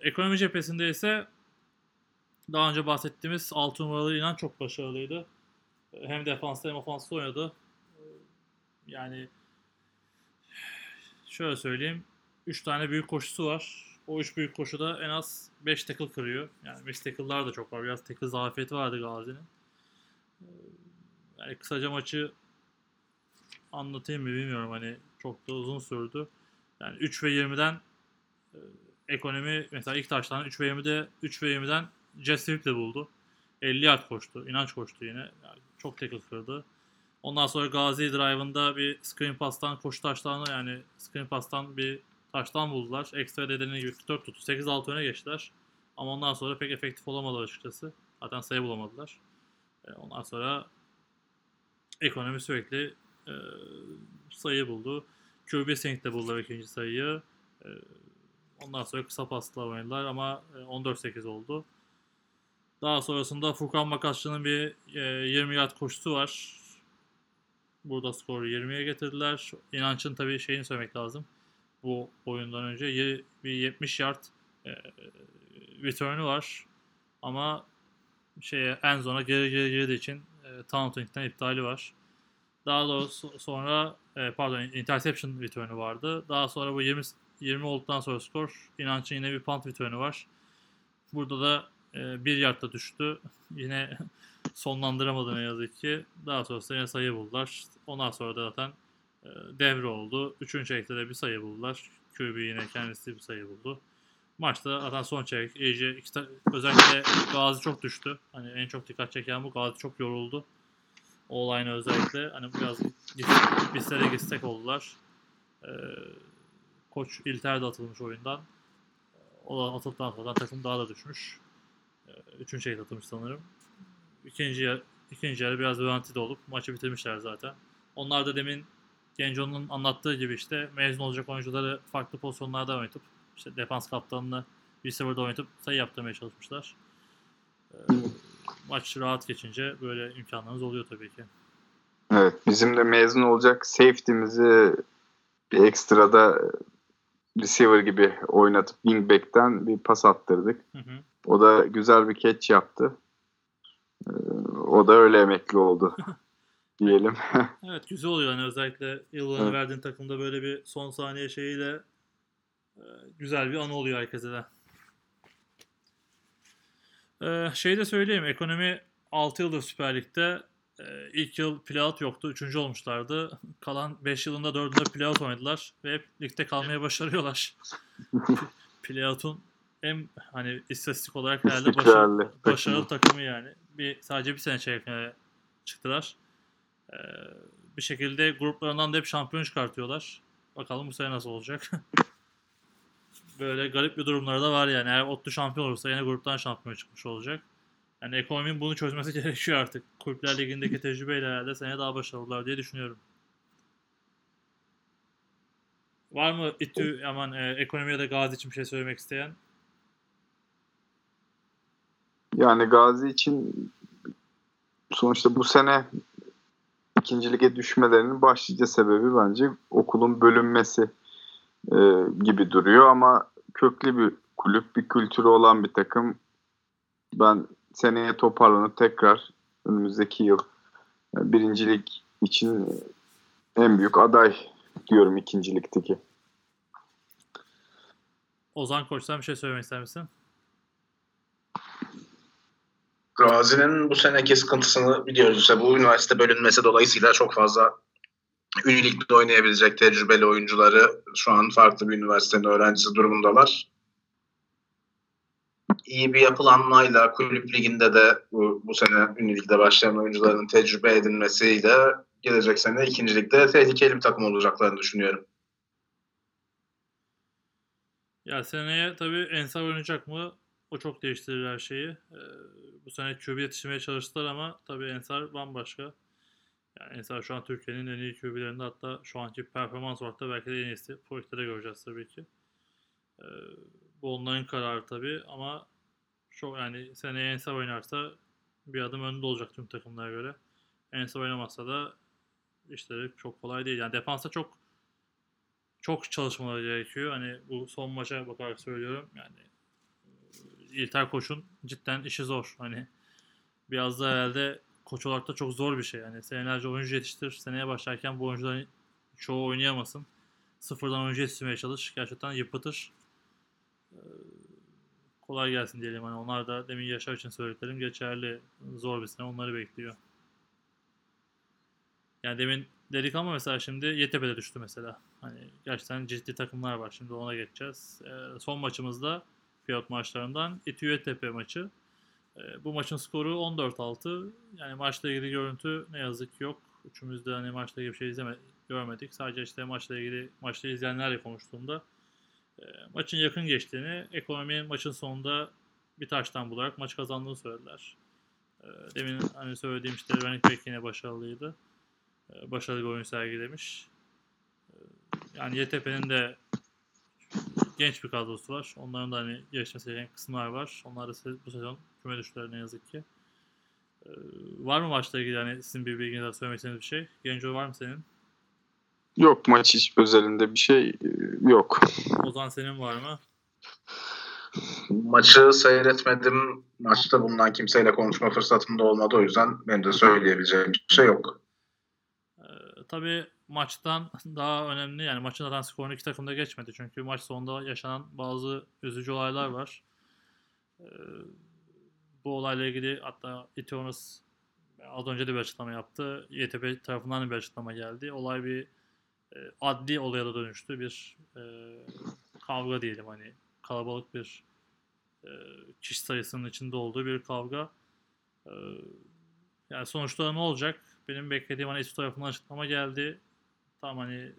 ekonomi cephesinde ise daha önce bahsettiğimiz 6 numaralı inan çok başarılıydı. Hem defansta hem ofansta oynadı. Yani şöyle söyleyeyim. 3 tane büyük koşusu var. O 3 büyük koşuda en az 5 tackle kırıyor. Yani miss tackle'lar da çok var. Biraz tackle zafiyeti vardı Gazi'nin. Yani kısaca maçı anlatayım mı bilmiyorum hani çok da uzun sürdü. Yani 3 ve 20'den e, ekonomi mesela ilk taştan 3 ve 20'de 3 ve 20'den Jess Swift'le buldu. 50 yard koştu. inanç koştu yine. Yani çok tackle kırdı. Ondan sonra Gazi Drive'ında bir screen pass'tan koşu taştanı yani screen pass'tan bir taştan buldular. Ekstra dediğine gibi 44 tuttu. 8-6 öne geçtiler. Ama ondan sonra pek efektif olamadı açıkçası. Zaten sayı bulamadılar. E, ondan sonra ekonomi sürekli e, sayı buldu. QB Sync de buldular ikinci sayıyı. E, ondan sonra kısa pasla oynadılar ama e, 14-8 oldu. Daha sonrasında Furkan Makasçı'nın bir e, 20 yard koşusu var. Burada skoru 20'ye getirdiler. İnanç'ın tabii şeyini söylemek lazım. Bu oyundan önce bir 70 yard e, return'ü var. Ama şeye en zona geri geri girdiği için e, taunting'den iptali var. Daha doğrusu sonra e, pardon interception return'ü vardı. Daha sonra bu 20 20 olduktan sonra skor İnanç'ın yine bir punt return'ü var. Burada da e, bir yardta düştü. Yine (laughs) sonlandıramadı ne yazık ki. Daha sonrasında yine sayı buldular. Ondan sonra da zaten e, devre oldu. Üçüncü çeyrekte de bir sayı buldular. QB yine kendisi bir sayı buldu. Maçta zaten son çeyrek iyice özellikle Gazi çok düştü. Hani en çok dikkat çeken bu. Gazi çok yoruldu. O olayını özellikle. Hani biraz git- bizlere gitsek oldular. Ee, Koç İlter de atılmış oyundan. O da atıldıktan sonra takım daha da düşmüş. Ee, üçüncü çeyrek atılmış sanırım. İkinci, yer, ikinci yarı biraz rölanti de olup maçı bitirmişler zaten. Onlar da demin Genco'nun anlattığı gibi işte mezun olacak oyuncuları farklı pozisyonlarda oynatıp işte defans kaptanını receiver'da oynatıp sayı yaptırmaya çalışmışlar. Ee, maç rahat geçince böyle imkanlarınız oluyor tabii ki. Evet bizim de mezun olacak safety'mizi bir ekstrada receiver gibi oynatıp wingback'ten bir pas attırdık. Hı hı. O da güzel bir catch yaptı. Ee, O da öyle emekli oldu (laughs) diyelim. (laughs) Evet güzel oluyor hani özellikle yıllarını Evet. verdiğin takımda böyle bir son saniye şeyiyle e, güzel bir anı oluyor herkese de. Ee, şey de söyleyeyim ekonomi 6 yıldır Süper Lig'de e, ilk yıl playout yoktu. Üçüncü olmuşlardı. (laughs) Kalan 5 yılında 4'ünde playout oynadılar ve hep ligde kalmaya başarıyorlar. Playout'un en hani istatistik olarak herhalde başarılı, başarılı takımı yani. Bir sadece bir sene çeyrek finale çıktılar. Ee, bir şekilde gruplarından da hep şampiyon çıkartıyorlar. Bakalım bu sene nasıl olacak. (laughs) Böyle garip bir durumları da var yani. Eğer Ottu şampiyon olursa yine gruptan şampiyon çıkmış olacak. Yani ekonominin bunu çözmesi (laughs) gerekiyor artık. Kulüpler Ligi'ndeki tecrübeyle herhalde seneye daha başarılılar diye düşünüyorum. Var mı İTÜ aman e, ekonomi ya da Gazi için bir şey söylemek isteyen? Yani Gazi için sonuçta bu sene ikinci lige düşmelerinin başlıca sebebi bence okulun bölünmesi e, gibi duruyor ama köklü bir kulüp, bir kültürü olan bir takım. Ben seneye toparlanıp tekrar önümüzdeki yıl e, birincilik için en büyük aday diyorum ikincilikteki. Ozan Koç'tan bir şey söylemek ister misin? Gazi'nin bu seneki sıkıntısını biliyoruz. İşte bu üniversite bölünmesi dolayısıyla çok fazla Ünlü Lig'de oynayabilecek tecrübeli oyuncuları şu an farklı bir üniversitenin öğrencisi durumundalar. İyi bir yapılanmayla kulüp liginde de bu, bu sene Ünlü Lig'de başlayan oyuncuların tecrübe edinmesiyle gelecek sene ikincilikte tehlikeli bir takım olacaklarını düşünüyorum. Ya seneye tabii Ensar oynayacak mı? O çok değiştirir her şeyi. Ee, bu sene QB yetiştirmeye çalıştılar ama tabii Ensar bambaşka. Yani Ensar şu an Türkiye'nin en iyi QB'lerinde hatta şu anki performans olarak da belki de en iyisi. Projekte de göreceğiz tabii ki. Ee, bu onların kararı tabii ama çok yani seneye Ensar oynarsa bir adım önde olacak tüm takımlara göre. Ensar oynamazsa da işleri çok kolay değil. Yani defansta çok çok çalışmaları gerekiyor. Hani bu son maça bakarak söylüyorum. Yani İlter Koç'un cidden işi zor. Hani biraz da herhalde koç olarak da çok zor bir şey. Yani senelerce oyuncu yetiştir. Seneye başlarken bu oyuncuların çoğu oynayamasın. Sıfırdan oyuncu yetiştirmeye çalış. Gerçekten yıpratır. Ee, kolay gelsin diyelim. Hani onlar da demin Yaşar için söylediklerim geçerli. Zor bir sene onları bekliyor. Yani demin dedik ama mesela şimdi Yeditepe'de düştü mesela. Hani gerçekten ciddi takımlar var. Şimdi ona geçeceğiz. Ee, son maçımızda Fiyat maçlarından İTÜ Yeditepe maçı. Ee, bu maçın skoru 14-6. Yani maçla ilgili görüntü ne yazık ki yok. Üçümüz de hani maçla ilgili bir şey izleme, görmedik. Sadece işte maçla ilgili maçta izleyenlerle konuştuğumda e, maçın yakın geçtiğini, ekonominin maçın sonunda bir taştan bularak maç kazandığını söylediler. E, demin hani söylediğim işte running back yine başarılıydı. E, başarılı bir oyun sergilemiş. E, yani YTP'nin de genç bir kadrosu var. Onların da hani gelişmesi gereken kısımlar var. Onlar da bu sezon küme düştüler ne yazık ki. Ee, var mı maçla ilgili hani sizin bir bilginiz söylemek istediğiniz bir şey? Genco var mı senin? Yok maç hiç özelinde bir şey e, yok. Ozan senin var mı? Maçı seyretmedim. Maçta bulunan kimseyle konuşma fırsatım da olmadı. O yüzden benim de söyleyebileceğim bir şey yok. Ee, tabii maçtan (laughs) daha önemli yani maçın zaten skorunu iki takım da geçmedi. Çünkü maç sonunda yaşanan bazı üzücü olaylar var. Ee, bu olayla ilgili hatta Itiorus az önce de bir açıklama yaptı. YTP tarafından da bir açıklama geldi. Olay bir e, adli olaya da dönüştü. Bir e, kavga diyelim hani kalabalık bir e, kişi sayısının içinde olduğu bir kavga. E, yani sonuçta ne olacak? Benim beklediğim hani İSU tarafından açıklama geldi. Tam hani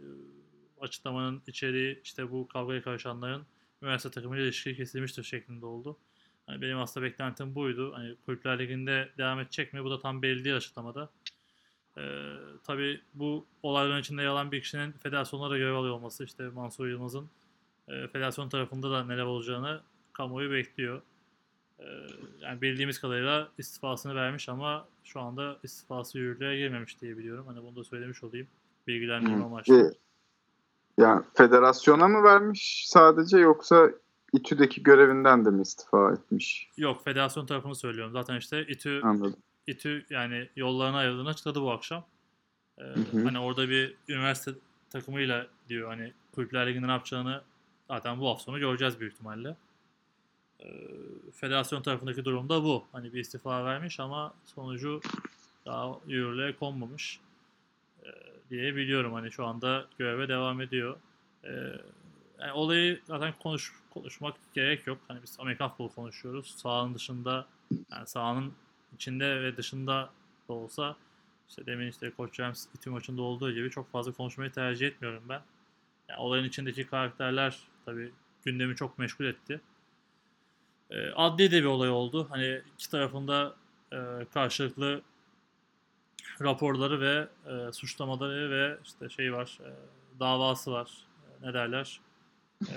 açıklamanın içeriği işte bu kavgaya karışanların üniversite takımıyla ilişki kesilmiştir şeklinde oldu. Hani benim aslında beklentim buydu. Hani Kulüpler Ligi'nde devam edecek mi? Bu da tam belli değil açıklamada. Ee, tabii bu olayların içinde yer alan bir kişinin federasyonlara görev alıyor olması işte Mansur Yılmaz'ın e, federasyon tarafında da neler olacağını kamuoyu bekliyor. Ee, yani bildiğimiz kadarıyla istifasını vermiş ama şu anda istifası yürürlüğe girmemiş diye biliyorum. Hani bunu da söylemiş olayım. Bilgilendirme Hı. amaçlı. E, yani federasyona mı vermiş sadece yoksa İTÜ'deki görevinden de mi istifa etmiş? Yok federasyon tarafını söylüyorum. Zaten işte İTÜ, Anladım. İTÜ yani yollarına ayrıldığını açıkladı bu akşam. Ee, hı. Hani orada bir üniversite takımıyla diyor hani kulüpler liginde ne yapacağını zaten bu hafta sonu göreceğiz büyük ihtimalle. Ee, federasyon tarafındaki durum da bu. Hani bir istifa vermiş ama sonucu daha yürürlüğe konmamış diye biliyorum. Hani şu anda göreve devam ediyor. Ee, yani olayı zaten konuş, konuşmak gerek yok. Hani biz Amerikan futbolu konuşuyoruz. Sahanın dışında yani sahanın içinde ve dışında da olsa işte demin işte Koç James İTÜ maçında olduğu gibi çok fazla konuşmayı tercih etmiyorum ben. Yani olayın içindeki karakterler tabii gündemi çok meşgul etti. E, adli de bir olay oldu. Hani iki tarafında e, karşılıklı raporları ve e, suçlamaları ve işte şey var, e, davası var. E, ne derler? E,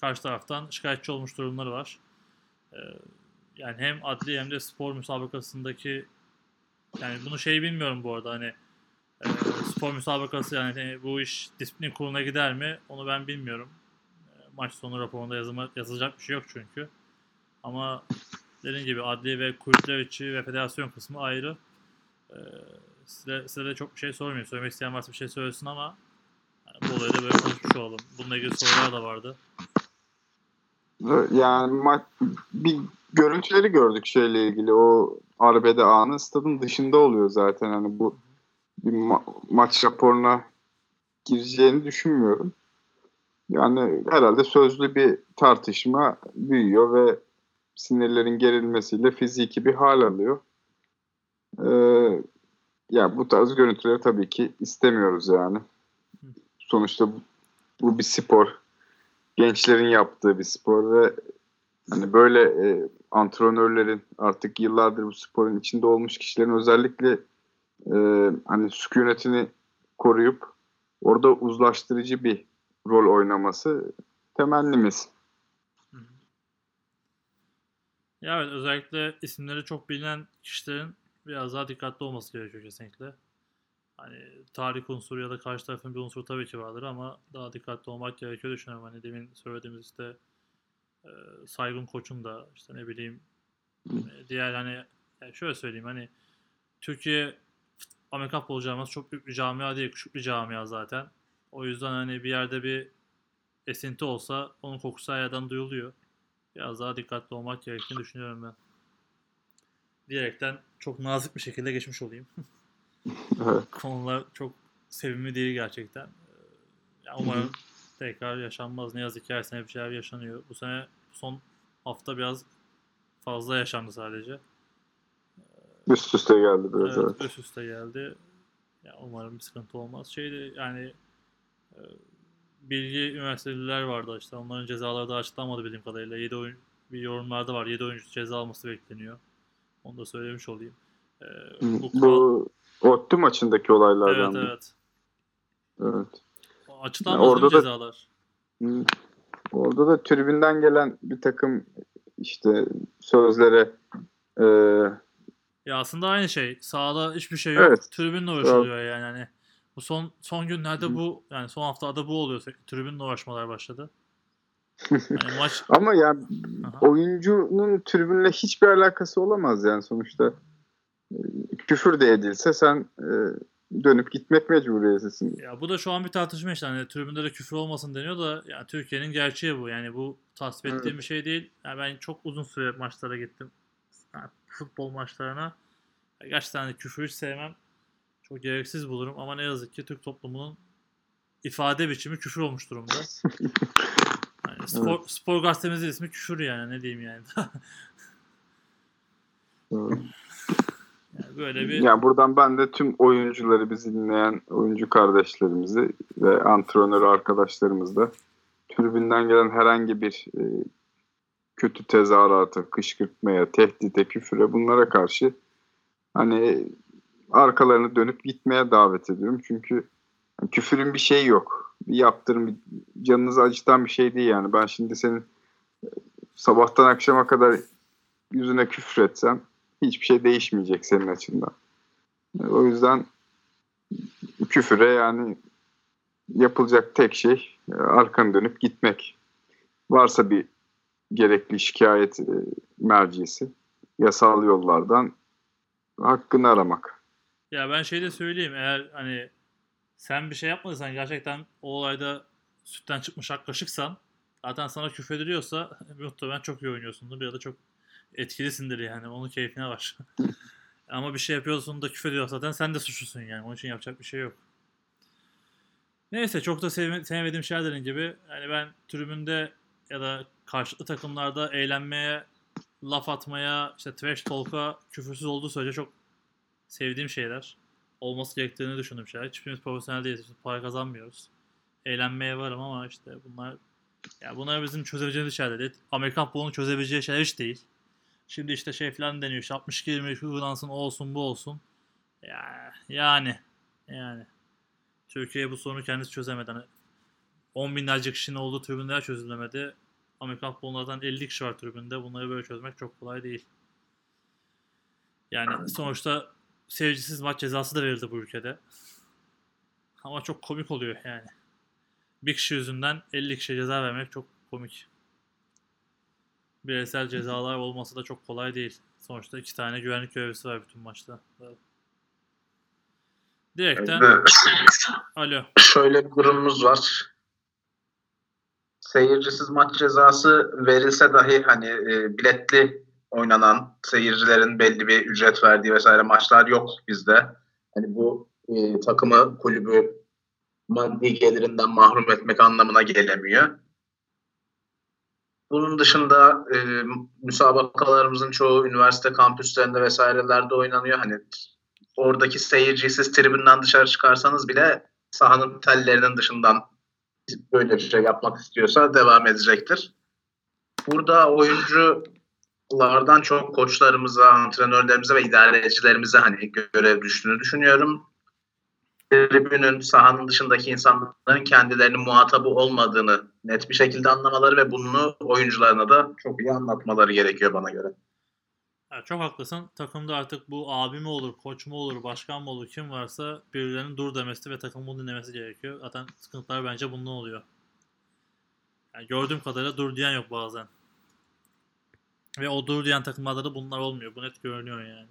karşı taraftan şikayetçi olmuş durumları var. E, yani hem adli hem de spor müsabakasındaki yani bunu şey bilmiyorum bu arada hani e, spor müsabakası yani hani bu iş disiplin kuruluna gider mi onu ben bilmiyorum. E, maç sonu raporunda yazılma, yazılacak bir şey yok çünkü. Ama dediğim gibi adli ve kulüpler içi ve federasyon kısmı ayrı. E, size, size de çok bir şey sormayayım. Söylemek isteyen varsa bir şey söylesin ama yani bu olayı da böyle konuşmuş olalım. Bununla ilgili sorular da vardı. Yani ma- bir görüntüleri gördük şeyle ilgili. O arbede anı stadın dışında oluyor zaten. Hani bu bir ma- maç raporuna gireceğini düşünmüyorum. Yani herhalde sözlü bir tartışma büyüyor ve sinirlerin gerilmesiyle fiziki bir hal alıyor. Ee, ya bu tarz görüntüleri tabii ki istemiyoruz yani. Sonuçta bu, bu bir spor. Gençlerin yaptığı bir spor ve hani böyle e, antrenörlerin artık yıllardır bu sporun içinde olmuş kişilerin özellikle e, hani sükunetini koruyup orada uzlaştırıcı bir rol oynaması temennimiz. Ya evet özellikle isimleri çok bilinen kişilerin biraz daha dikkatli olması gerekiyor kesinlikle. Hani tarih unsuru ya da karşı tarafın bir unsuru tabii ki vardır ama daha dikkatli olmak gerekiyor düşünüyorum. Hani demin söylediğimiz işte e, Saygun Koç'un da işte ne bileyim e, diğer hani yani şöyle söyleyeyim hani Türkiye Amerikan futbol camiası çok büyük bir camia değil, küçük bir camia zaten. O yüzden hani bir yerde bir esinti olsa onun kokusu her yerden duyuluyor. Biraz daha dikkatli olmak gerektiğini düşünüyorum ben. Diyerekten çok nazik bir şekilde geçmiş olayım. Evet. (laughs) Konular çok sevimli değil gerçekten. Ee, Yani umarım tekrar yaşanmaz. Ne yazık ki her sene bir şeyler yaşanıyor. Bu sene son hafta biraz fazla yaşandı sadece. Üst üste geldi biraz. Evet, Evet. üst üste geldi. Ya umarım bir sıkıntı olmaz. Şeydi yani e, bilgi üniversiteliler vardı işte. Onların cezaları da açıklanmadı bildiğim kadarıyla. 7 oyun bir yorumlarda var. 7 oyuncu ceza alması bekleniyor. Onu da söylemiş olayım. E, bu, Bu Ottu maçındaki olaylardan. evet evet. evet. Açıklanmadı orada da- cezalar? Hı. Orada da tribünden gelen bir takım işte sözlere e, Ya aslında aynı şey. Sahada hiçbir şey yok. Evet. Tribünle uğraşılıyor yani. yani. Bu son son günlerde bu yani son haftada bu oluyor. Tribünle uğraşmalar başladı. Yani maç (laughs) ama yani Aha. oyuncunun tribünle hiçbir alakası olamaz yani sonuçta E, küfür de edilse sen e, dönüp gitmek mecburiyetindesin. Ya bu da şu an bir tartışma işte. Hani tribünde de küfür olmasın deniyor da yani Türkiye'nin gerçeği bu. Yani bu tasvip ettiğim Evet. bir şey değil. Yani ben çok uzun süre maçlara gittim. Yani futbol maçlarına. Ya Gerçekten hani küfür hiç sevmem. Çok gereksiz bulurum ama ne yazık ki Türk toplumunun ifade biçimi küfür olmuş durumda. (laughs) Spor, spor gazetemizin ismi küfür yani ne diyeyim yani. (laughs) Evet. yani böyle bir Yani buradan ben de tüm oyuncuları bizi dinleyen oyuncu kardeşlerimizi ve antrenör arkadaşlarımızı da tribünden gelen herhangi bir e, kötü tezahürata, kışkırtmaya, tehdide, küfüre bunlara karşı hani arkalarını dönüp gitmeye davet ediyorum. Çünkü küfürün bir şeyi yok. Yaptırım, canınızı acıtan bir şey değil yani. Ben şimdi senin sabahtan akşama kadar yüzüne küfür etsem hiçbir şey değişmeyecek senin açından. O yüzden küfüre yani yapılacak tek şey e, arkanı dönüp gitmek. Varsa bir gerekli şikayet e, mercisi yasal yollardan hakkını aramak. Ya ben şey de söyleyeyim eğer hani sen bir şey yapmadıysan gerçekten o olayda sütten çıkmış ak kaşıksan zaten sana küfrediliyorsa (laughs) muhtemelen çok iyi oynuyorsundur ya da çok etkilisindir yani onun keyfine var. (laughs) Ama bir şey yapıyorsun da küfrediyor zaten sen de suçlusun yani onun için yapacak bir şey yok. Neyse çok da sevme- sevmediğim şeyler gibi yani ben tribünde ya da karşılıklı takımlarda eğlenmeye, laf atmaya, işte trash talk'a küfürsüz olduğu sürece çok sevdiğim şeyler. Olması gerektiğini düşündüğüm şeyler. Hiçbirimiz profesyonel değiliz. Para kazanmıyoruz. Eğlenmeye varım ama işte bunlar ya bunlar bizim çözebileceğimiz şeyler değil. Amerikan futbolunun çözebileceği şeyler hiç değil. Şimdi işte şey falan deniyor. işte 62 20 uygulansın o olsun bu olsun. Ya, yani yani Türkiye bu sorunu kendisi çözemedi. Hani 10 binlerce kişinin olduğu tribünler çözülemedi. Amerikan futbolundan 50 kişi var tribünde. Bunları böyle çözmek çok kolay değil. Yani sonuçta seyircisiz maç cezası da verildi bu ülkede. Ama çok komik oluyor yani. Bir kişi yüzünden 50 kişiye ceza vermek çok komik. Bireysel cezalar olması da çok kolay değil. Sonuçta iki tane güvenlik görevlisi var bütün maçta. Direkten alo. şöyle bir durumumuz var. Seyircisiz maç cezası verilse dahi hani e, biletli oynanan seyircilerin belli bir ücret verdiği vesaire maçlar yok bizde. Hani bu e, takımı, kulübü maddi gelirinden mahrum etmek anlamına gelemiyor. Bunun dışında e, müsabakalarımızın çoğu üniversite kampüslerinde vesairelerde oynanıyor. Hani oradaki seyirciyi siz tribünden dışarı çıkarsanız bile sahanın tellerinin dışından böyle bir şey yapmak istiyorsa devam edecektir. Burada oyunculardan çok koçlarımıza, antrenörlerimize ve idarecilerimize hani görev düştüğünü düşünüyorum. Tribünün sahanın dışındaki insanların kendilerinin muhatabı olmadığını net bir şekilde anlamaları ve bunu oyuncularına da çok iyi anlatmaları gerekiyor bana göre. Ya çok haklısın. Takımda artık bu abi mi olur, koç mu olur, başkan mı olur, kim varsa birilerinin dur demesi ve takımın bunu dinlemesi gerekiyor. Zaten sıkıntılar bence bundan oluyor. Yani gördüğüm kadarıyla dur diyen yok bazen. Ve o dur diyen takımlarda da bunlar olmuyor. Bu net görünüyor yani.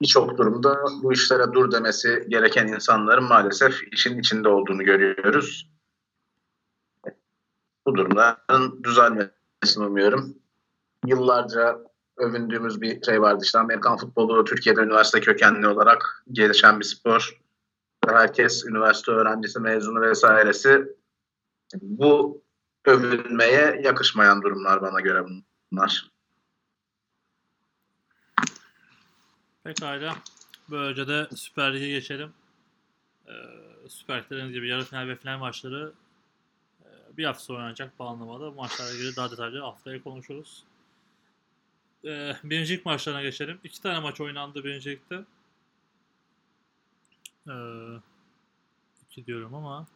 Birçok durumda bu işlere dur demesi gereken insanların maalesef işin içinde olduğunu görüyoruz. Bu durumların düzelmesini umuyorum. Yıllarca övündüğümüz bir şey vardı işte Amerikan futbolu Türkiye'de üniversite kökenli olarak gelişen bir spor. Herkes üniversite öğrencisi, mezunu vesairesi. Bu övünmeye yakışmayan durumlar bana göre bunlar. Pekala. Böylece de Süper Lig'e geçelim. Ee, Süper Lig'de gibi yarı final ve final maçları e, bir hafta sonra oynanacak bağlamada. Bu maçlarla ilgili daha detaylı haftaya konuşuruz. Ee, birinci lig maçlarına geçelim. İki tane maç oynandı birinci ligde. Ee, iki diyorum ama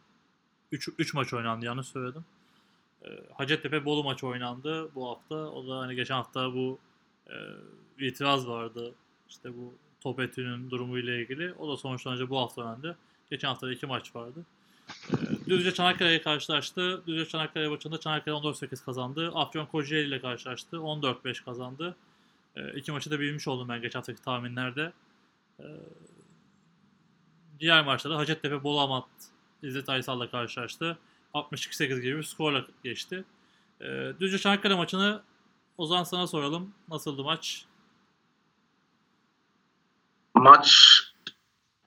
üç, üç maç oynandı yanlış söyledim. Ee, Hacettepe Bolu maçı oynandı bu hafta. O da hani geçen hafta bu e, itiraz vardı işte bu top etü'nün durumuyla ilgili. O da sonuçlanınca bu hafta oynandı. Geçen hafta da iki maç vardı. Ee, Düzce Çanakkale'ye karşılaştı. Düzce Çanakkale maçında Çanakkale 14-8 kazandı. Afyon Kocaeli ile karşılaştı. 14-5 kazandı. Ee, iki maçı da bilmiş oldum ben geçen haftaki tahminlerde. Ee, diğer maçlarda Hacettepe Bolu Amat İzzet Aysal'la karşılaştı. 62-8 gibi bir skorla geçti. Ee, Düzce Çanakkale maçını Ozan sana soralım. Nasıldı maç? maç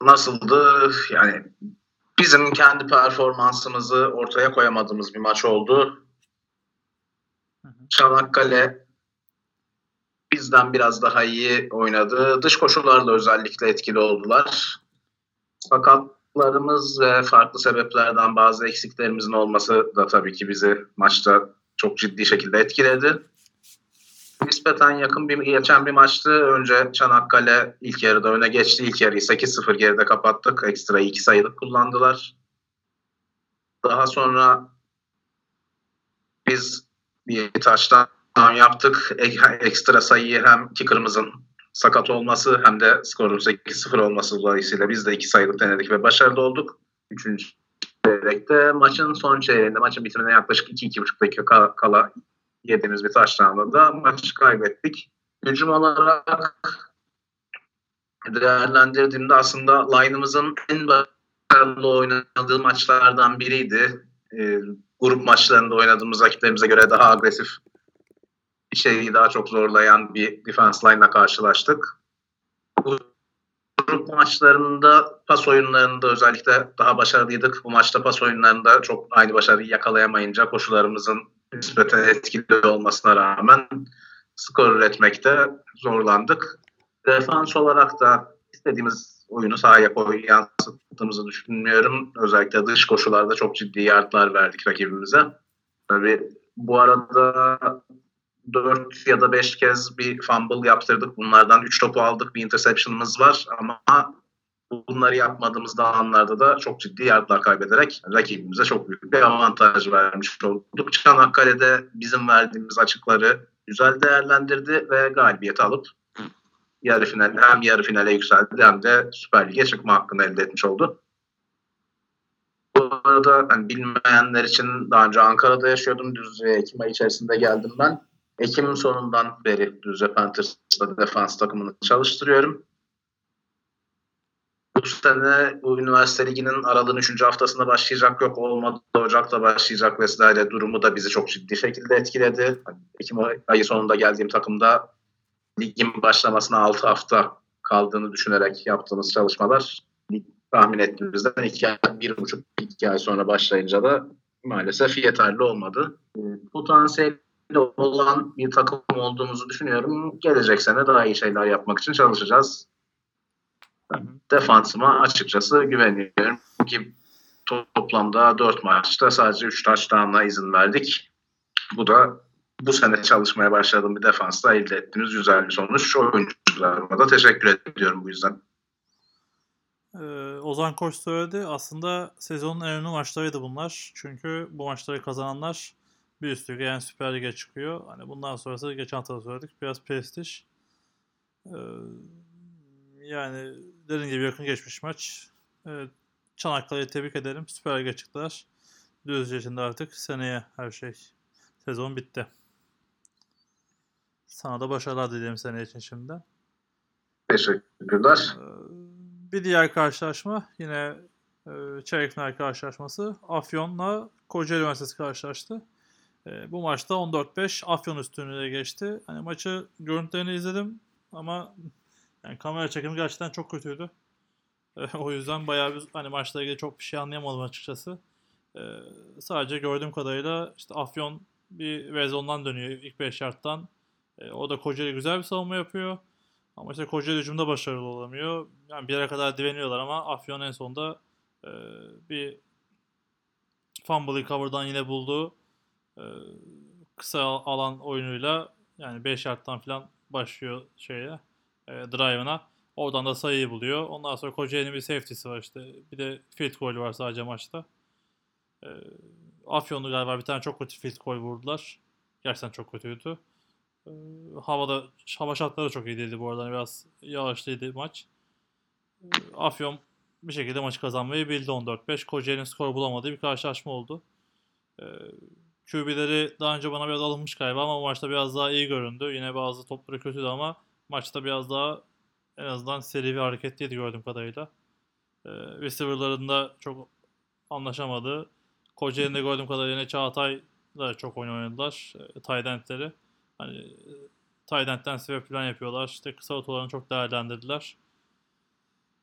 nasıldı? Yani bizim kendi performansımızı ortaya koyamadığımız bir maç oldu. Hı hı. Çanakkale bizden biraz daha iyi oynadı. Dış koşullarla özellikle etkili oldular. Sakatlarımız ve farklı sebeplerden bazı eksiklerimizin olması da tabii ki bizi maçta çok ciddi şekilde etkiledi nispeten yakın bir geçen bir maçtı. Önce Çanakkale ilk yarıda öne geçti. İlk yarıyı 8-0 geride kapattık. Ekstra 2 sayılık kullandılar. Daha sonra biz bir taştan yaptık. Ek- Ekstra sayıyı hem kicker'ımızın sakat olması hem de skorun 8-0 olması dolayısıyla biz de iki sayılık denedik ve başarılı olduk. Üçüncü çeyrekte maçın son çeyreğinde maçın bitimine yaklaşık 2-2,5 dakika kala, yediğimiz bir taştanla da maçı kaybettik. Hücum olarak değerlendirdiğimde aslında line'ımızın en başarılı oynadığı maçlardan biriydi. Ee, grup maçlarında oynadığımız rakiplerimize göre daha agresif içeriği daha çok zorlayan bir defense line'la karşılaştık. Bu grup maçlarında pas oyunlarında özellikle daha başarılıydık. Bu maçta pas oyunlarında çok aynı başarıyı yakalayamayınca koşularımızın nispeten etkili olmasına rağmen skor üretmekte zorlandık. Defans olarak da istediğimiz oyunu sahaya koy yansıttığımızı düşünmüyorum. Özellikle dış koşularda çok ciddi yardlar verdik rakibimize. Tabii bu arada 4 ya da 5 kez bir fumble yaptırdık. Bunlardan 3 topu aldık. Bir interception'ımız var ama bunları yapmadığımız anlarda da çok ciddi yardlar kaybederek rakibimize çok büyük bir avantaj vermiş olduk. Çanakkale'de bizim verdiğimiz açıkları güzel değerlendirdi ve galibiyeti alıp yarı final hem yarı finale yükseldi hem de Süper Lig'e çıkma hakkını elde etmiş oldu. Bu arada hani bilmeyenler için daha önce Ankara'da yaşıyordum. Düzce'ye Ekim ayı içerisinde geldim ben. Ekim'in sonundan beri Düzce Panthers'da defans takımını çalıştırıyorum. Bu sene bu üniversite liginin aralığın 3. haftasında başlayacak yok olmadı. Ocak'ta başlayacak vesaire durumu da bizi çok ciddi şekilde etkiledi. Ekim ayı sonunda geldiğim takımda ligin başlamasına 6 hafta kaldığını düşünerek yaptığımız çalışmalar tahmin ettiğimizden 2 bir buçuk iki ay sonra başlayınca da maalesef yeterli olmadı. Potansiyeli olan bir takım olduğumuzu düşünüyorum. Gelecek sene daha iyi şeyler yapmak için çalışacağız. Defansıma açıkçası güveniyorum ki toplamda 4 maçta sadece 3 taştanla izin verdik. Bu da bu sene çalışmaya başladığım bir defansta elde ettiğimiz güzel bir sonuç. Oyuncularıma da teşekkür ediyorum bu yüzden. Ee, Ozan Koç söyledi. Aslında sezonun en önemli maçlarıydı bunlar. Çünkü bu maçları kazananlar bir üst lige yani Süper Lig'e çıkıyor. Hani bundan sonrası geçen hafta söyledik. Biraz prestij. Ee, yani dediğim gibi yakın geçmiş maç. Evet, Çanakkale'yi tebrik edelim. Süper Lig'e çıktılar. Düzce için de artık seneye her şey. Sezon bitti. Sana da başarılar dilerim sene için şimdi. Teşekkürler. Ee, bir diğer karşılaşma yine e, çeyrek final karşılaşması. Afyon'la Kocaeli Üniversitesi karşılaştı. E, bu maçta 14-5 Afyon üstünlüğüne geçti. Hani maçı görüntülerini izledim ama yani kamera çekimi gerçekten çok kötüydü. E, (laughs) o yüzden bayağı bir hani maçla ilgili çok bir şey anlayamadım açıkçası. E, sadece gördüğüm kadarıyla işte Afyon bir vezondan dönüyor ilk 5 şarttan. E, o da Kocaeli güzel bir savunma yapıyor. Ama işte Kocaeli hücumda başarılı olamıyor. Yani bir yere kadar diveniyorlar ama Afyon en sonunda e, bir fumble'ı cover'dan yine buldu. E, kısa alan oyunuyla yani 5 yardtan falan başlıyor şeye e, drive'ına. Oradan da sayıyı buluyor. Ondan sonra Kocaeli'nin bir safety'si var işte. Bir de field goal var sadece maçta. E, Afyon'da galiba bir tane çok kötü field goal vurdular. Gerçekten çok kötüydü. E, havada hava şartları çok iyi değildi bu arada. Yani biraz yağışlıydı maç. E, Afyon bir şekilde maçı kazanmayı bildi 14-5. Kocaeli'nin skor bulamadığı bir karşılaşma oldu. E, QB'leri daha önce bana biraz alınmış galiba ama maçta biraz daha iyi göründü. Yine bazı topları kötüydü ama maçta biraz daha en azından seri bir hareketliydi gördüğüm kadarıyla. E, receiver'larında çok anlaşamadı. Kocaeli'nde gördüğüm kadarıyla yine Çağatay'la çok oyun oynadılar. E, tight endleri. Hani e, end'den sebep plan yapıyorlar. İşte kısa otolarını çok değerlendirdiler.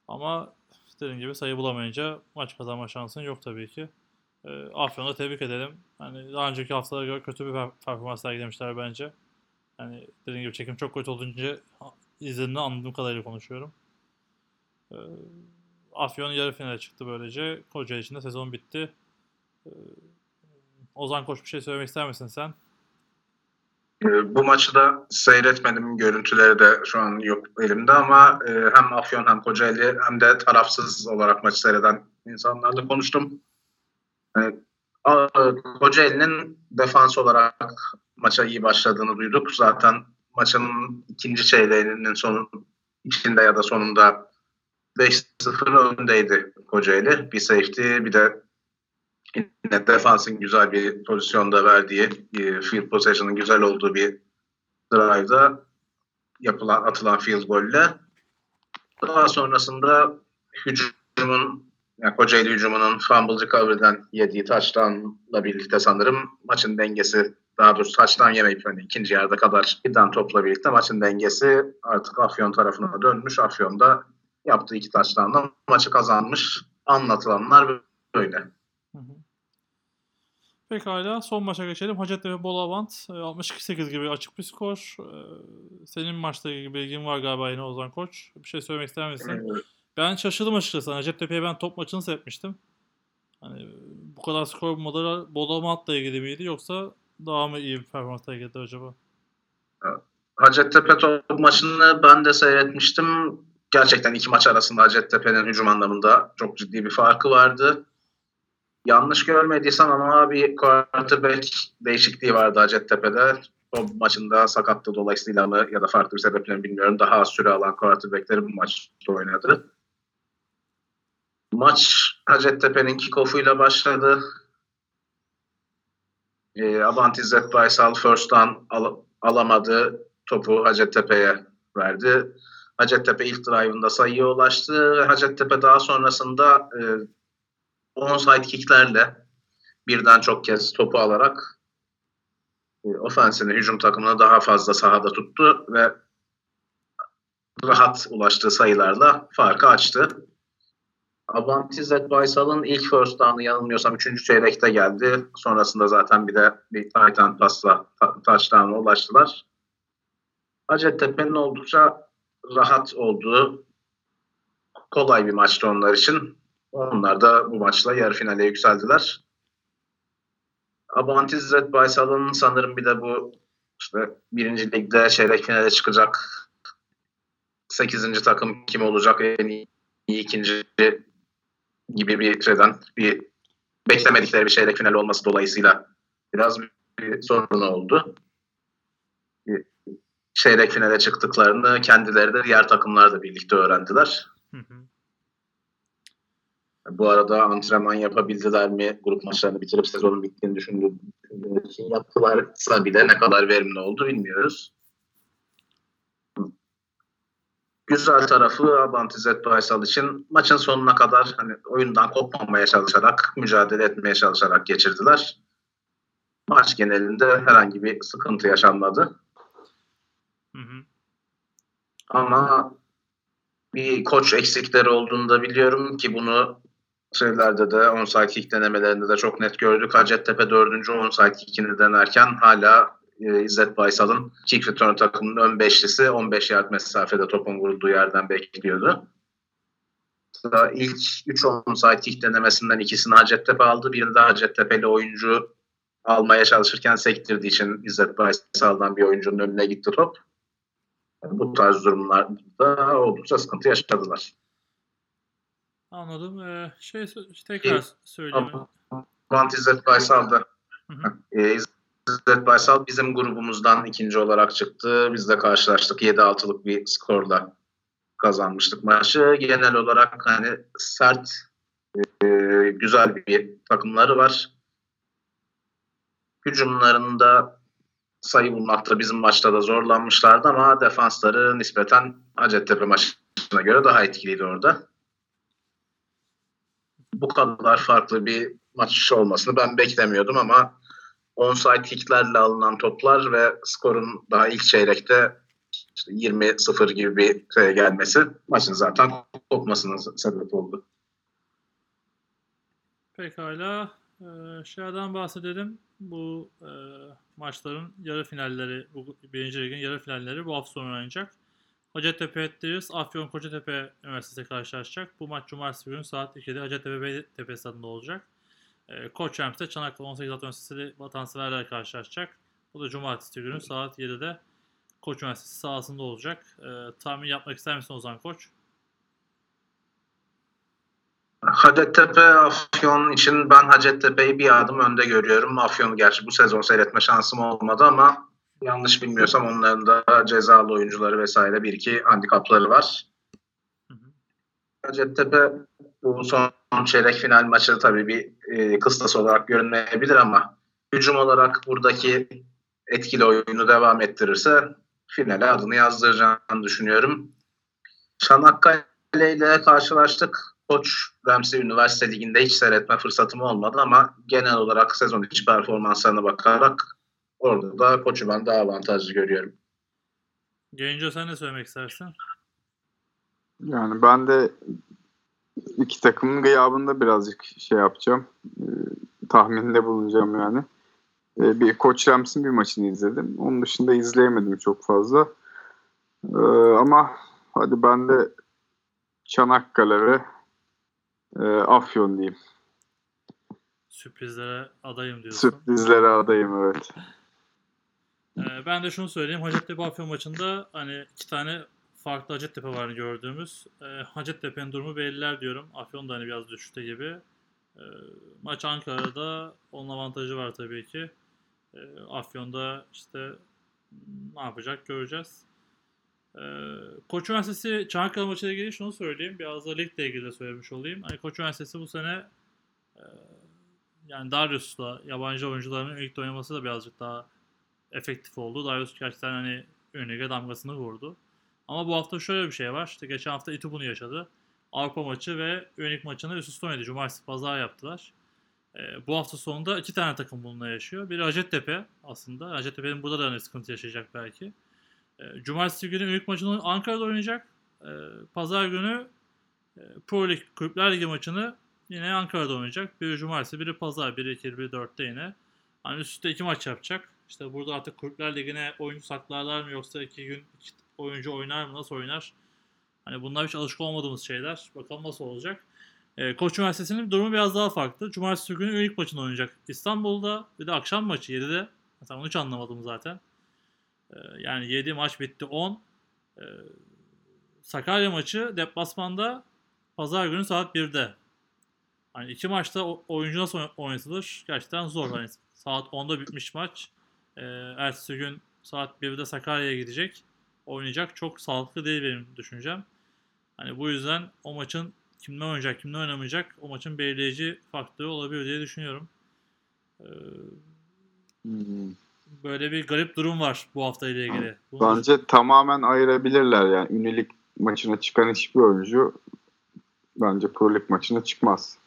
Ama dediğim gibi sayı bulamayınca maç kazanma şansın yok tabii ki. E, Afyon'u tebrik edelim. Hani daha önceki haftalara göre kötü bir performans sergilemişler bence. Hani dediğim gibi çekim çok kötü olunca izlediğimde anladığım kadarıyla konuşuyorum. E, Afyon yarı finale çıktı böylece. Kocaeli için de sezon bitti. E, Ozan Koç bir şey söylemek ister misin sen? Bu maçı da seyretmedim. Görüntüleri de şu an yok elimde ama e, hem Afyon hem Kocaeli hem de tarafsız olarak maçı seyreden insanlarla konuştum. E, A- Kocaeli'nin defans olarak maça iyi başladığını duyduk. Zaten maçın ikinci çeyreğinin sonu içinde ya da sonunda 5-0 öndeydi Kocaeli. Bir safety bir de yine defansın güzel bir pozisyonda verdiği, e, field possession'ın güzel olduğu bir drive'da yapılan atılan field golle daha sonrasında hücumun yani Kocaeli hücumunun fumble recovery'den yediği touchdown'la birlikte sanırım maçın dengesi daha doğrusu touchdown yemeyip hani ikinci yarıda kadar giden topla birlikte maçın dengesi artık Afyon tarafına dönmüş. Afyon da yaptığı iki touchdown'la maçı kazanmış. Anlatılanlar böyle. Hı hı. Pekala son maça geçelim. Hacettepe Bolavant e, 62-8 gibi açık bir skor. E, Senin maçla ilgili bilgin var galiba yine Ozan Koç. Bir şey söylemek ister misin? Ee, Ben şaşırdım açıkçası. Hacettepe'ye ben top maçını seyretmiştim. Hani bu kadar skor model Bolavant'la ilgili miydi yoksa daha mı iyi bir performansla ilgili acaba? Hacettepe top maçını ben de seyretmiştim. Gerçekten iki maç arasında Hacettepe'nin hücum anlamında çok ciddi bir farkı vardı. Yanlış görmediysem ama bir quarterback değişikliği vardı Hacettepe'de. O maçında sakattı dolayısıyla mı ya da farklı bir sebeple mi bilmiyorum. Daha az süre alan quarterbackleri bu maçta oynadı. Maç Hacettepe'nin kickoff'uyla başladı. E, Abant İzzet Baysal first down al- alamadı. Topu Hacettepe'ye verdi. Hacettepe ilk drive'ında sayıya ulaştı. Hacettepe daha sonrasında e, onside kicklerle birden çok kez topu alarak e, ofensini, hücum takımını daha fazla sahada tuttu ve rahat ulaştığı sayılarla farkı açtı. Avantizet Baysal'ın ilk first down'ı yanılmıyorsam 3. çeyrekte geldi. Sonrasında zaten bir de bir Titan pasla touchdown'a ulaştılar. Hacettepe'nin oldukça rahat olduğu kolay bir maçtı onlar için. Onlar da bu maçla yarı finale yükseldiler. Avantizet Baysal'ın sanırım bir de bu işte birinci ligde çeyrek finale çıkacak 8. takım kim olacak en iyi ikinci gibi bir şeyden bir beklemedikleri bir çeyrek final olması dolayısıyla biraz bir sorun oldu. Bir Çeyrek finale çıktıklarını kendileri de diğer takımlar da birlikte öğrendiler. Hı hı. Bu arada antrenman yapabildiler mi? Grup maçlarını bitirip sezonun bittiğini düşündüğüm için yaptılarsa bile ne kadar verimli oldu bilmiyoruz. Güzel tarafı Abantizet Baysal için maçın sonuna kadar hani oyundan kopmamaya çalışarak, mücadele etmeye çalışarak geçirdiler. Maç genelinde herhangi bir sıkıntı yaşanmadı. Hı hı. Ama bir koç eksikleri olduğunu da biliyorum ki bunu şeylerde de onside kick denemelerinde de çok net gördük. Hacettepe 4. onside kickini denerken hala e, İzzet Baysal'ın kick return takımının ön beşlisi 15 yard mesafede topun vurulduğu yerden bekliyordu. Daha ilk 3 onside kick denemesinden ikisini Hacettepe aldı. Birini de Hacettepe'li oyuncu almaya çalışırken sektirdiği için İzzet Baysal'dan bir oyuncunun önüne gitti top. Bu tarz durumlarda oldukça sıkıntı yaşadılar. Anladım. Ee, şey tekrar söyleyeyim. Vant İzzet Baysal'da. Hı hı. Ee, İzzet Baysal bizim grubumuzdan ikinci olarak çıktı. Biz de karşılaştık. 7-6'lık bir skorla kazanmıştık maçı. Genel olarak hani sert, e, güzel bir takımları var. Hücumlarında sayı bulmakta bizim maçta da zorlanmışlardı ama defansları nispeten Hacettepe maçına göre daha etkiliydi orada. Bu kadar farklı bir maç olmasını ben beklemiyordum ama onside kicklerle alınan toplar ve skorun daha ilk çeyrekte işte 20-0 gibi bir şeye gelmesi maçın zaten kopmasına sebep oldu. Pekala. Ee, şeylerden bahsedelim. Bu e, maçların yarı finalleri, bu birinci ligin yarı finalleri bu hafta sonu oynanacak. Hacettepe Ettiris, Afyon Kocatepe Üniversitesi karşılaşacak. Bu maç cumartesi günü saat 2'de Hacettepe Beytepe stadında olacak. E, Koç Ems'te Çanakkale 18 Adalet Üniversitesi Vatanseverler karşılaşacak. Bu da cumartesi günü saat 7'de Koç Üniversitesi sahasında olacak. E, tahmin yapmak ister misin Ozan Koç? Hacettepe Afyon için ben Hacettepe'yi bir adım önde görüyorum. Afyon'u gerçi bu sezon seyretme şansım olmadı ama yanlış bilmiyorsam onların da cezalı oyuncuları vesaire bir iki handikapları var. Hı hı. Hacettepe bu son çeyrek final maçı tabii bir e, kıstas olarak görünmeyebilir ama hücum olarak buradaki etkili oyunu devam ettirirse finale adını yazdıracağını düşünüyorum. Çanakkale ile karşılaştık. Koç Ramsey Üniversite Ligi'nde hiç seyretme fırsatım olmadı ama genel olarak sezon içi performanslarına bakarak orada da koçu ben daha avantajlı görüyorum. Genco sen ne söylemek istersin? Yani ben de iki takımın gıyabında birazcık şey yapacağım. E, tahminde bulunacağım yani. E, bir Koç Rams'in bir maçını izledim. Onun dışında izleyemedim çok fazla. E, ama hadi ben de Çanakkale ve e, Afyon diyeyim. Sürprizlere adayım diyorsun. Sürprizlere adayım evet. Ee, ben de şunu söyleyeyim. Hacettepe Afyon maçında hani iki tane farklı Hacettepe var gördüğümüz. Ee, Hacettepe'nin durumu belliler diyorum. Afyon da hani biraz düşüşte gibi. Ee, maç Ankara'da onun avantajı var tabii ki. Ee, Afyon'da işte ne yapacak göreceğiz. Koç Üniversitesi Çanakkale maçıyla ilgili şunu söyleyeyim. Biraz da ligle ilgili de söylemiş olayım. Hani Koç Üniversitesi bu sene e, yani Darius'la yabancı oyuncuların ilk oynaması da birazcık daha efektif oldu. Darius gerçekten hani Önüge damgasını vurdu. Ama bu hafta şöyle bir şey var. İşte geçen hafta İTÜ bunu yaşadı. Avrupa maçı ve Önük maçını üst üste oynadı. Cumartesi pazar yaptılar. Ee, bu hafta sonunda iki tane takım bununla yaşıyor. Biri Hacettepe aslında. Hacettepe'nin burada da hani sıkıntı yaşayacak belki. Ee, Cumartesi günü Önük maçını Ankara'da oynayacak. Ee, pazar günü e, Pro Lig Kulüpler Ligi maçını yine Ankara'da oynayacak. Biri Cumartesi, biri Pazar, biri 2, biri 4'te yine. Hani üst üste iki maç yapacak. İşte burada artık Kulüpler Ligi'ne oyuncu saklarlar mı yoksa iki gün iki oyuncu oynar mı nasıl oynar? Hani bunlar hiç alışık olmadığımız şeyler. Bakalım nasıl olacak. Ee, Koç Üniversitesi'nin durumu biraz daha farklı. Cumartesi günü ilk maçını oynayacak İstanbul'da. Bir de akşam maçı 7'de. Mesela onu hiç anlamadım zaten. Ee, yani 7 maç bitti 10. Ee, Sakarya maçı deplasmanda pazar günü saat 1'de. Hani iki maçta oyuncu nasıl oyn- oynatılır? Gerçekten zor. Hani saat 10'da bitmiş maç. Ee, ertesi gün saat 1'de Sakarya'ya gidecek. Oynayacak. Çok sağlıklı değil benim düşüncem. Hani bu yüzden o maçın kimle oynayacak, kimle oynamayacak o maçın belirleyici faktörü olabilir diye düşünüyorum. Ee, Hmm. böyle bir garip durum var bu hafta ile ilgili. Bunu- Bence tamamen ayırabilirler yani. Ünilik maçına çıkan hiçbir oyuncu bence Pro Lig maçına çıkmaz.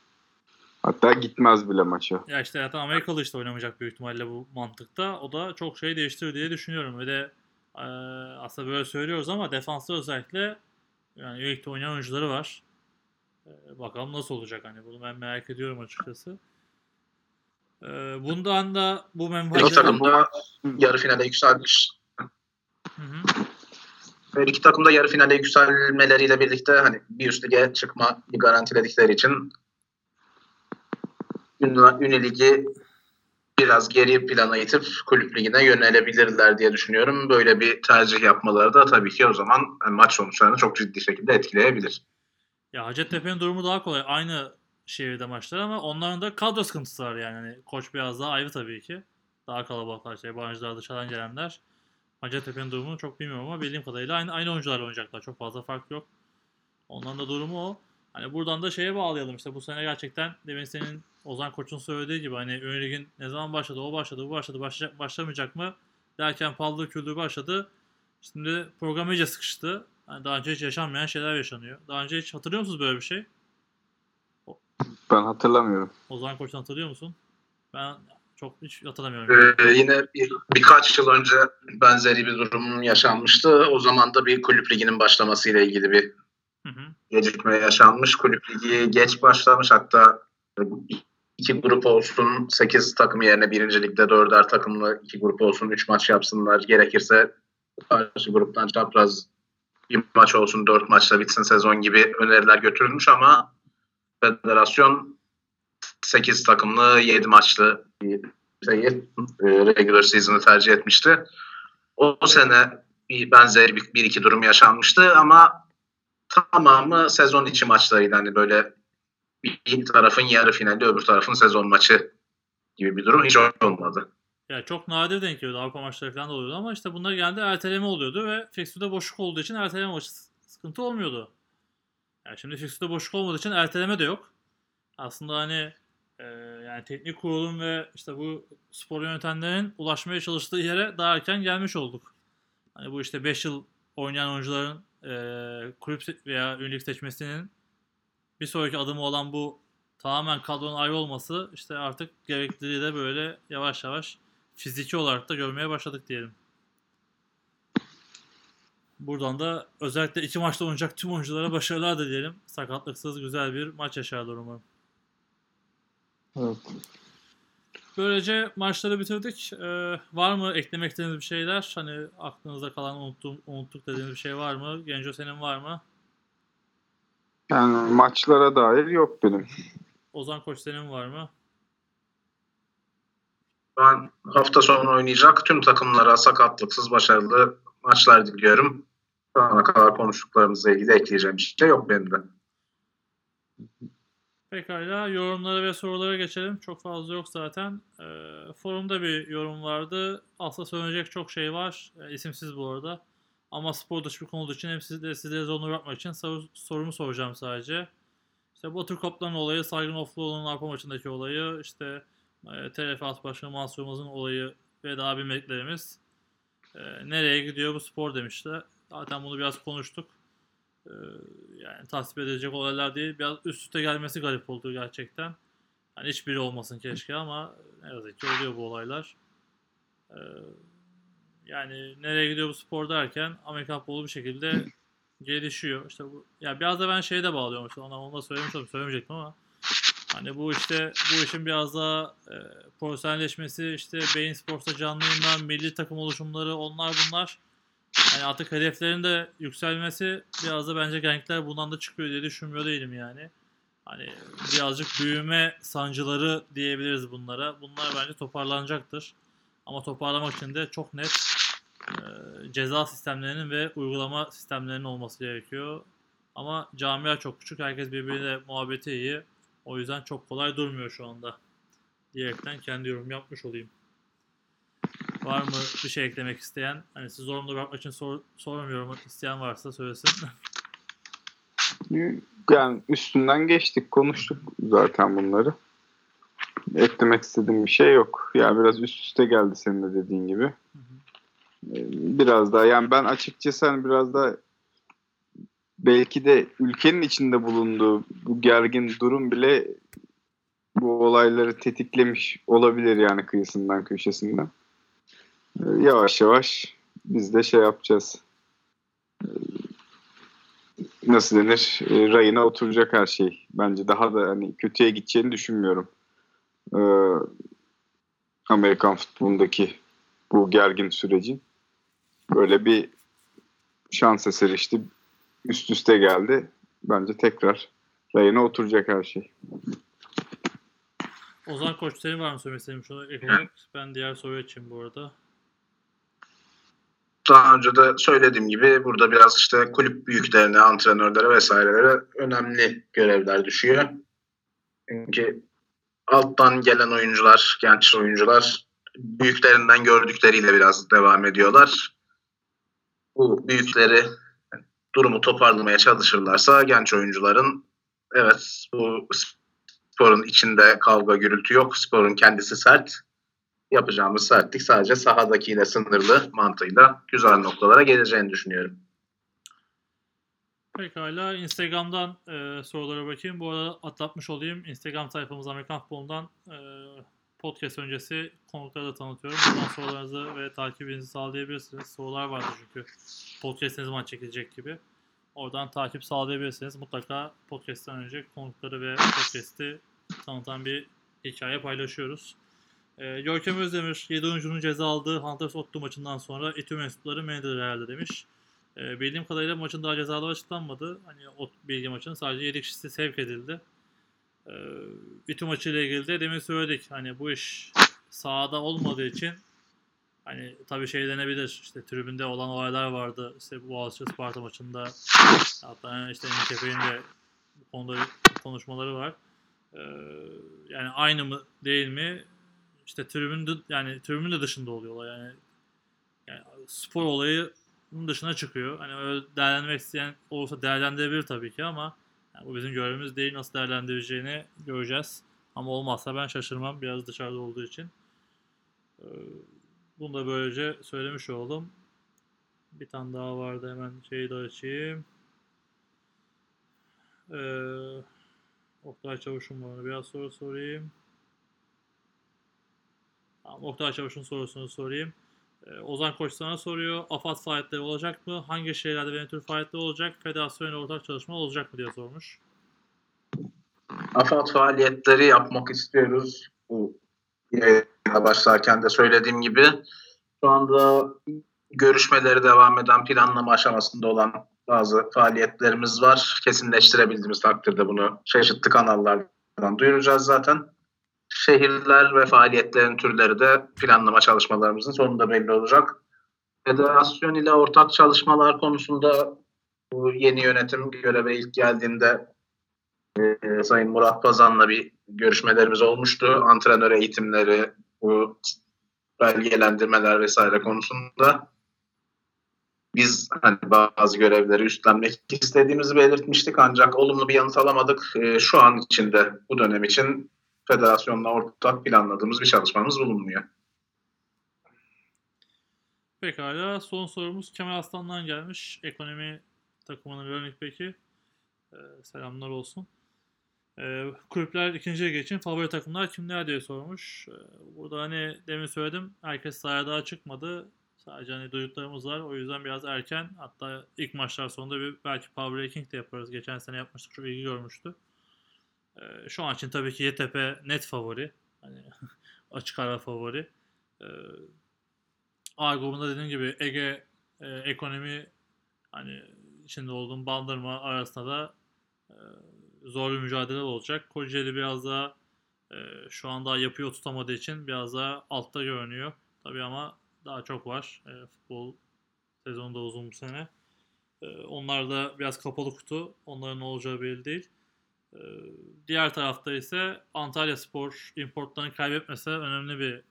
Hatta gitmez bile maça. Ya işte zaten Amerikalı işte oynamayacak büyük ihtimalle bu mantıkta. O da çok şey değiştirir diye düşünüyorum. Ve de eee, aslında böyle söylüyoruz ama defansta özellikle yani birlikte oynayan oyuncuları var. Eee, bakalım nasıl olacak hani bunu ben merak ediyorum açıkçası. Eee, bundan da bu İki menfaatleri... takım da yarı finale yükselmiş. Hı hı. Her iki takım da yarı finale yükselmeleriyle birlikte hani bir üst lige çıkma garantiledikleri için Ünlü Ligi biraz geri plana itip kulüp ligine yönelebilirler diye düşünüyorum. Böyle bir tercih yapmaları da tabii ki o zaman yani maç sonuçlarını çok ciddi şekilde etkileyebilir. Ya Hacettepe'nin durumu daha kolay. Aynı şehirde maçlar ama onların da kadro sıkıntısı var yani. Hani koç biraz daha ayrı tabii ki. Daha kalabalıklar, şey, yabancılar dışarıdan gelenler. Hacettepe'nin durumunu çok bilmiyorum ama bildiğim kadarıyla aynı, aynı oyuncularla oynayacaklar. Çok fazla fark yok. Onların da durumu o. Hani buradan da şeye bağlayalım işte bu sene gerçekten demin senin Ozan Koç'un söylediği gibi hani Lig'in ne zaman başladı, o başladı, bu başladı, başlayacak, başlamayacak mı derken paldır küldür başladı. Şimdi program iyice sıkıştı. Yani daha önce hiç yaşanmayan şeyler yaşanıyor. Daha önce hiç hatırlıyor musunuz böyle bir şey? Ben hatırlamıyorum. Ozan Koç'tan hatırlıyor musun? Ben çok hiç hatırlamıyorum. Ee, yine bir, birkaç yıl önce benzeri bir durum yaşanmıştı. O zaman da bir kulüp liginin başlamasıyla ilgili bir Hı hı. gecikme yaşanmış. Kulüp ligi geç başlamış. Hatta iki grup olsun 8 takım yerine birinci ligde dörder takımlı iki grup olsun 3 maç yapsınlar. Gerekirse karşı gruptan çapraz bir maç olsun 4 maçla bitsin sezon gibi öneriler götürülmüş ama federasyon 8 takımlı 7 maçlı bir şeyi, e, regular season'ı tercih etmişti. O sene bir benzer bir, bir iki durum yaşanmıştı ama tamamı sezon içi maçlarıydı. Hani böyle bir tarafın yarı finali öbür tarafın sezon maçı gibi bir durum hiç olmadı. Ya çok nadir denk geliyordu. Avrupa maçları falan da oluyordu ama işte bunlar genelde erteleme oluyordu ve fikstürde boşluk olduğu için erteleme maçı sıkıntı olmuyordu. Yani şimdi fikstürde boşluk olmadığı için erteleme de yok. Aslında hani e, yani teknik kurulun ve işte bu spor yönetenlerin ulaşmaya çalıştığı yere daha erken gelmiş olduk. Hani bu işte 5 yıl oynayan oyuncuların e, kulüp veya ünlük seçmesinin bir sonraki adımı olan bu tamamen kadronun ayrı olması işte artık gerekliliği de böyle yavaş yavaş fiziki olarak da görmeye başladık diyelim. Buradan da özellikle iki maçta oynayacak tüm oyunculara başarılar dileyelim. Sakatlıksız güzel bir maç yaşarlar umarım. Evet. Böylece maçları bitirdik. Ee, var mı eklemek istediğiniz bir şeyler? Hani aklınızda kalan unuttum, unuttuk dediğiniz bir şey var mı? Genco senin var mı? Yani maçlara dair yok benim. Ozan Koç senin var mı? Ben hafta sonu oynayacak tüm takımlara sakatlıksız başarılı maçlar diliyorum. Şu ana kadar konuştuklarımızla ilgili ekleyeceğim bir şey yok benim de. Pekala yorumlara ve sorulara geçelim. Çok fazla yok zaten. Ee, forumda bir yorum vardı. Aslında söyleyecek çok şey var. Ee, isimsiz bu arada. Ama spor dışı bir konu olduğu için hem sizlere, sizlere zorunu bırakmak için soru, sorumu soracağım sadece. İşte Batur Koplar'ın olayı, Saygın Ofluoğlu'nun arpa maçındaki olayı, işte e, TRF Başkanı Mansur Yılmaz'ın olayı ve daha bilmediklerimiz. E, nereye gidiyor bu spor demişler. Zaten bunu biraz konuştuk. Ee, yani tasvip edilecek olaylar değil. Biraz üst üste gelmesi garip oldu gerçekten. Hani hiçbiri olmasın keşke ama ne yazık ki oluyor bu olaylar. Ee, yani nereye gidiyor bu spor derken Amerikan futbolu bir şekilde (clears throat) gelişiyor. İşte bu ya biraz da ben şeye de bağlıyorum işte ona onu da söylemiş oldum söylemeyecektim ama hani bu işte bu işin biraz daha e, profesyonelleşmesi işte Beyin Sports'ta canlı yayınlar, milli takım oluşumları onlar bunlar yani artık hedeflerin de yükselmesi biraz da bence gençler bundan da çıkıyor diye düşünmüyor değilim yani. Hani birazcık büyüme sancıları diyebiliriz bunlara. Bunlar bence toparlanacaktır. Ama toparlamak için de çok net ceza sistemlerinin ve uygulama sistemlerinin olması gerekiyor. Ama camia çok küçük. Herkes birbiriyle muhabbeti iyi. O yüzden çok kolay durmuyor şu anda. Diyerekten kendi yorum yapmış olayım. Var mı bir şey eklemek isteyen? Hani siz zorunda bırakmak için sor, sormuyorum. İsteyen varsa söylesin. (laughs) Yani üstünden geçtik, konuştuk zaten bunları. Eklemek istediğim bir şey yok. Yani biraz üst üste geldi senin de dediğin gibi. Hı. Ee, Biraz daha yani ben açıkçası hani biraz da belki de ülkenin içinde bulunduğu bu gergin durum bile bu olayları tetiklemiş olabilir yani kıyısından köşesinden. Ee, Yavaş yavaş biz de şey yapacağız. Ee, Nasıl denir? Ee, Rayına oturacak her şey. Bence daha da hani kötüye gideceğini düşünmüyorum. Ee, Amerikan futbolundaki bu gergin sürecin böyle bir şans eseri işte üst üste geldi. Bence tekrar rayına oturacak her şey. Ozan Koç senin var mı söylemek istediğin şunu ek olarak? Ben diğer soruya açayım bu arada. Daha önce de söylediğim gibi burada biraz işte kulüp büyüklerine, antrenörlere vesairelere önemli görevler düşüyor. Çünkü alttan gelen oyuncular, genç oyuncular büyüklerinden gördükleriyle biraz devam ediyorlar. Bu büyükleri durumu toparlamaya çalışırlarsa genç oyuncuların evet bu sporun içinde kavga gürültü yok. Sporun kendisi sert. Yapacağımız sertlik sadece sahadakiyle sınırlı mantığıyla güzel noktalara geleceğini düşünüyorum. Pekala Instagram'dan e, sorulara bakayım. Bu arada atlatmış olayım. Instagram sayfamız Amerikan Futbolu'ndan e, podcast öncesi konukları da tanıtıyorum. Buradan sorularınızı ve takibinizi sağlayabilirsiniz. Sorular vardı çünkü podcast ne zaman çekilecek gibi. Oradan takip sağlayabilirsiniz. Mutlaka podcast'ten önce konukları ve podcast'i tanıtan bir hikaye paylaşıyoruz. E, Görkem Özdemir 7 oyuncunun ceza aldığı Hunters Ottu maçından sonra İTÜ mensupları manager herhalde demiş. E, bildiğim kadarıyla maçın daha cezaları açıklanmadı. Hani o bilgi maçının sadece 7 kişisi sevk edildi. E, İTÜ maçıyla ilgili de demin söyledik. Hani bu iş sahada olmadığı için hani tabii şey denebilir. İşte tribünde olan olaylar vardı. İşte Boğaziçi Sparta maçında hatta işte NKP'nin de bu konuda konuşmaları var. Ee, yani aynı mı değil mi? İşte tribün dı- yani tribünün de dışında oluyorlar yani. Yani spor olayı bunun dışına çıkıyor. Hani öyle değerlendirmek isteyen olursa değerlendirebilir tabii ki ama yani bu bizim görevimiz değil. Nasıl değerlendireceğini göreceğiz. Ama olmazsa ben şaşırmam biraz dışarıda olduğu için. Ee, bunu da böylece söylemiş oldum. Bir tane daha vardı hemen şeyi de açayım. Ee, Oktay Çavuş'un var. Biraz soru sorayım. Tamam, Oktay Çavuş'un sorusunu sorayım. Ee, Ozan Koç sana soruyor. AFAD faaliyetleri olacak mı? Hangi şehirlerde ve ne tür faaliyetler olacak? Federasyon ile ortak çalışma olacak mı diye sormuş. AFAD faaliyetleri yapmak istiyoruz. Bu yayına başlarken de söylediğim gibi şu anda görüşmeleri devam eden planlama aşamasında olan bazı faaliyetlerimiz var. Kesinleştirebildiğimiz takdirde bunu çeşitli kanallardan duyuracağız zaten. Şehirler ve faaliyetlerin türleri de planlama çalışmalarımızın sonunda belli olacak. Federasyon ile ortak çalışmalar konusunda bu yeni yönetim göreve ilk geldiğinde e, Sayın Murat Pazan'la bir görüşmelerimiz olmuştu. Antrenör eğitimleri, bu belgelendirmeler vesaire konusunda biz hani bazı görevleri üstlenmek istediğimizi belirtmiştik ancak olumlu bir yanıt alamadık. E, şu an içinde bu dönem için federasyonla ortak planladığımız bir çalışmamız bulunmuyor. Pekala. Son sorumuz Kemal Aslan'dan gelmiş. Ekonomi takımının Veronik Peki. Ee, selamlar olsun. Ee, kulüpler ikinci lige için favori takımlar kimler diye sormuş. Ee, burada hani demin söyledim herkes sahaya daha çıkmadı. Sadece hani duyduklarımız var. O yüzden biraz erken. Hatta ilk maçlar sonunda bir belki power ranking de yaparız. Geçen sene yapmıştık. Çok ilgi görmüştü. Ee, şu an için tabii ki YTP net favori. Hani (laughs) açık ara favori. Ee, A grubunda dediğim gibi Ege e, ekonomi hani içinde olduğum bandırma arasında da e, zor bir mücadele olacak. Kocaeli biraz daha e, şu an daha yapıyor tutamadığı için biraz daha altta görünüyor. Tabii ama daha çok var. E, futbol sezonu da uzun bir sene. E, onlar da biraz kapalı kutu. Onların ne olacağı belli değil. E, diğer tarafta ise Antalya Spor importlarını kaybetmese önemli bir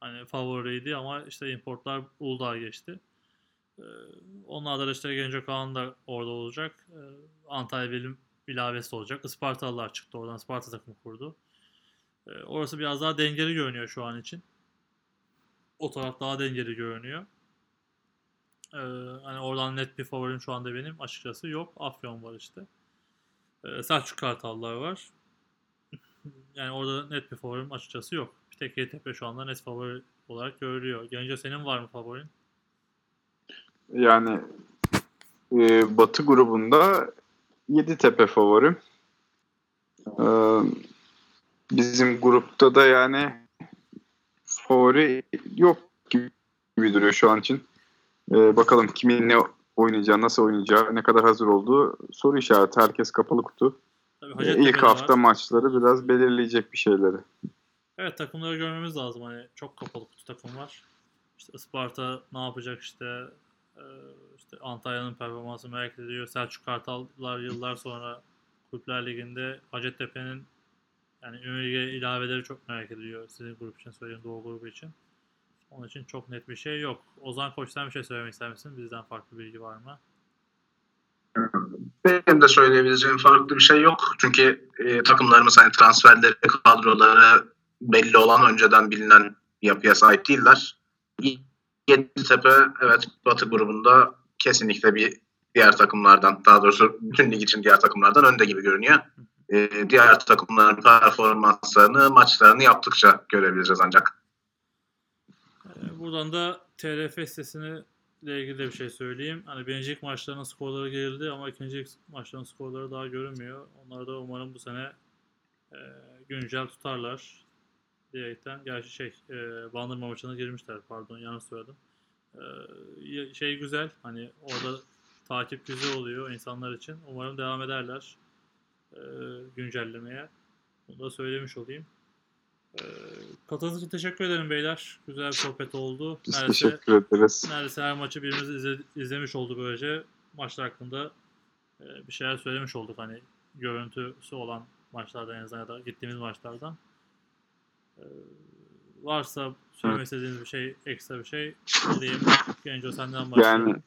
hani favoriydi ama işte importlar Uludağ'a geçti. Ee, da işte Genco Kaan da orada olacak. Ee, Antalya Bilim ilavesi olacak. Ispartalılar çıktı oradan. Isparta takımı kurdu. Ee, orası biraz daha dengeli görünüyor şu an için. O taraf daha dengeli görünüyor. Ee, hani oradan net bir favorim şu anda benim açıkçası yok. Afyon var işte. Ee, Selçuk Kartallar var. yani orada net bir favorim açıkçası yok. Bir tek YTP şu anda net favori olarak görülüyor. Genco senin var mı favorin? Yani e, Batı grubunda Yeditepe favorim. E, bizim grupta da yani favori yok gibi duruyor şu an için. E, bakalım kimin ne oynayacağı, nasıl oynayacağı, ne kadar hazır olduğu soru işareti. Herkes kapalı kutu. Tabii E, Hacettepe ilk hafta var. maçları biraz belirleyecek bir şeyleri. Evet takımları görmemiz lazım. Hani çok kapalı kutu takım var. İşte Isparta ne yapacak işte e, işte Antalya'nın performansı merak ediliyor. Selçuk Kartallar yıllar sonra Kulüpler Ligi'nde Hacettepe'nin yani Ünlü Lig'e ilaveleri çok merak ediliyor. Sizin grup için söyleyeyim Doğu grubu için. Onun için çok net bir şey yok. Ozan Koç sen bir şey söylemek ister misin? Bizden farklı bilgi var mı? Benim de söyleyebileceğim farklı bir şey yok. Çünkü e, takımlarımız hani transferleri, kadroları belli olan önceden bilinen yapıya sahip değiller. Yeditepe evet Batı grubunda kesinlikle bir diğer takımlardan daha doğrusu bütün lig için diğer takımlardan önde gibi görünüyor. E, diğer takımların performanslarını, maçlarını yaptıkça görebileceğiz ancak. Buradan da TRF sitesine ile ilgili de bir şey söyleyeyim. Hani birincilik maçlarının skorları gerildi ama ikincilik maçlarının skorları daha görünmüyor. Onları da umarım bu sene e, güncel tutarlar diyerekten. Gerçi şey e, Bandırma maçına girmişler pardon yanlış söyledim. E, şey güzel hani orada takip güzel oluyor insanlar için. Umarım devam ederler e, güncellemeye. Bunu da söylemiş olayım. E, katıldığınız için teşekkür ederim beyler. Güzel bir sohbet oldu. Biz Neredeyse- teşekkür ederiz. neredeyse her maçı birimiz izle- izlemiş oldu böylece. Maçlar hakkında e, bir şeyler söylemiş olduk. Hani görüntüsü olan maçlardan en azından ya da gittiğimiz maçlardan. Ee, varsa söylemek istediğiniz bir şey, ekstra bir şey alayım. Genco senden başlayalım. Yani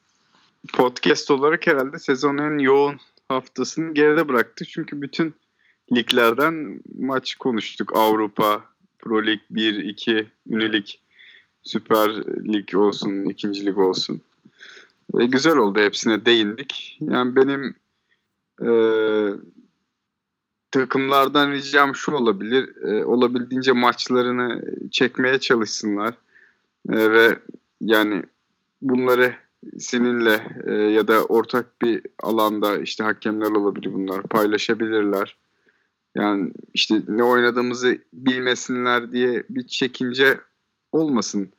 podcast olarak herhalde sezonun en yoğun haftasını geride bıraktık. Çünkü bütün liglerden maç konuştuk. Avrupa, Pro Lig 1, 2, Unilig, Süper Lig olsun, ikinci lig olsun. E, güzel oldu hepsine değindik. Yani benim e, takımlardan ricam şu olabilir. E, olabildiğince maçlarını çekmeye çalışsınlar. E, ve yani bunları seninle e, ya da ortak bir alanda işte hakemler olabilir bunlar paylaşabilirler. Yani işte ne oynadığımızı bilmesinler diye bir çekince olmasın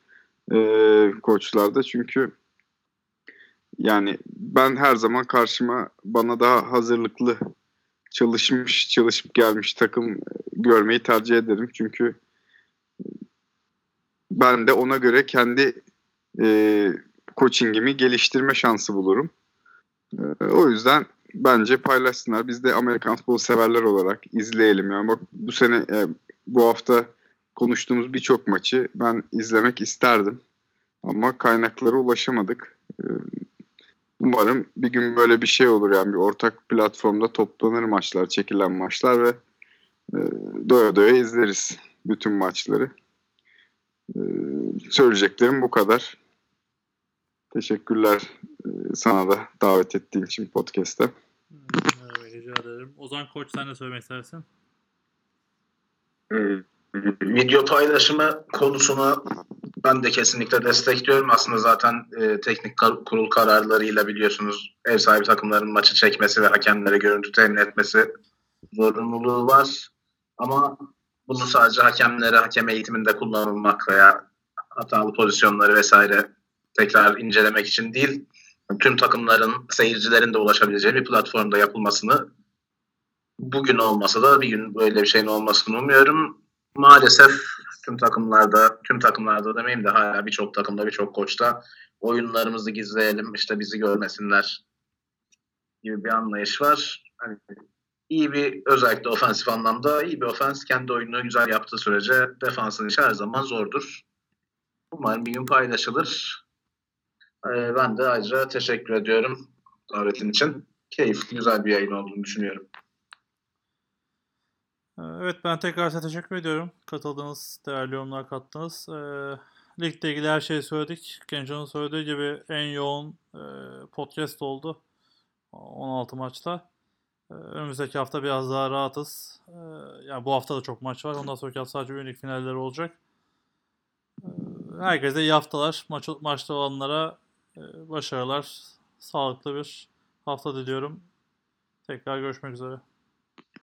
e, koçlarda çünkü yani ben her zaman karşıma bana daha hazırlıklı çalışmış çalışıp gelmiş takım görmeyi tercih ederim çünkü ben de ona göre kendi e, coachingimi geliştirme şansı bulurum. E, o yüzden bence paylaşsınlar. Biz de Amerikan futbol severler olarak izleyelim. Yani bak bu sene e, bu hafta konuştuğumuz birçok maçı ben izlemek isterdim. Ama kaynaklara ulaşamadık. E, umarım bir gün böyle bir şey olur yani bir ortak platformda toplanır maçlar, çekilen maçlar ve e, doya doya izleriz bütün maçları. E, söyleyeceklerim bu kadar. Teşekkürler e, sana da davet ettiğin için podcast'te. Evet, rica ederim. Ozan Koç sen de söylemek istersin. Ee, Video paylaşımı konusunu ben de kesinlikle destekliyorum. Aslında zaten e, teknik kar- kurul kararlarıyla biliyorsunuz ev sahibi takımların maçı çekmesi ve hakemlere görüntü temin etmesi zorunluluğu var. Ama bunu sadece hakemlere hakem eğitiminde kullanılmak veya hatalı pozisyonları vesaire tekrar incelemek için değil, tüm takımların seyircilerin de ulaşabileceği bir platformda yapılmasını bugün olmasa da bir gün böyle bir şeyin olmasını umuyorum. Maalesef tüm takımlarda, tüm takımlarda demeyeyim de hala birçok takımda, birçok koçta oyunlarımızı gizleyelim, işte bizi görmesinler gibi bir anlayış var. Hani iyi bir özellikle ofensif anlamda iyi bir ofens kendi oyununu güzel yaptığı sürece defansın işi her zaman zordur. Umarım bir gün paylaşılır. Ee, ben de ayrıca teşekkür ediyorum davetin için. Keyifli, güzel bir yayın olduğunu düşünüyorum. Ee, Evet ben tekrar size teşekkür ediyorum. Katıldığınız, değerli yorumlar kattınız. Ee, ligle ilgili her şeyi söyledik. Genco'nun söylediği gibi en yoğun e, podcast oldu. 16 maçta. Ee, önümüzdeki hafta biraz daha rahatız. Yani bu hafta da çok maç var. Ondan sonraki hafta sadece üyelik finalleri olacak. Herkese iyi haftalar. Maç, maçta olanlara başarılar. Sağlıklı bir hafta diliyorum. Tekrar görüşmek üzere.